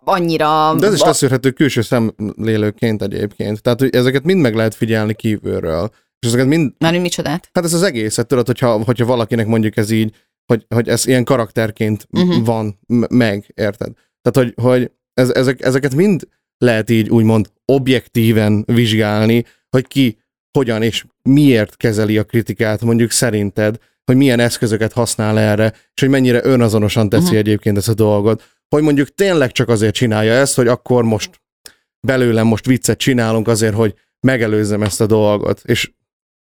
annyira... De ez is leszűrhető külső szemlélőként egyébként. Tehát, hogy ezeket mind meg lehet figyelni kívülről. És ezeket mind, Már micsodát? hát ez az egészet, tudod, hogyha, hogyha valakinek mondjuk ez így, hogy, hogy ez ilyen karakterként uh-huh. van meg, érted? Tehát, hogy, hogy ez, ezek, ezeket mind lehet így úgymond objektíven vizsgálni, hogy ki hogyan és miért kezeli a kritikát, mondjuk szerinted, hogy milyen eszközöket használ erre, és hogy mennyire önazonosan teszi uh-huh. egyébként ezt a dolgot. Hogy mondjuk tényleg csak azért csinálja ezt, hogy akkor most belőlem most viccet csinálunk azért, hogy megelőzzem ezt a dolgot. És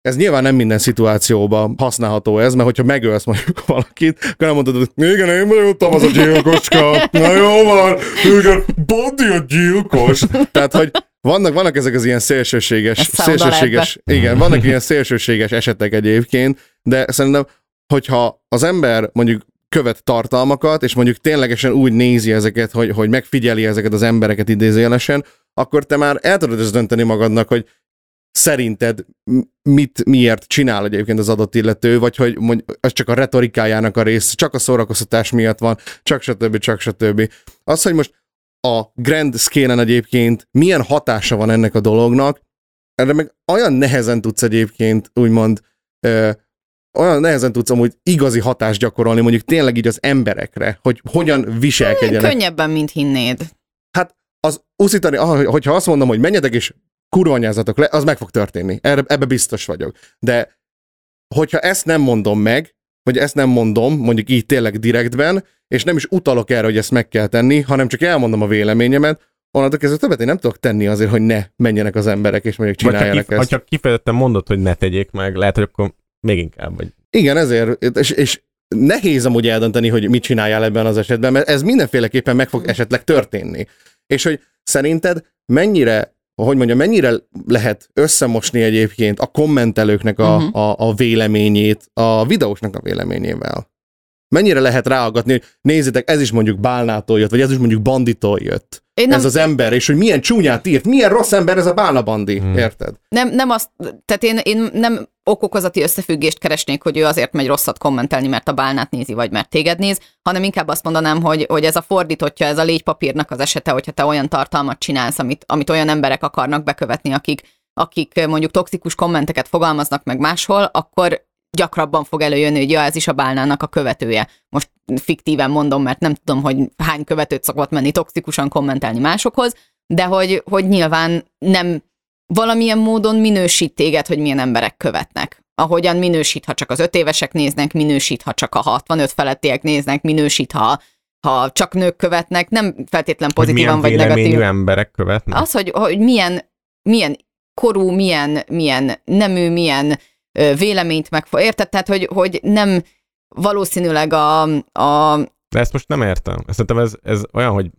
ez nyilván nem minden szituációban használható ez, mert hogyha megölsz mondjuk valakit, akkor nem mondod, hogy igen, én voltam az a gyilkoska, na jó van, igen, Bondi a gyilkos. Tehát, hogy vannak, vannak ezek az ilyen szélsőséges, Ez szélsőséges, igen, vannak ilyen szélsőséges esetek egyébként, de szerintem, hogyha az ember mondjuk követ tartalmakat, és mondjuk ténylegesen úgy nézi ezeket, hogy, hogy megfigyeli ezeket az embereket idézőjelesen, akkor te már el tudod dönteni magadnak, hogy szerinted mit, miért csinál egyébként az adott illető, vagy hogy mondj, ez csak a retorikájának a rész, csak a szórakoztatás miatt van, csak stb. csak stb. Az, hogy most a grand scale egyébként milyen hatása van ennek a dolognak, erre meg olyan nehezen tudsz egyébként úgymond ö, olyan nehezen tudsz amúgy igazi hatást gyakorolni, mondjuk tényleg így az emberekre, hogy hogyan viselkedjenek. Könnyebben, mint hinnéd. Az uszítani, ah, hogyha azt mondom, hogy menjetek és kurvanyázatok le, az meg fog történni. Erre, ebbe biztos vagyok. De hogyha ezt nem mondom meg, vagy ezt nem mondom, mondjuk így tényleg direktben, és nem is utalok erre, hogy ezt meg kell tenni, hanem csak elmondom a véleményemet, onnantól kezdve többet én nem tudok tenni azért, hogy ne menjenek az emberek, és mondjuk Vagy ha, csináljanak kif- ezt. hogyha kifejezetten mondod, hogy ne tegyék meg, lehet, hogy akkor még inkább vagy. Igen, ezért, és, és nehéz amúgy eldönteni, hogy mit csináljál ebben az esetben, mert ez mindenféleképpen meg fog esetleg történni. És hogy szerinted mennyire, hogy mondjam, mennyire lehet összemosni egyébként a kommentelőknek a, Mhm. a, a véleményét a videósnak a véleményével? Mennyire lehet ráaggatni, hogy nézzétek, ez is mondjuk Bálnától jött, vagy ez is mondjuk Banditól jött. Én Nem. Ez az ember, és hogy milyen csúnyát írt, milyen rossz ember ez a Bálna Bandi, Hmm. érted? Nem, nem azt, tehát én, én nem okokozati összefüggést keresnék, hogy ő azért megy rosszat kommentelni, mert a bálnát nézi, vagy mert téged néz, hanem inkább azt mondanám, hogy, hogy ez a fordítottja, ez a légypapírnak az esete, hogyha te olyan tartalmat csinálsz, amit, amit olyan emberek akarnak bekövetni, akik, akik mondjuk toxikus kommenteket fogalmaznak meg máshol, akkor gyakrabban fog előjönni, hogy ja, ez is a bálnának a követője. Most fiktíven mondom, mert nem tudom, hogy hány követőt szokott menni toxikusan kommentelni másokhoz, de hogy, hogy nyilván nem valamilyen módon minősít téged, hogy milyen emberek követnek. Ahogyan minősít, ha csak az öt évesek néznek, minősít, ha csak a 65 felettiek néznek, minősít, ha, ha csak nők követnek, nem feltétlen pozitívan vagy negatív. emberek követnek. Az, hogy, hogy milyen, milyen korú, milyen, milyen nemű, milyen véleményt meg... Érted? Tehát, hogy, hogy nem valószínűleg a, a De ezt most nem értem. Szerintem ez, ez olyan, hogy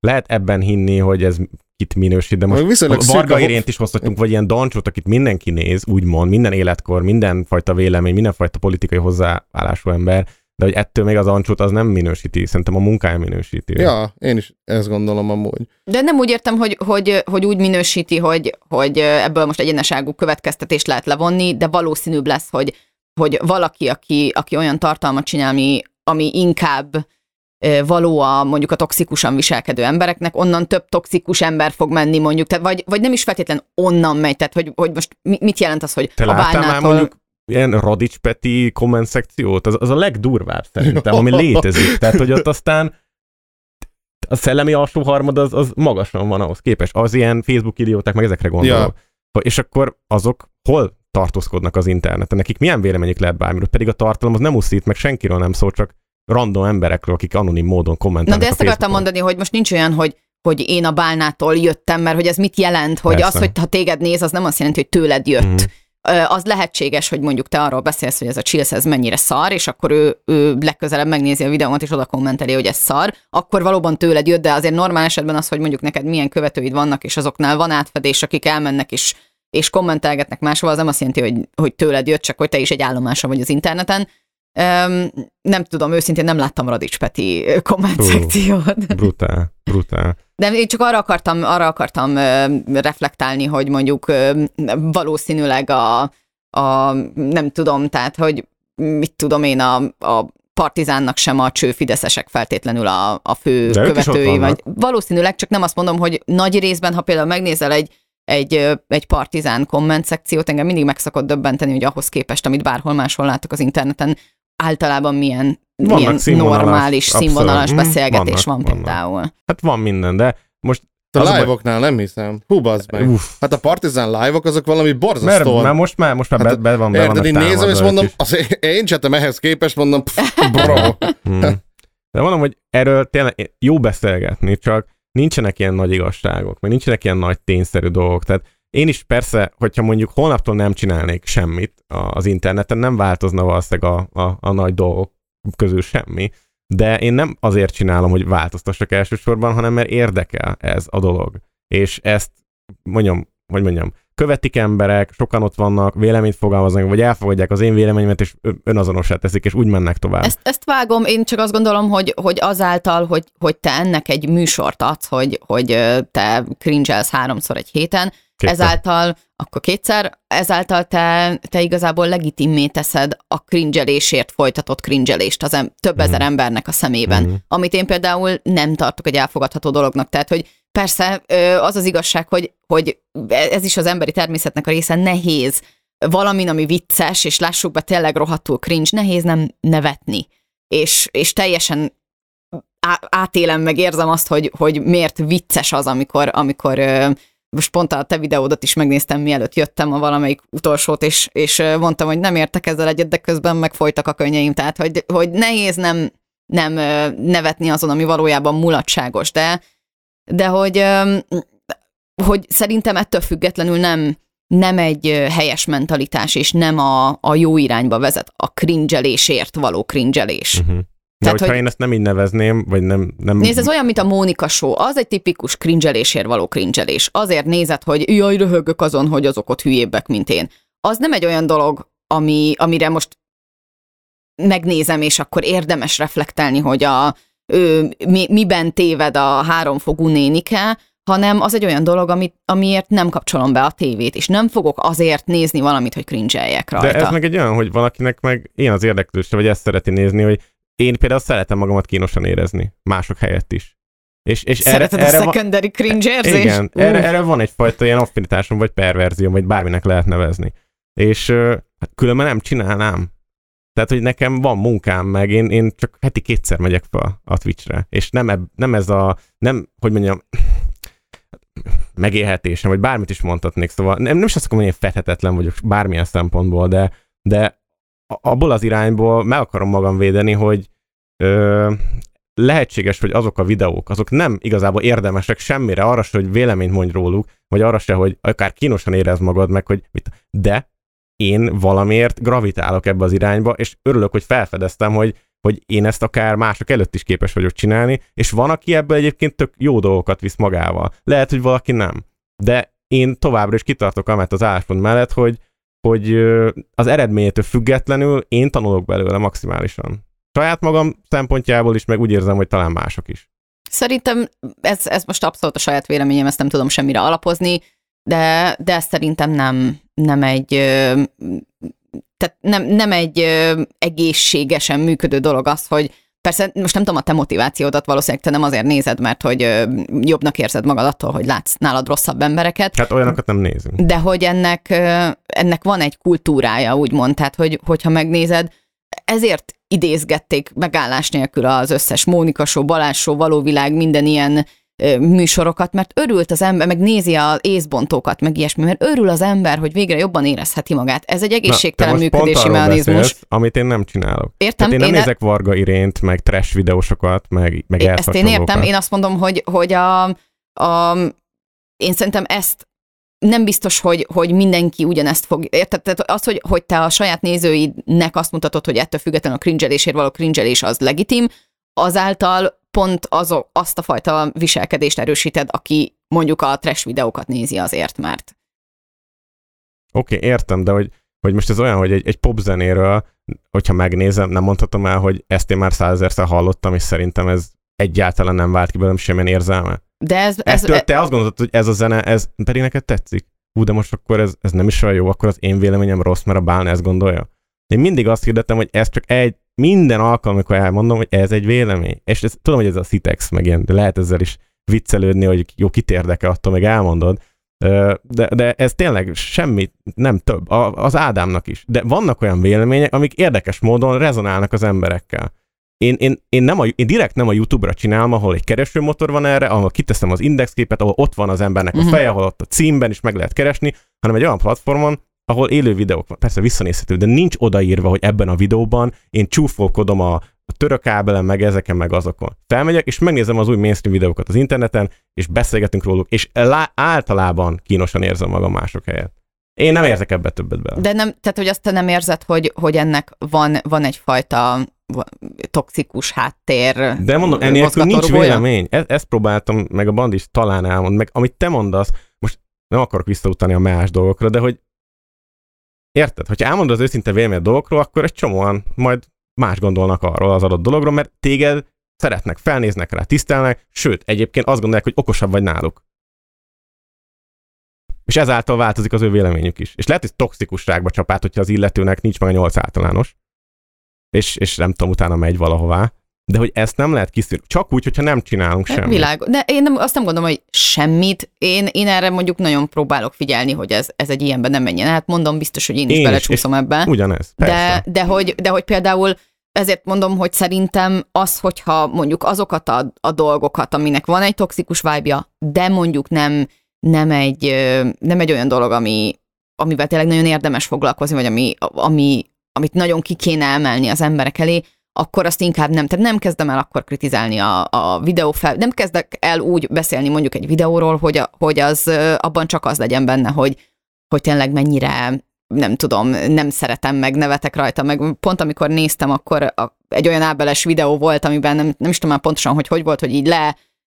lehet ebben hinni, hogy ez kit minősít, de most viszonylag Varga Irént is hozhatunk, vagy ilyen dancsot, akit mindenki néz, úgymond, minden életkor, mindenfajta vélemény, mindenfajta politikai hozzáállású ember, de hogy ettől még az ancsot az nem minősíti, szerintem a munkája minősíti. Ja, én is ezt gondolom amúgy. De nem úgy értem, hogy, hogy, hogy úgy minősíti, hogy, hogy ebből most egyeneságú következtetést lehet levonni, de valószínűbb lesz, hogy, hogy valaki, aki, aki olyan tartalmat csinál, ami, ami inkább való a mondjuk a toxikusan viselkedő embereknek, onnan több toxikus ember fog menni mondjuk, tehát vagy, vagy nem is feltétlen onnan megy, tehát hogy, hogy most mi- mit jelent az, hogy Te a bálnától... mondjuk ilyen Radics Peti komment szekciót? Az, az a legdurvább szerintem, ami létezik. Tehát, hogy ott aztán a szellemi alsó harmad az, az magasan van ahhoz képest. Az ilyen Facebook idióták, meg ezekre gondolok. Ja. És akkor azok hol tartózkodnak az interneten? Nekik milyen véleményük lehet bármiről? Pedig a tartalom az nem uszít, meg senkiről nem szól, csak random emberekről, akik anonim módon Na kommentelnek de ezt akartam mondani, hogy most nincs olyan, hogy hogy én a bálnától jöttem, mert hogy ez mit jelent, hogy Persze. az, hogy ha téged néz, az nem azt jelenti, hogy tőled jött. Ö, Az lehetséges, hogy mondjuk te arról beszélsz, hogy ez a Chills ez mennyire szar, és akkor ő, ő legközelebb megnézi a videómat, és oda kommenteli, hogy ez szar, akkor valóban tőled jött, de azért normál esetben az, hogy mondjuk neked milyen követőid vannak, és azoknál van átfedés, akik elmennek és, és kommentelgetnek máshol, az nem azt jelenti, hogy, hogy tőled jött, csak hogy te is egy állomása vagy az interneten. Um, nem tudom, őszintén nem láttam Radics Peti komment Hú. szekciót. Brutál, brutál. De én csak arra akartam, arra akartam reflektálni, hogy mondjuk valószínűleg a, a, nem tudom, tehát, hogy mit tudom én, a, a partizánnak sem a cső fideszesek feltétlenül a, a fő De követői, vagy valószínűleg, csak nem azt mondom, hogy nagy részben, ha például megnézel egy, egy, egy partizán komment szekciót, engem mindig meg szokott döbbenteni, hogy ahhoz képest, amit bárhol máshol látok az interneten, általában milyen, Vannak milyen színvonalas, normális, abszolút. színvonalas Mm, beszélgetés vannak, van vannak. például. Hát van minden, de most A live-oknál nem hiszem. Hú, bazd meg. Uff. Hát a Partizan live-ok azok valami mert, borzasztóan. mert most már, most már Hát, be, be van, be Érted, vannak én nézem, és mondom, az én csetem ehhez képest mondom, pff, bro. Hmm. De mondom, hogy erről tényleg jó beszélgetni, csak nincsenek ilyen nagy igazságok, meg nincsenek ilyen nagy tényszerű dolgok. Tehát én is persze, hogyha mondjuk holnaptól nem csinálnék semmit az interneten, nem változna valószínűleg a, a, a nagy dolgok közül semmi, de én nem azért csinálom, hogy változtassak elsősorban, hanem mert érdekel ez a dolog. És ezt mondjam, hogy mondjam, követik emberek, sokan ott vannak, véleményt fogalmaznak, vagy elfogadják az én véleményemet, és önazonossá teszik, és úgy mennek tovább. Ezt, ezt vágom, én csak azt gondolom, hogy, hogy azáltal, hogy, hogy te ennek egy műsort adsz, hogy, hogy te cringelsz háromszor egy héten, Kétszer. ezáltal, akkor kétszer, ezáltal te, te igazából legitimé teszed a cringelésért folytatott cringelést az em- több ezer Mhm. embernek a szemében, Mhm. amit én például nem tartok egy elfogadható dolognak. Tehát, hogy persze az az igazság, hogy, hogy ez is az emberi természetnek a része, nehéz valamin, ami vicces, és lássuk be, tényleg rohadtul cringe, nehéz nem nevetni. És, és teljesen átélem, meg érzem azt, hogy, hogy miért vicces az, amikor, amikor most pont a te videódat is megnéztem, mielőtt jöttem a valamelyik utolsót, és, és mondtam, hogy nem értek ezzel egyet, de közben megfolytak a könnyeim, tehát hogy, hogy nehéz nem, nem nevetni azon, ami valójában mulatságos, de, de hogy, hogy szerintem ettől függetlenül nem, nem egy helyes mentalitás, és nem a, a jó irányba vezet, a cringelésért való cringelés. Uh-huh. De Tehát, hogyha hogy- én ezt nem így nevezném, vagy nem... nem Nézd, ez olyan, mint a Mónika show. Az egy tipikus cringelésért való cringelés. Azért nézed, hogy jaj, röhögök azon, hogy azok ott hülyébbek, mint én. Az nem egy olyan dolog, ami, amire most megnézem, és akkor érdemes reflektálni, hogy a, ő, mi, miben téved a háromfogú nénike, hanem az egy olyan dolog, amit, amiért nem kapcsolom be a tévét, és nem fogok azért nézni valamit, hogy cringeljek rajta. De ez meg egy olyan, hogy valakinek meg ilyen az érdeklődése, vagy ezt szereti nézni, hogy én például szeretem magamat kínosan érezni, mások helyett is. És, és Szereted erre, a erre secondary cringe érzést? igen, erre, erre van egyfajta ilyen affinitásom, vagy perverzió, vagy bárminek lehet nevezni. És hát különben nem csinálnám. Tehát, hogy nekem van munkám, meg én, én csak heti kétszer megyek fel a Twitchre. És nem, eb, nem ez a, nem, hogy mondjam, megélhetésem, vagy bármit is mondhatnék, szóval nem, nem is azt akarom, hogy én fethetetlen vagyok bármilyen szempontból, de, de abból az irányból meg akarom magam védeni, hogy ö, lehetséges, hogy azok a videók, azok nem igazából érdemesek semmire, arra se, hogy véleményt mondj róluk, vagy arra se, hogy akár kínosan érez magad meg, hogy mit, de én valamiért gravitálok ebbe az irányba, és örülök, hogy felfedeztem, hogy, hogy én ezt akár mások előtt is képes vagyok csinálni, és van, aki ebből egyébként tök jó dolgokat visz magával. Lehet, hogy valaki nem. De én továbbra is kitartok amett az álláspont mellett, hogy, hogy az eredményétől függetlenül én tanulok belőle maximálisan. Saját magam szempontjából is, meg úgy érzem, hogy talán mások is. Szerintem ez, ez most abszolút a saját véleményem, ezt nem tudom semmire alapozni, de, de ez szerintem nem, nem egy tehát nem, nem egy egészségesen működő dolog az, hogy persze most nem tudom a te motivációdat, valószínűleg te nem azért nézed, mert hogy jobbnak érzed magad attól, hogy látsz nálad rosszabb embereket, Hát olyanokat nem nézünk. de hogy ennek, ennek van egy kultúrája, úgymond, tehát hogy, hogyha megnézed, ezért idézgették megállás nélkül az összes Mónika show, Balázs show, valóvilág, minden ilyen műsorokat, mert örült az ember, meg nézi az észbontókat, meg ilyesmi, mert örül az ember, hogy végre jobban érezheti magát. Ez egy Na, te egészségtelen pont működési mechanizmus. beszélsz, amit én nem csinálok. Értem, Tehát én nem én, e- nézek Varga Irént, meg trash videósokat, meg, meg ezt én értem, én azt mondom, hogy, hogy a, a, én szerintem ezt nem biztos, hogy, hogy mindenki ugyanezt fog, érted? Tehát az, hogy, hogy te a saját nézőidnek azt mutatod, hogy ettől függetlenül a cringelésért való cringelés az legitim, azáltal pont az, azt a fajta viselkedést erősíted, aki mondjuk a trash videókat nézi azért, mert Oké, okay, értem, de hogy, hogy most ez olyan, hogy egy, egy popzenéről, hogyha megnézem, nem mondhatom el, hogy ezt én már százezerszer hallottam, és szerintem ez egyáltalán nem vált ki belőlem semmilyen érzelme. de ez, ez, Ettől te azt gondolod, hogy ez a zene, ez pedig neked tetszik. Hú, de most akkor ez, ez nem is olyan jó, akkor az én véleményem rossz, mert a Bálna ezt gondolja. Én mindig azt hirdettem, hogy ez csak egy, minden alkalom, amikor elmondom, hogy ez egy vélemény. És ez, tudom, hogy ez a Citex, meg ilyen, de lehet ezzel is viccelődni, hogy jó, kit érdekel, attól meg elmondod. De, de ez tényleg semmi, nem több. A, az Ádámnak is. De vannak olyan vélemények, amik érdekes módon rezonálnak az emberekkel. Én, én, én, nem a, én direkt nem a YouTube-ra csinálom, ahol egy keresőmotor van erre, ahol kiteszem az indexképet, ahol ott van az embernek a Mhm. feje, ahol ott a címben is meg lehet keresni, hanem egy olyan platformon, ahol élő videók van. Persze visszanézhető, de nincs odaírva, hogy ebben a videóban én csúfolkodom a, a török kábelen, meg ezeken, meg azokon. Felmegyek, és megnézem az új mainstream videókat az interneten, és beszélgetünk róluk, és lá, általában kínosan érzem magam mások helyett. Én nem érzek ebbe többet bele. De nem, tehát, hogy azt te nem érzed, hogy, hogy ennek van, van egyfajta toxikus háttér. De mondom, enélkül nincs vélemény. E- ezt próbáltam, meg a band is talán elmond, meg amit te mondasz, most nem akarok visszautani a más dolgokra, de hogy érted, hogyha elmondod az őszinte vélemény dolgokról, akkor egy csomóan majd más gondolnak arról az adott dologról, mert téged szeretnek, felnéznek rá, tisztelnek, sőt, egyébként azt gondolják, hogy okosabb vagy náluk. És ezáltal változik az ő véleményük is. És lehet, hogy toxikusságba csapát, hogyha az illetőnek nincs meg a nyolc általános, és, és nem tudom, utána megy valahová. De hogy ezt nem lehet kiszűrni. Csak úgy, hogyha nem csinálunk semmit. Világ. De én nem, azt nem gondolom, hogy semmit. Én, én erre mondjuk nagyon próbálok figyelni, hogy ez, ez egy ilyenben nem menjen. Hát mondom, biztos, hogy én is Én is, belecsúszom ebbe. Ugyanez, persze. De, de, hogy, de hogy például ezért mondom, hogy szerintem az, hogyha mondjuk azokat a, a dolgokat, aminek van egy toxikus vibe de mondjuk nem, nem, egy, nem egy olyan dolog, ami, amivel tényleg nagyon érdemes foglalkozni, vagy ami, ami, amit nagyon ki kéne emelni az emberek elé, akkor azt inkább nem. Tehát nem kezdem el akkor kritizálni a, a videó fel, nem kezdek el úgy beszélni mondjuk egy videóról, hogy, a, hogy az abban csak az legyen benne, hogy, hogy tényleg mennyire nem tudom, nem szeretem meg, nevetek rajta, meg pont amikor néztem, akkor a, egy olyan ábeles videó volt, amiben nem, nem is tudom már pontosan, hogy hogy volt, hogy így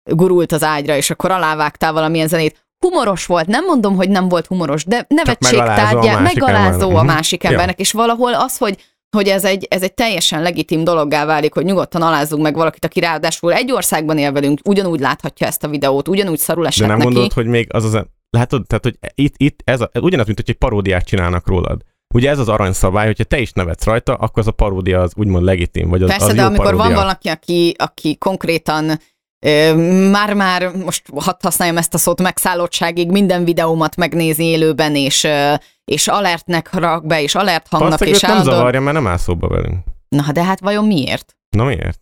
legurult az ágyra, és akkor alávágtál valamilyen zenét. Humoros volt, nem mondom, hogy nem volt humoros, de nevetség megalázó a tárgya, másik megalázó a Mhm. másik Jó. embernek, és valahol az, hogy hogy ez egy, ez egy teljesen legitim dologgá válik, hogy nyugodtan alázzunk meg valakit, aki ráadásul egy országban él velünk, ugyanúgy láthatja ezt a videót, ugyanúgy szarul De esett nem neki. gondolod, hogy még az az... Látod, tehát, hogy itt, itt ez a, ugyanaz, mint hogy egy paródiát csinálnak rólad. Ugye ez az aranyszabály, hogyha te is nevetsz rajta, akkor az a paródia az úgymond legitim, vagy az, Persze, az de amikor paródia. van valaki, aki, aki konkrétan már-már, most hadd használjam ezt a szót, megszállottságig minden videómat megnézi élőben, és, és alertnek rak be, és alert hangnak, és nem állandóan... zavarja, mert nem áll szóba velünk. Na, de hát vajon miért? Na miért?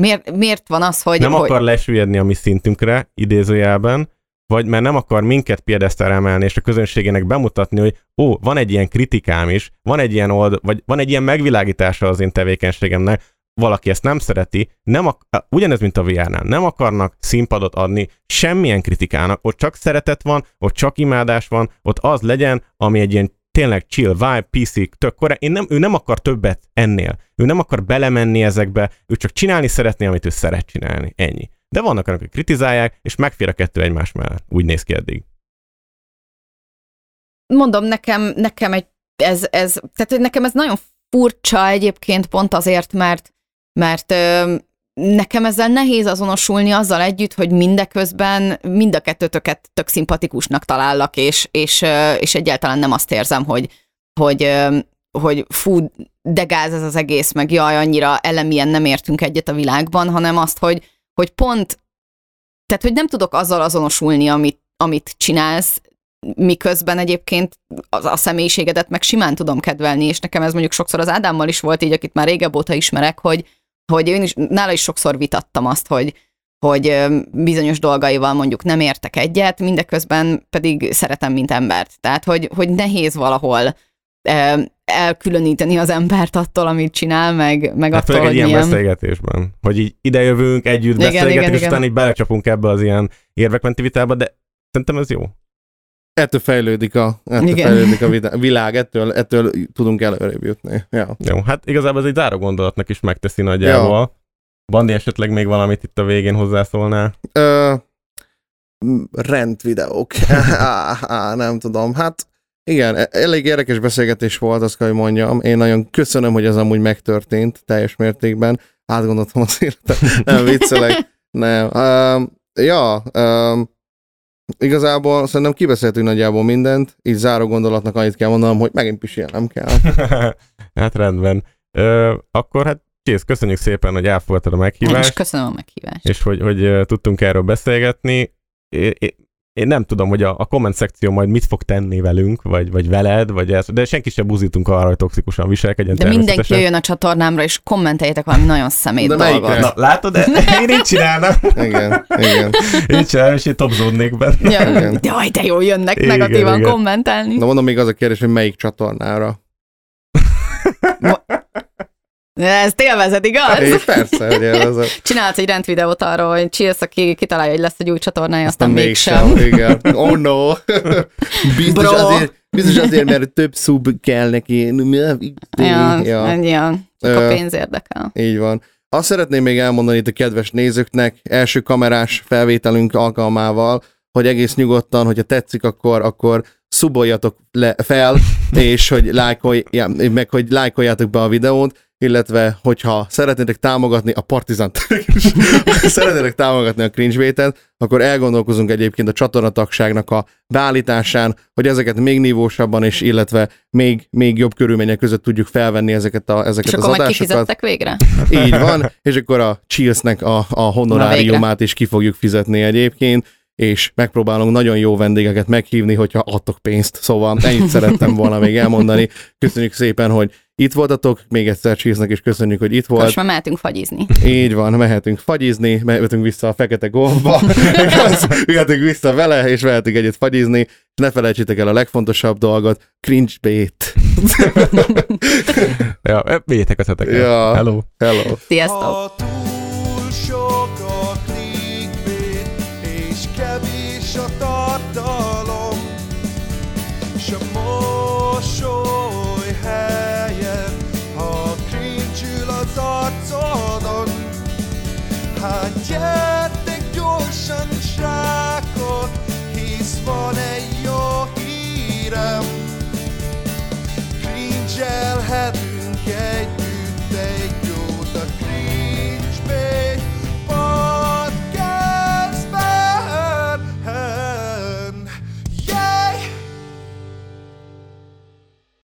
Miért, miért van az, hogy... nem hogy... akar lesüllyedni a mi szintünkre, idézőjelben, vagy mert nem akar minket piedesztára emelni, és a közönségének bemutatni, hogy ó, van egy ilyen kritikám is, van egy ilyen old, vagy van egy ilyen megvilágítása az én tevékenységemnek, valaki ezt nem szereti, nem ak- ugyanez, mint a VR-nál, nem akarnak színpadot adni semmilyen kritikának, ott csak szeretet van, ott csak imádás van, ott az legyen, ami egy ilyen tényleg chill vibe, PC, tök korrekt. Én nem, ő nem akar többet ennél. Ő nem akar belemenni ezekbe, ő csak csinálni szeretné, amit ő szeret csinálni. Ennyi. De vannak akik kritizálják, és megfér a kettő egymás mellett. Úgy néz ki eddig. Mondom, nekem, nekem egy, ez, ez, tehát nekem ez nagyon furcsa egyébként pont azért, mert, mert nekem ezzel nehéz azonosulni azzal együtt, hogy mindeközben mind a kettőtöket tök szimpatikusnak talállak, és, és, és egyáltalán nem azt érzem, hogy, hogy, hogy fú, de gáz ez az egész, meg jaj, annyira elemien nem értünk egyet a világban, hanem azt, hogy, hogy pont, tehát hogy nem tudok azzal azonosulni, amit, amit csinálsz, miközben egyébként a, a személyiségedet meg simán tudom kedvelni, és nekem ez mondjuk sokszor az Ádámmal is volt így, akit már régebb óta ismerek, hogy, hogy én is, nála is sokszor vitattam azt, hogy, hogy bizonyos dolgaival mondjuk nem értek egyet, mindeközben pedig szeretem, mint embert. Tehát, hogy, hogy nehéz valahol elkülöníteni az embert attól, amit csinál, meg, meg Hát attól, főleg egy hogy ilyen milyen... beszélgetésben, hogy így idejövünk, együtt Igen, beszélgetünk, igen, és igen. utána így belecsapunk ebbe az ilyen érvekmenti vitába, de szerintem ez jó. Ettől fejlődik a, ettől Igen. fejlődik a világ, ettől, ettől tudunk előrébb jutni. Ja. Jó, hát igazából ez egy záró gondolatnak is megteszi nagyjából. Ja. Bandi esetleg még valamit itt a végén hozzászólnál? Ö, m, rend videók. á, á, nem tudom. Hát igen, e- elég érdekes beszélgetés volt, azt kell, hogy mondjam. Én nagyon köszönöm, hogy ez amúgy megtörtént teljes mértékben. Átgondoltam az életet. Nem viccelek. Nem. Um, ja, um, igazából szerintem kibeszéltünk nagyjából mindent. Így záró gondolatnak annyit kell mondanom, hogy megint pisilnem kell. hát rendben. Ö, akkor hát Csész, köszönjük szépen, hogy elfogadtad a Én is meghívást, köszönöm a meghívást. és hogy, hogy tudtunk erről beszélgetni. É- é- én nem tudom, hogy a, a komment szekció majd mit fog tenni velünk, vagy, vagy veled, vagy ez, de senki sem buzítunk arra, hogy toxikusán viselkedjen De mindenki jöjjön a csatornámra, és kommenteljetek valami nagyon szemét De dolgot. Na, látod? Én így csinálnám. Igen, igen. Én csinálnám, és én topzódnék benne. Ja, Igen. jaj, de jó jönnek Igen, negatívan igen. kommentelni. Na mondom még az a kérdés, hogy melyik csatornára. Ezt élvezed, igaz? É, persze, hogy ez Csinálsz egy rendvideót arról, hogy Chills, aki kitalálja, hogy lesz egy új csatornája, aztán mégsem. mégsem. Igen. Oh no. Biztos Bro. azért, biztos azért, mert több szub kell neki. Ja, Ja, ja. Csak a pénz érdekel. így van. Azt szeretném még elmondani itt a kedves nézőknek, első kamerás felvételünk alkalmával, hogy egész nyugodtan, hogyha tetszik, akkor, akkor szuboljatok le, fel, és hogy lájkolj, ja, meg hogy lájkoljátok be a videót, illetve hogyha szeretnétek támogatni a Partizant, szeretnétek támogatni a cringe akkor elgondolkozunk egyébként a csatornatagságnak a beállításán, hogy ezeket még nívósabban és illetve még, még jobb körülmények között tudjuk felvenni ezeket, a, ezeket És az akkor majd adásokat. kifizettek végre? Így van, és akkor a Chillsnek a, a honoráriumát is ki fogjuk fizetni egyébként, és megpróbálunk nagyon jó vendégeket meghívni, hogyha adtok pénzt. Szóval ennyit szerettem volna még elmondani. Köszönjük szépen, hogy itt voltatok, még egyszer Chillsnek is köszönjük, hogy itt volt. Most már mehetünk fagyizni. Így van, mehetünk fagyizni, mehetünk vissza a fekete golfba, mehetünk vissza vele, és mehetünk egyet fagyizni. Ne felejtsétek el a legfontosabb dolgot, cringe bait. Ja, vigyétek a Ja. Hello. Hello. Sziasztok! yeah.